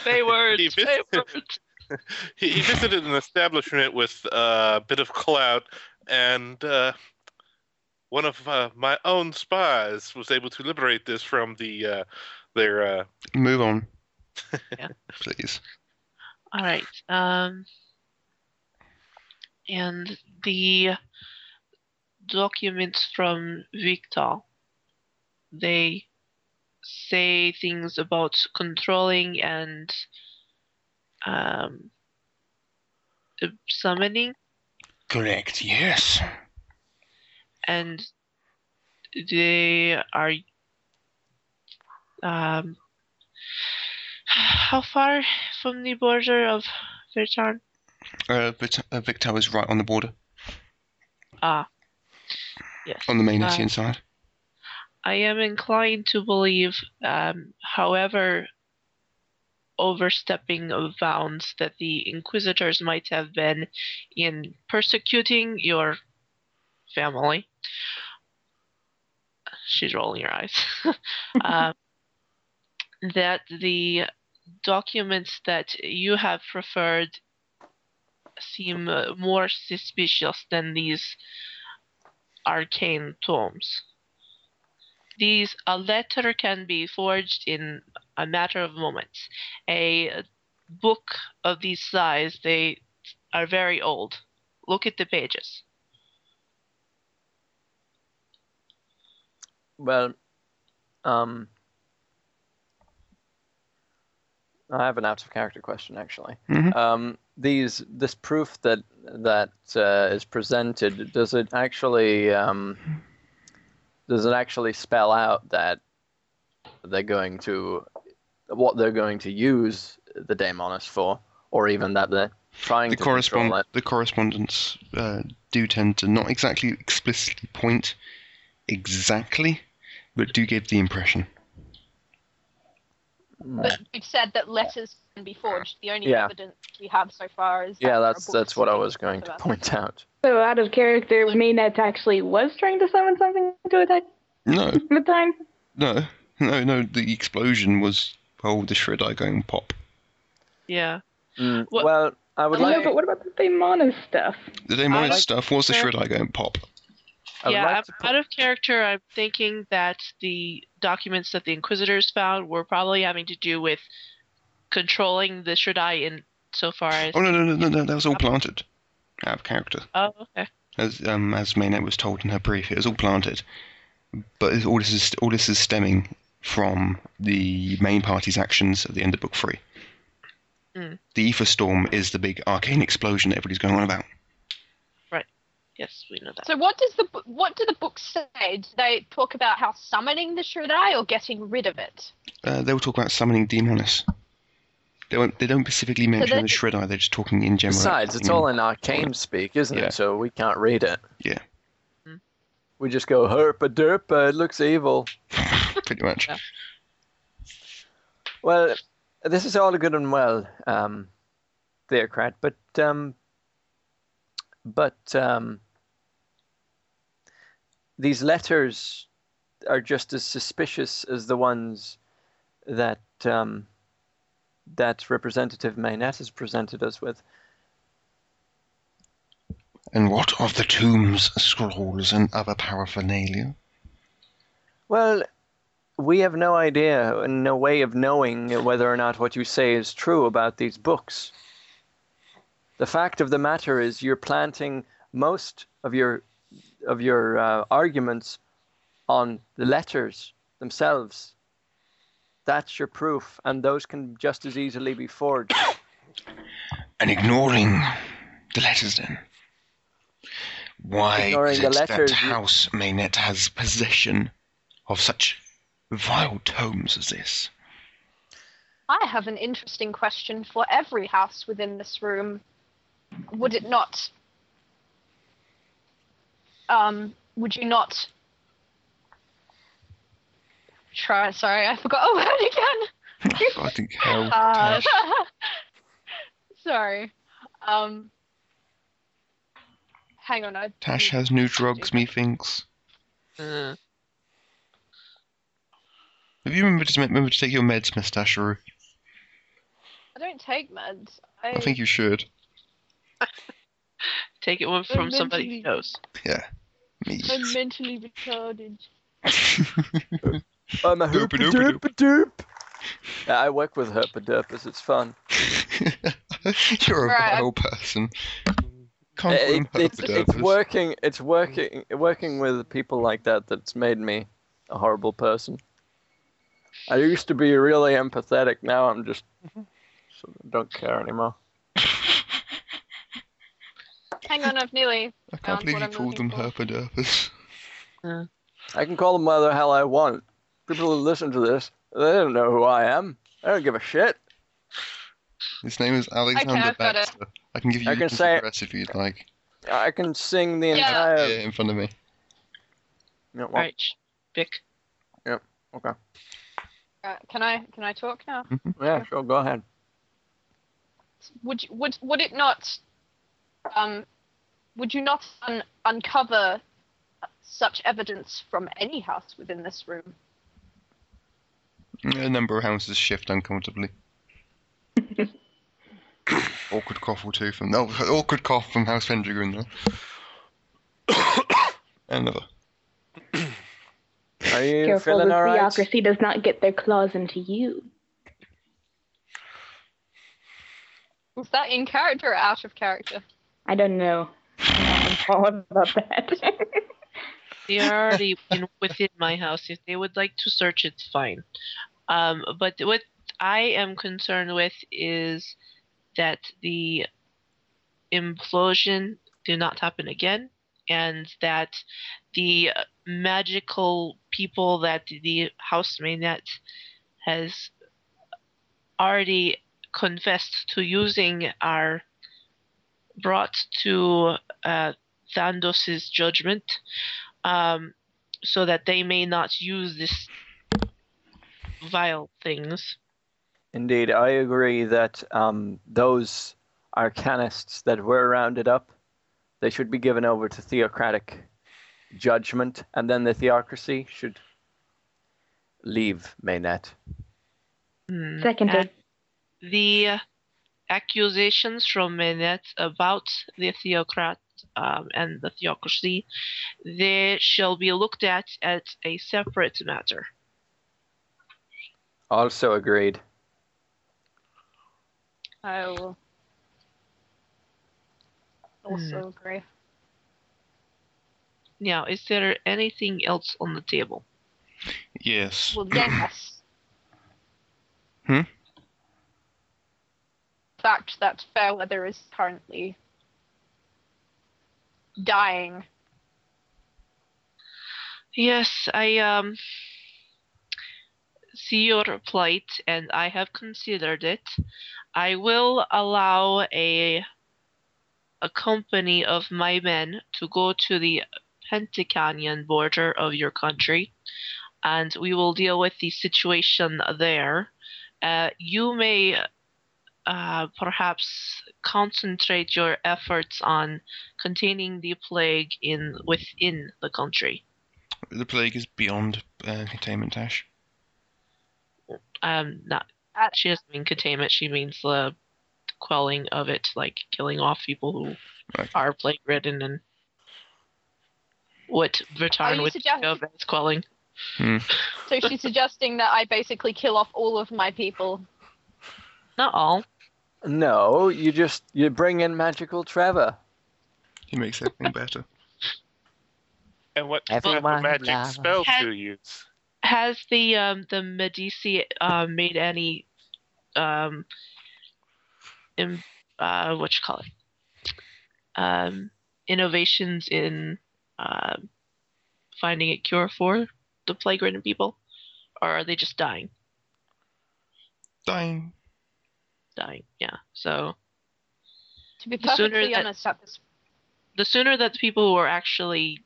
Say words. He say visited- words. [laughs] He, he visited an establishment with uh, a bit of clout, and uh, one of uh, my own spies was able to liberate this from the uh, their. Uh, Move on. [laughs] Yeah. Please. All right. Um, and the documents from Victor, they say things about controlling and um, uh, summoning, Correct, yes. And they are. Um, how far from the border of Vatan? Uh, uh, Victor is right on the border, Ah, yes. on the main Uh, side. I am inclined to believe, um, however overstepping of bounds that the Inquisitors might have been in persecuting your family. She's rolling her eyes. [laughs] um, that the documents that you have preferred seem more suspicious than these arcane tomes. These a letter can be forged in a matter of moments. A book of this size they are very old. Look at the pages Well, um, I have an out of character question actually. Mhm. Um, these this proof that that uh, is presented does it actually um, does it actually spell out that they're going to what they're going to use the Daemonus for, or even that they're trying The to correspond the correspondence uh, do tend to not exactly explicitly point exactly, but do give the impression. But you've said that letters can be forged. The only Yeah. evidence we have so far is that Yeah, that's that's what I was going to point out. So out of character, Maynette actually was trying to summon something to attack No, [laughs] the time. no, no, no. The explosion was oh the shred eye going pop. Yeah. Mm, Well, I would I know, like. but what about the Daemonus stuff? The Daemonus like- stuff was the Yeah. shred eye going pop. I yeah, like I'm- put- out of character, I'm thinking that the documents that the Inquisitors found were probably having to do with controlling the Shredai in so far as. Oh no, no, no, no, no. That was all planted. Out of character. Oh, okay. as um, as Maynette was told in her brief, it was all planted. But all this is all this is stemming from the main party's actions at the end of book three. Mm. The ether storm is the big arcane explosion that everybody's going on about. Yes, we know that. So what does the bo- what do the books say? Do they talk about how summoning the Shredai or getting rid of it? Uh, they will talk about summoning Demonis. They won't. They don't specifically mention they- the Shred Eye. They're just talking in general. Besides, it's all in arcane speak, isn't Yeah. it? So we can't read it. Yeah. Hmm. We just go herpa derpa. It looks evil. [laughs] pretty much. Yeah. Well, this is all good and well, um, Theocrat, but um, but um, these letters are just as suspicious as the ones that um, that Representative Maynette has presented us with. And what of the tombs, scrolls, and other paraphernalia? Well, we have no idea and no way of knowing whether or not what you say is true about these books. The fact of the matter is, you're planting most of your of your uh, arguments on the letters themselves. That's your proof, and those can just as easily be forged. And ignoring the letters, then. Why Ignoring is the it letters, that House Maynette has possession of such vile tomes as this? I have an interesting question for every house within this room. Would it not? Um, would you not? Try. Sorry, I forgot [laughs] a word again. [laughs] I think hell. Uh, Tash. [laughs] sorry. Um, hang on. I Tash has new drugs, methinks. Uh, Have you remembered to, remember to take your meds, Mustache? I don't take meds. I, I think you should. Take it one from somebody who mentally- knows. Me. I'm mentally retarded. I'm a Derpa herpa derpa derpa derp. Yeah, I work with herpa derpas. It's fun. [laughs] You're a Right, vile person. Can't call It- them it's, it's herpedopers. working. It's working. Working with people like that that's made me a horrible person. I used to be really empathetic. Now I'm just mm-hmm. sort of don't care anymore. Hang on, I've nearly. I can't believe you I'm called them looking herpedopers. I can call them whatever the hell I want. People who listen to this, they don't know who I am. I don't give a shit. His name is Alexander I've got it. Baxter. I can give you I can say- address if you'd like. I can sing the Yeah. entire. Yeah, in front of me. Yeah, well, All right, sh- Vic. okay. Uh, can I? Can I talk now? Yeah, sure. Go ahead. Would you, would would it not? Um, would you not un- uncover such evidence from any house within this room? A number of houses shift uncomfortably. [laughs] awkward cough or two from no [laughs] awkward cough from House Pendragon there. [coughs] Another. Are you Careful feeling the all right? theocracy does not get their claws into you. Was that in character or out of character? I don't know. Informed about that. [laughs] They are already in, within my house. If they would like to search, it's fine. Um, but what I am concerned with is that the implosion do not happen again, and that the magical people that the House Mainnet has already confessed to using are brought to uh, Thandos's judgment um, so that they may not use this vile things. Indeed, I agree that um, those arcanists that were rounded up, they should be given over to theocratic judgment, and then the theocracy should leave Maynet. Hmm. Seconded. And the accusations from Mainnet about the theocrat um, and the theocracy, they shall be looked at as a separate matter. Also agreed. I will also agree. Now, is there anything else on the table? Yes. Well, yes. Hmm? Fact that Fairweather is currently dying. Yes, I um see your plight and I have considered it. I will allow a a company of my men to go to the Pentacanian border of your country and we will deal with the situation there. Uh, you may uh, perhaps concentrate your efforts on containing the plague in within the country. The plague is beyond uh, containment, Ash. Um, not Uh, she doesn't mean containment. She means the quelling of it, like killing off people who Right. are plague ridden and what Are Vatan you would suggest- think of as quelling. So she's suggesting that I basically kill off all of my people. Not all. No, you just you bring in magical Trevor. He makes everything better. And what type of Everyone magic loves- spell Has- to use? Has the um the Medici um made any um in uh what you call it um innovations in um finding a cure for the plague ridden people, or are they just dying? Dying. Dying, yeah. So To be The sooner perfectly that- honest, at this the sooner that the people who are actually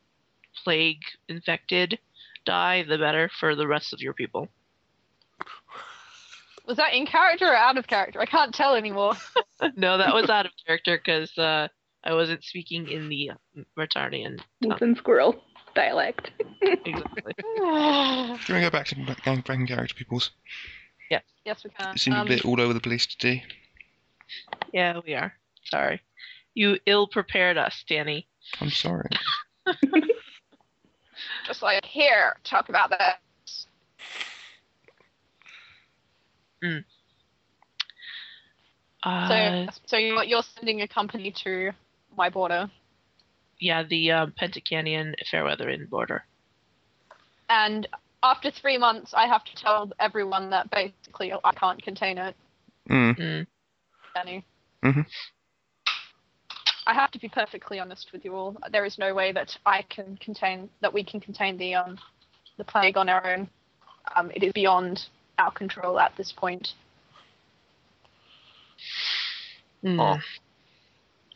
plague infected die, the better for the rest of your people. was that in character or out of character? I can't tell anymore. no, that was out of character because uh, I wasn't speaking in the Retardian. Wolf and squirrel dialect. Exactly. Do you want to go back to back- gang bang character peoples? Yes, we can. It seemed Um, a bit all over the place today. yeah, we are. Sorry. You ill prepared us, Danny. I'm sorry. [laughs] just like here, talk about that. Uh, So, so you're, you're sending a company to my border, yeah, the um, Pentacanian Fairweather Inn border. and after three months, I have to tell everyone that basically I can't contain it. Mm. Mm. Danny. Mhm. I have to be perfectly honest with you all. There is no way that I can contain that we can contain the um the plague on our own. Um, it is beyond our control at this point. Mm. Oh.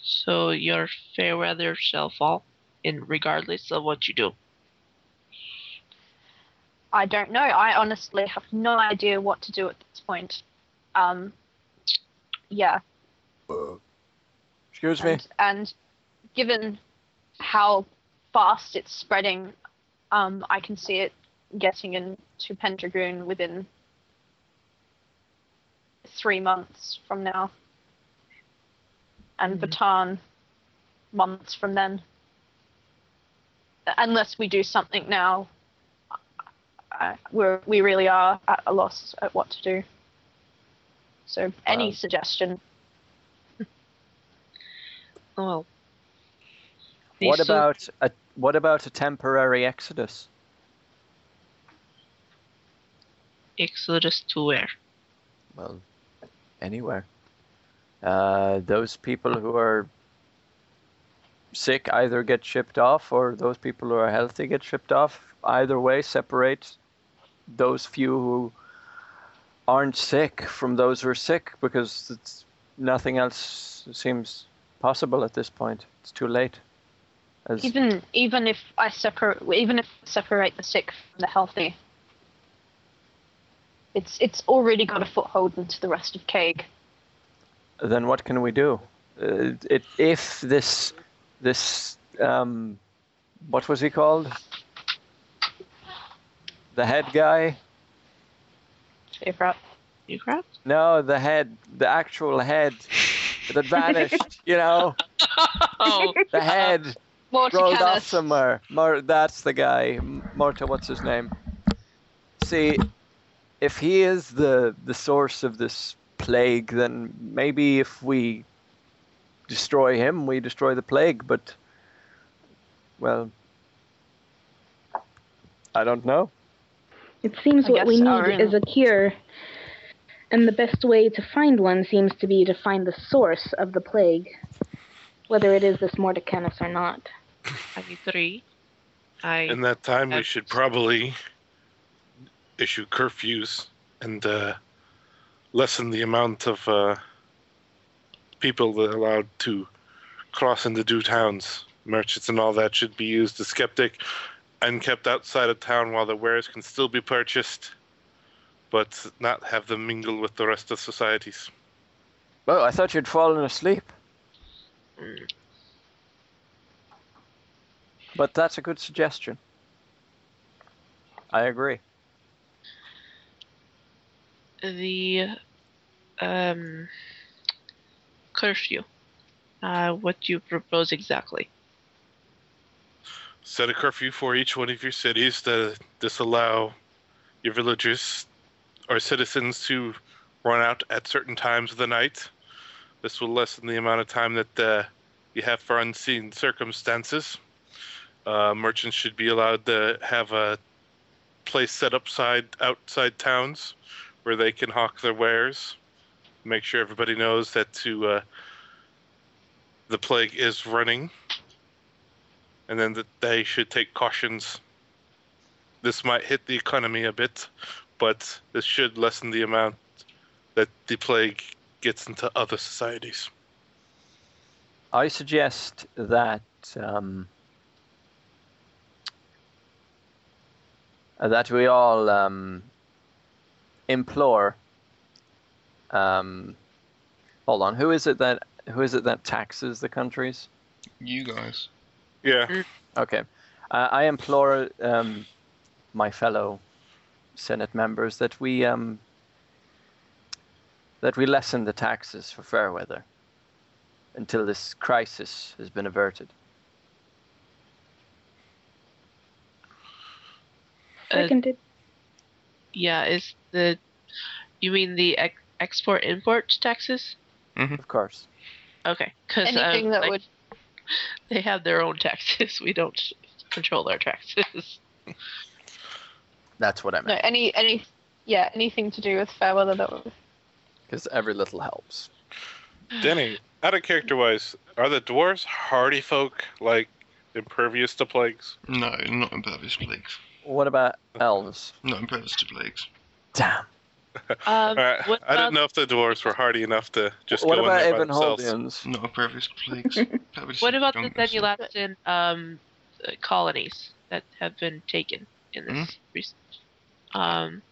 So your fair weather shall fall, in regardless of what you do. I don't know. I honestly have no idea what to do at this point. Um, yeah, Excuse me. and, and given how fast it's spreading, um, I can see it getting into Pendragon within three months from now, and. Vatan months from then. Unless we do something now, we're we really are at a loss at what to do. So, any Wow. suggestion? [laughs] Oh, well. What These- so- about a what about a temporary exodus? Exodus to where? Well, anywhere. Uh, those people who are sick either get shipped off or those people who are healthy get shipped off. Either way, separate those few who aren't sick from those who are sick because it's, nothing else seems possible at this point. It's too late. As, Even even if I separate even if I separate the sick from the healthy, it's it's already got a foothold into the rest of Kaig. then what can we do? Uh, it, if this this um, what was he called? The head guy? You crap? No, the head, the actual head that vanished. [laughs] you know, Oh, the head rolled off somewhere. That's the guy. Morta. What's his name? See, if he is the the source of this plague, then maybe if we destroy him, we destroy the plague. But well, I don't know. It seems I what we need our- is a cure. And the best way to find one seems to be to find the source of the plague, whether it is this Morticanus or not. I agree. I In that time, we should probably issue curfews and uh, lessen the amount of uh, people that are allowed to cross into two towns. Merchants and all that should be used as skeptic and kept outside of town while the wares can still be purchased, but not have them mingle with the rest of societies. Oh, I thought you'd fallen asleep. Mm. But that's a good suggestion. I agree. the um curfew. Uh, what do you propose exactly? Set a curfew for each one of your cities to disallow your villagers or citizens to run out at certain times of the night. This will lessen the amount of time that uh, you have for unseen circumstances. Uh, merchants should be allowed to have a place set up side, outside towns where they can hawk their wares. Make sure everybody knows that to uh, the plague is running and then that they should take cautions. This might hit the economy a bit, but this should lessen the amount that the plague gets into other societies. I suggest that um, that we all um, implore. Um, hold on, who is it that who is it that taxes the countries? You guys. Yeah, Okay, uh, I implore um, my fellow Senate members that we um, that we lessen the taxes for Fairweather until this crisis has been averted. Uh, Seconded. Yeah, is the you mean the ex- export import taxes? Of course. Okay, because Anything that would [laughs] they have their own taxes. [laughs] We don't control their taxes. That's what I no meant. any any yeah anything to do with Fairweather that would Because every little helps. [sighs] Denny, out of character wise, are the dwarves hardy folk, like impervious to plagues? No, not impervious to plagues. What about elves? Not impervious to plagues. Damn. Um, Alright, what I about didn't know if the dwarves were hardy enough to just what go about in there by themselves. Avonholdians? Not impervious to plagues. [laughs] What about the drunkenness. Zenulastin um, uh, colonies that have been taken in this recent? Um,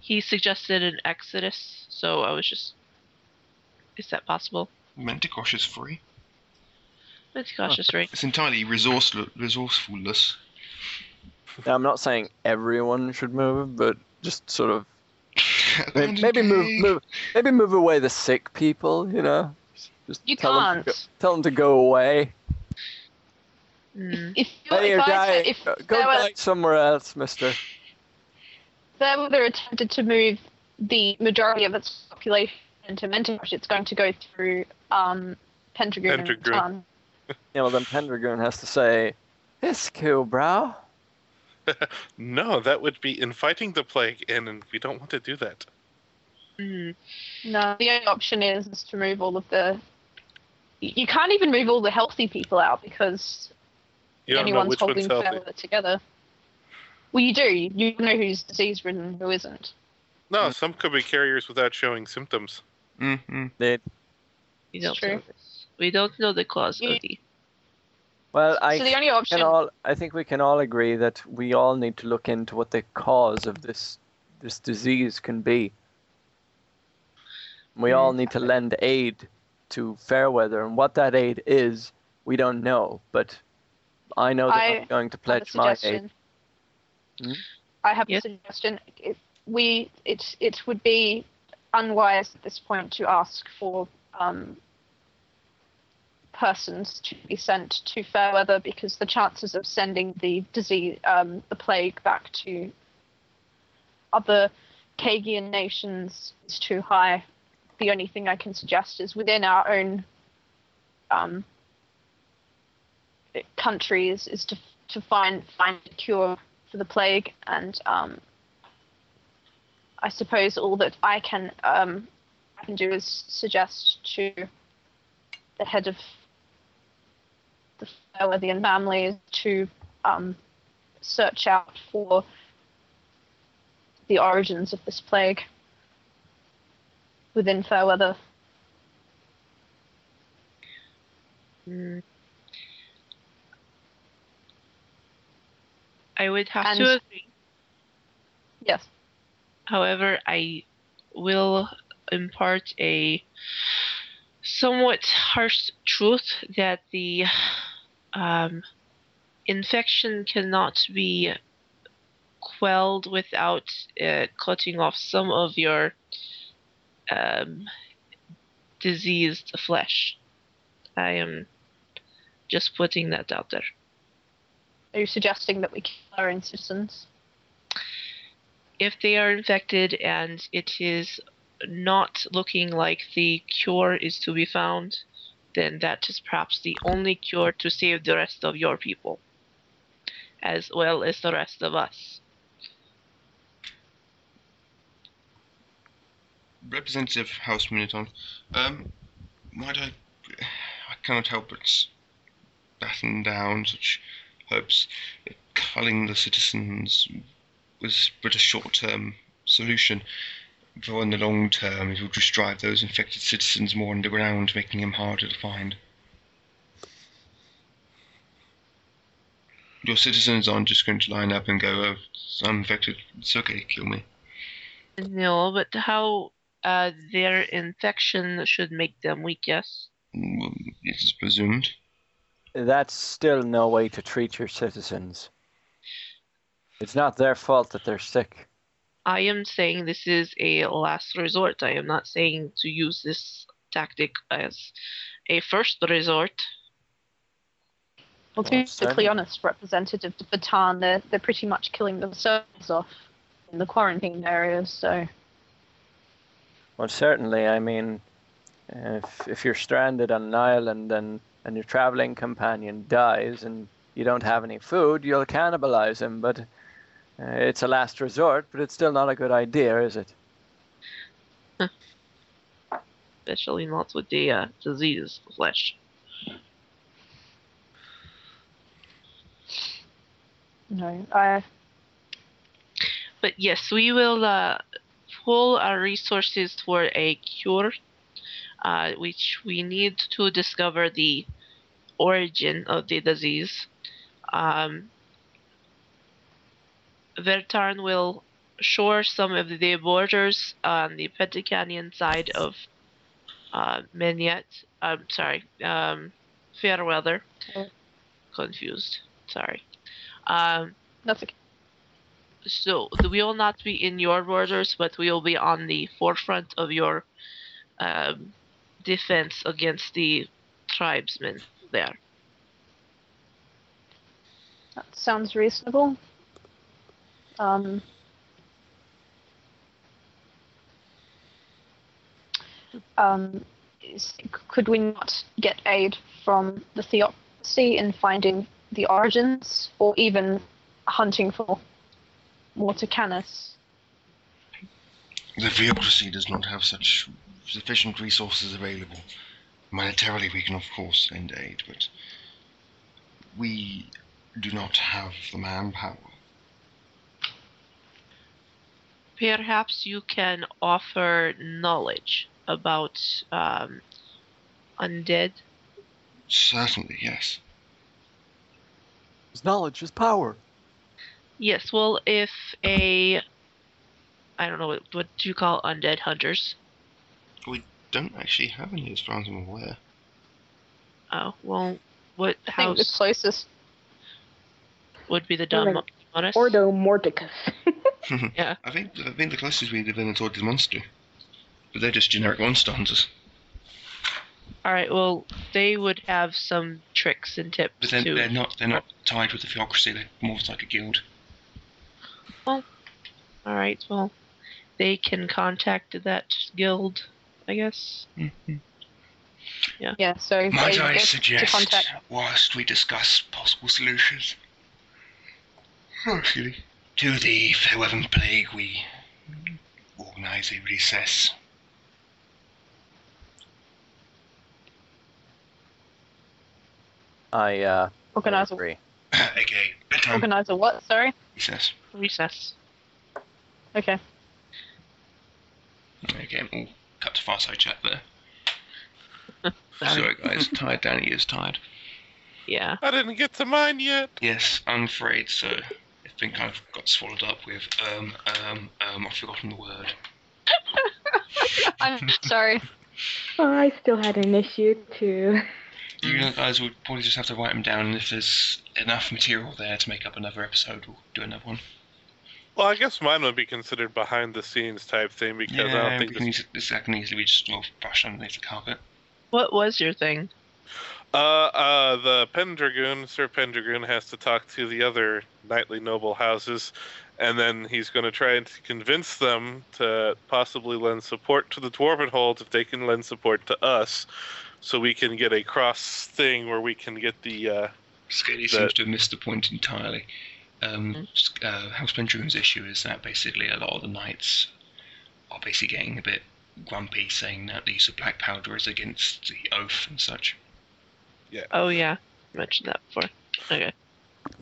he suggested an exodus, so I was just, is that possible? Menticosh is free. That's cautious, right? It's entirely resourceful, resourcefulness. Now, I'm not saying everyone should move, but just sort of [laughs] maybe, maybe move, move, maybe move away the sick people. You know, just you tell them, can't. to go, tell them to go away. Mm. If you Hey, if you're I dying. if Go- go Fairweather, die somewhere else, Mister. Fairweather attempted to move the majority of its population into Mentosh, it's going to go through um Pendragon. and Pendragon. [laughs] Yeah, well then Pendragon has to say, "This cool, bro." No, that would be inviting the plague in, and we don't want to do that. Mm. No, the only option is, is to move all of the you can't even move all the healthy people out because You anyone's holding one's healthy. Together. Well, you do. You know who's disease ridden and who isn't. No, some could be carriers without showing symptoms. Mm-hmm. They, We don't true. know. We don't know the cause You- of the. Well, I so the only option. can all I think we can all agree that we all need to look into what the cause of this this disease can be. We all need to lend aid to Fairweather, and what that aid is, we don't know. But I know that I, I am going to pledge my aid. Hmm? I have Yeah. a suggestion. It, we it it would be unwise at this point to ask for um, persons to be sent to Fairweather because the chances of sending the disease, um, the plague, back to other Kagian nations is too high. The only thing I can suggest is within our own um, countries is to to find find a cure for the plague and um, I suppose all that I can um, I can do is suggest to the head of Fairweathian family to um, search out for the origins of this plague within Fairweather. Mm. I would have And- to agree. Yes. However, I will impart a somewhat harsh truth that the um, infection cannot be quelled without uh, cutting off some of your um, diseased flesh. I am just putting that out there. Are you suggesting that we kill our own citizens? if they are infected and it is not looking like the cure is to be found, then that is perhaps the only cure to save the rest of your people, as well as the rest of us. Representative House Minoton, um, might I, I cannot help but batten down such hopes. Culling the citizens was but a short-term solution. For in the long term, it will just drive those infected citizens more underground, making them harder to find. Your citizens aren't just going to line up and go, oh, I'm infected, it's okay, kill me. No, but how uh, their infection should make them weak, yes? Well, it is presumed. That's still no way to treat your citizens. It's not their fault that they're sick. I am saying this is a last resort. I am not saying to use this tactic as a first resort. Well, to Well, be certainly. honest, Representative de Vatan, they're, they're pretty much killing themselves off in the quarantine areas, so Well, certainly. I mean, if if you're stranded on an island and and your traveling companion dies and you don't have any food, you'll cannibalize him. But it's a last resort. But it's still not a good idea, is it? especially not with the uh, disease flesh. no, I But yes, we will uh, pull our resources for a cure, uh, which we need to discover the origin of the disease. Um, Vatan will shore some of the borders on the Pentacanian side of uh, Menyet. I'm sorry, um, Fairweather. Oh. Confused. Sorry. Um, that's okay. so we will not be in your borders, but we will be on the forefront of your um, defense against the tribesmen there. That sounds reasonable. Um, um, could we not get aid from the Theocracy in finding the origins, or even hunting for water canis? The theocracy does not have such sufficient resources available. Monetarily, we can of course send aid, but we do not have the manpower. Perhaps you can offer knowledge about um, undead. Certainly, yes. Knowledge is power. Yes, well, if a. I don't know, what, what do you call undead hunters? We don't actually have any, as far as I'm aware. Oh, well, what I think the closest. would be the dumb Like honest? Ordo Morticus. [laughs] [laughs] Yeah. I think I think the closest we live in is Ordered Monster. But they're just generic monster hunters. Alright, well, they would have some tricks and tips too. But then too. they're not they're not tied with the theocracy, they're more like a guild. Well, Alright, well, they can contact that guild, I guess. Mm-hmm. Yeah, so Might they I get to suggest, contact. whilst we discuss possible solutions, oh, excuse me, to the Fairweather Plague, we organise a recess. I uh, I Organize a, [coughs] okay, bedtime organize a what? Sorry. recess. Recess. Okay. Again, we'll cut to Farside chat there. Sorry. [laughs] Sorry, guys, tired. Danny is tired. Yeah. I didn't get to mine yet. Yes, I'm afraid so. I think I've got swallowed up with um um um. I've forgotten the word. [laughs] I'm sorry. oh, I still had an issue too. You guys would probably just have to write them down, and if there's enough material there to make up another episode, we'll do another one. Well, I guess mine would be considered behind the scenes type thing because I don't think we can this, eas- this that can easily be just well, brushed underneath the carpet. What was your thing? Uh uh the Pendragon, Sir Pendragon, has to talk to the other knightly noble houses, and then he's going to try and convince them to possibly lend support to the Dwarven Hold if they can lend support to us, so we can get a cross thing where we can get the uh, Skelly That- seems to have missed the point entirely. Um, Mhm. uh, House Pendragon's issue is that basically a lot of the knights are basically getting a bit grumpy, saying that the use of black powder is against the oath and such. Oh, yeah. You mentioned that before. Okay.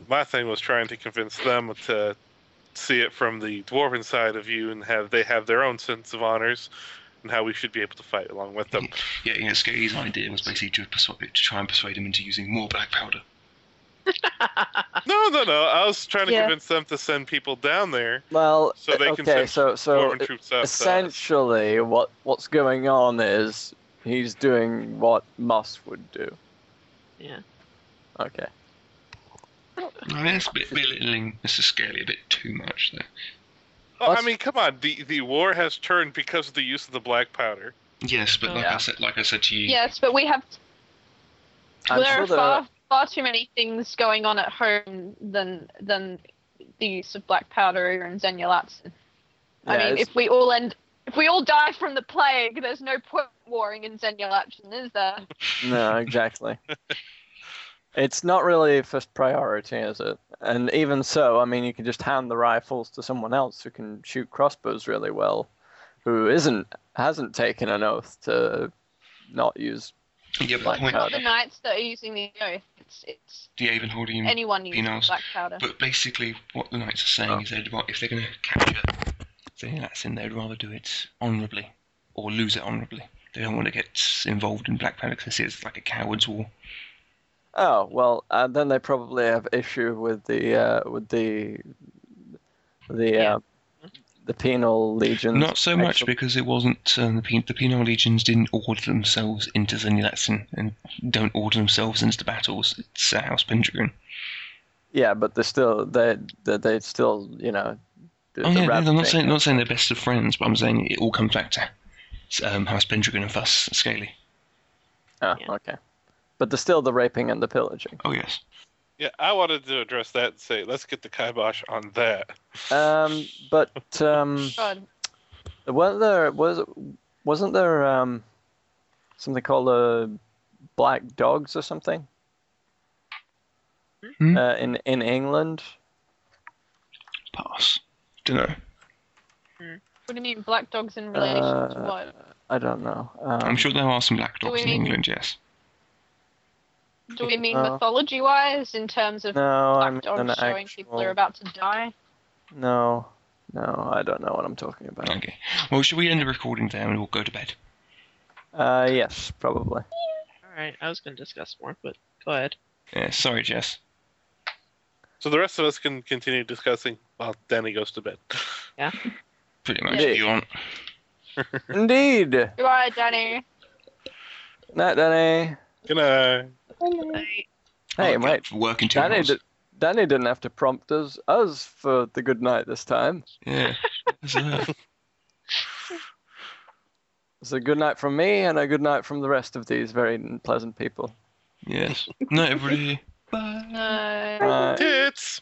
my thing was trying to convince them to see it from the dwarven side of you and have they have their own sense of honors and how we should be able to fight along with them. Yeah, you know, Skelly's idea was basically to, persuade, to try and persuade him into using more black powder. [laughs] No, no, no. I was trying to Yeah. convince them to send people down there Well, so they can okay, send so so dwarven troops up. to us. essentially, what what's going on is he's doing what Moss would do. Yeah. Okay. I mean, it's a bit belittling Mr. Skelly a bit too much there. Oh, I mean, come on. The the war has turned because of the use of the black powder. Yes, but oh, like Yeah. I said, like I said to you, Yes, but we have. I'm there sure are far are- far too many things going on at home than than the use of black powder and Zenulatson. I Yeah, mean, it's- if we all end, if we all die from the plague, there's no point warring in Zenulatson, is there? No, exactly. [laughs] it's not really first priority, is it? And even so, I mean, you can just hand the rifles to someone else who can shoot crossbows really well, who isn't hasn't taken an oath to not use. yeah, but Black the point, powder. The knights that are using the oath. It's it's the Avonholdian anyone using penals. black powder. But basically, what the knights are saying Oh. is they'd, ra- if they're going to capture the Latsin, they'd rather do it honourably or lose it honourably. They don't want to get involved in Black Panic because it's like a coward's war. Oh well, uh, then they probably have issue with the uh, with the the Yeah. uh, the penal legions. Not so much because it wasn't um, the, Pen- the Penal Legions didn't order themselves into Zenulatsin and don't order themselves into battles. It's uh, House Pendragon. Yeah, but they're still they they they still you know. The- Oh the yeah, I'm not ravaging- saying not saying they're best of friends, but I'm saying it all comes back to um, House Pendragon and thus Skelly. Oh, Yeah. okay. But there's still the raping and the pillaging. Oh yes. Yeah, I wanted to address that and say, let's get the kibosh on that. Um, but [laughs] um, God, wasn't there was wasn't there um something called uh, black dogs or something Hmm? uh, in in England? Pass. Don't know. what do you mean black dogs in relation to Uh, what? I don't know. Um, I'm sure there are some black dogs we in mean- England. Yes. Do we mean No. mythology wise in terms of No, I black mean dogs an showing people actual- are about to die? No, no, I don't know what I'm talking about. Okay. Well, should we end the recording there and we'll go to bed? Uh, yes, probably. All right, I was going to discuss more, but go ahead. Yeah. Sorry, Jess. So the rest of us can continue discussing while Danny goes to bed. Yeah. [laughs] Pretty much. Yeah. If you want. [laughs] [laughs] Indeed. Goodbye, Danny. Night, Danny. Good night. Bye. Hey, I'll wait. go Working too Danny, hard. Danny didn't have to prompt us us for the good night this time. Yeah. That's. It's a good night from me and a good night from the rest of these very pleasant people. yes. Night, everybody. Bye. No. Right. Tits.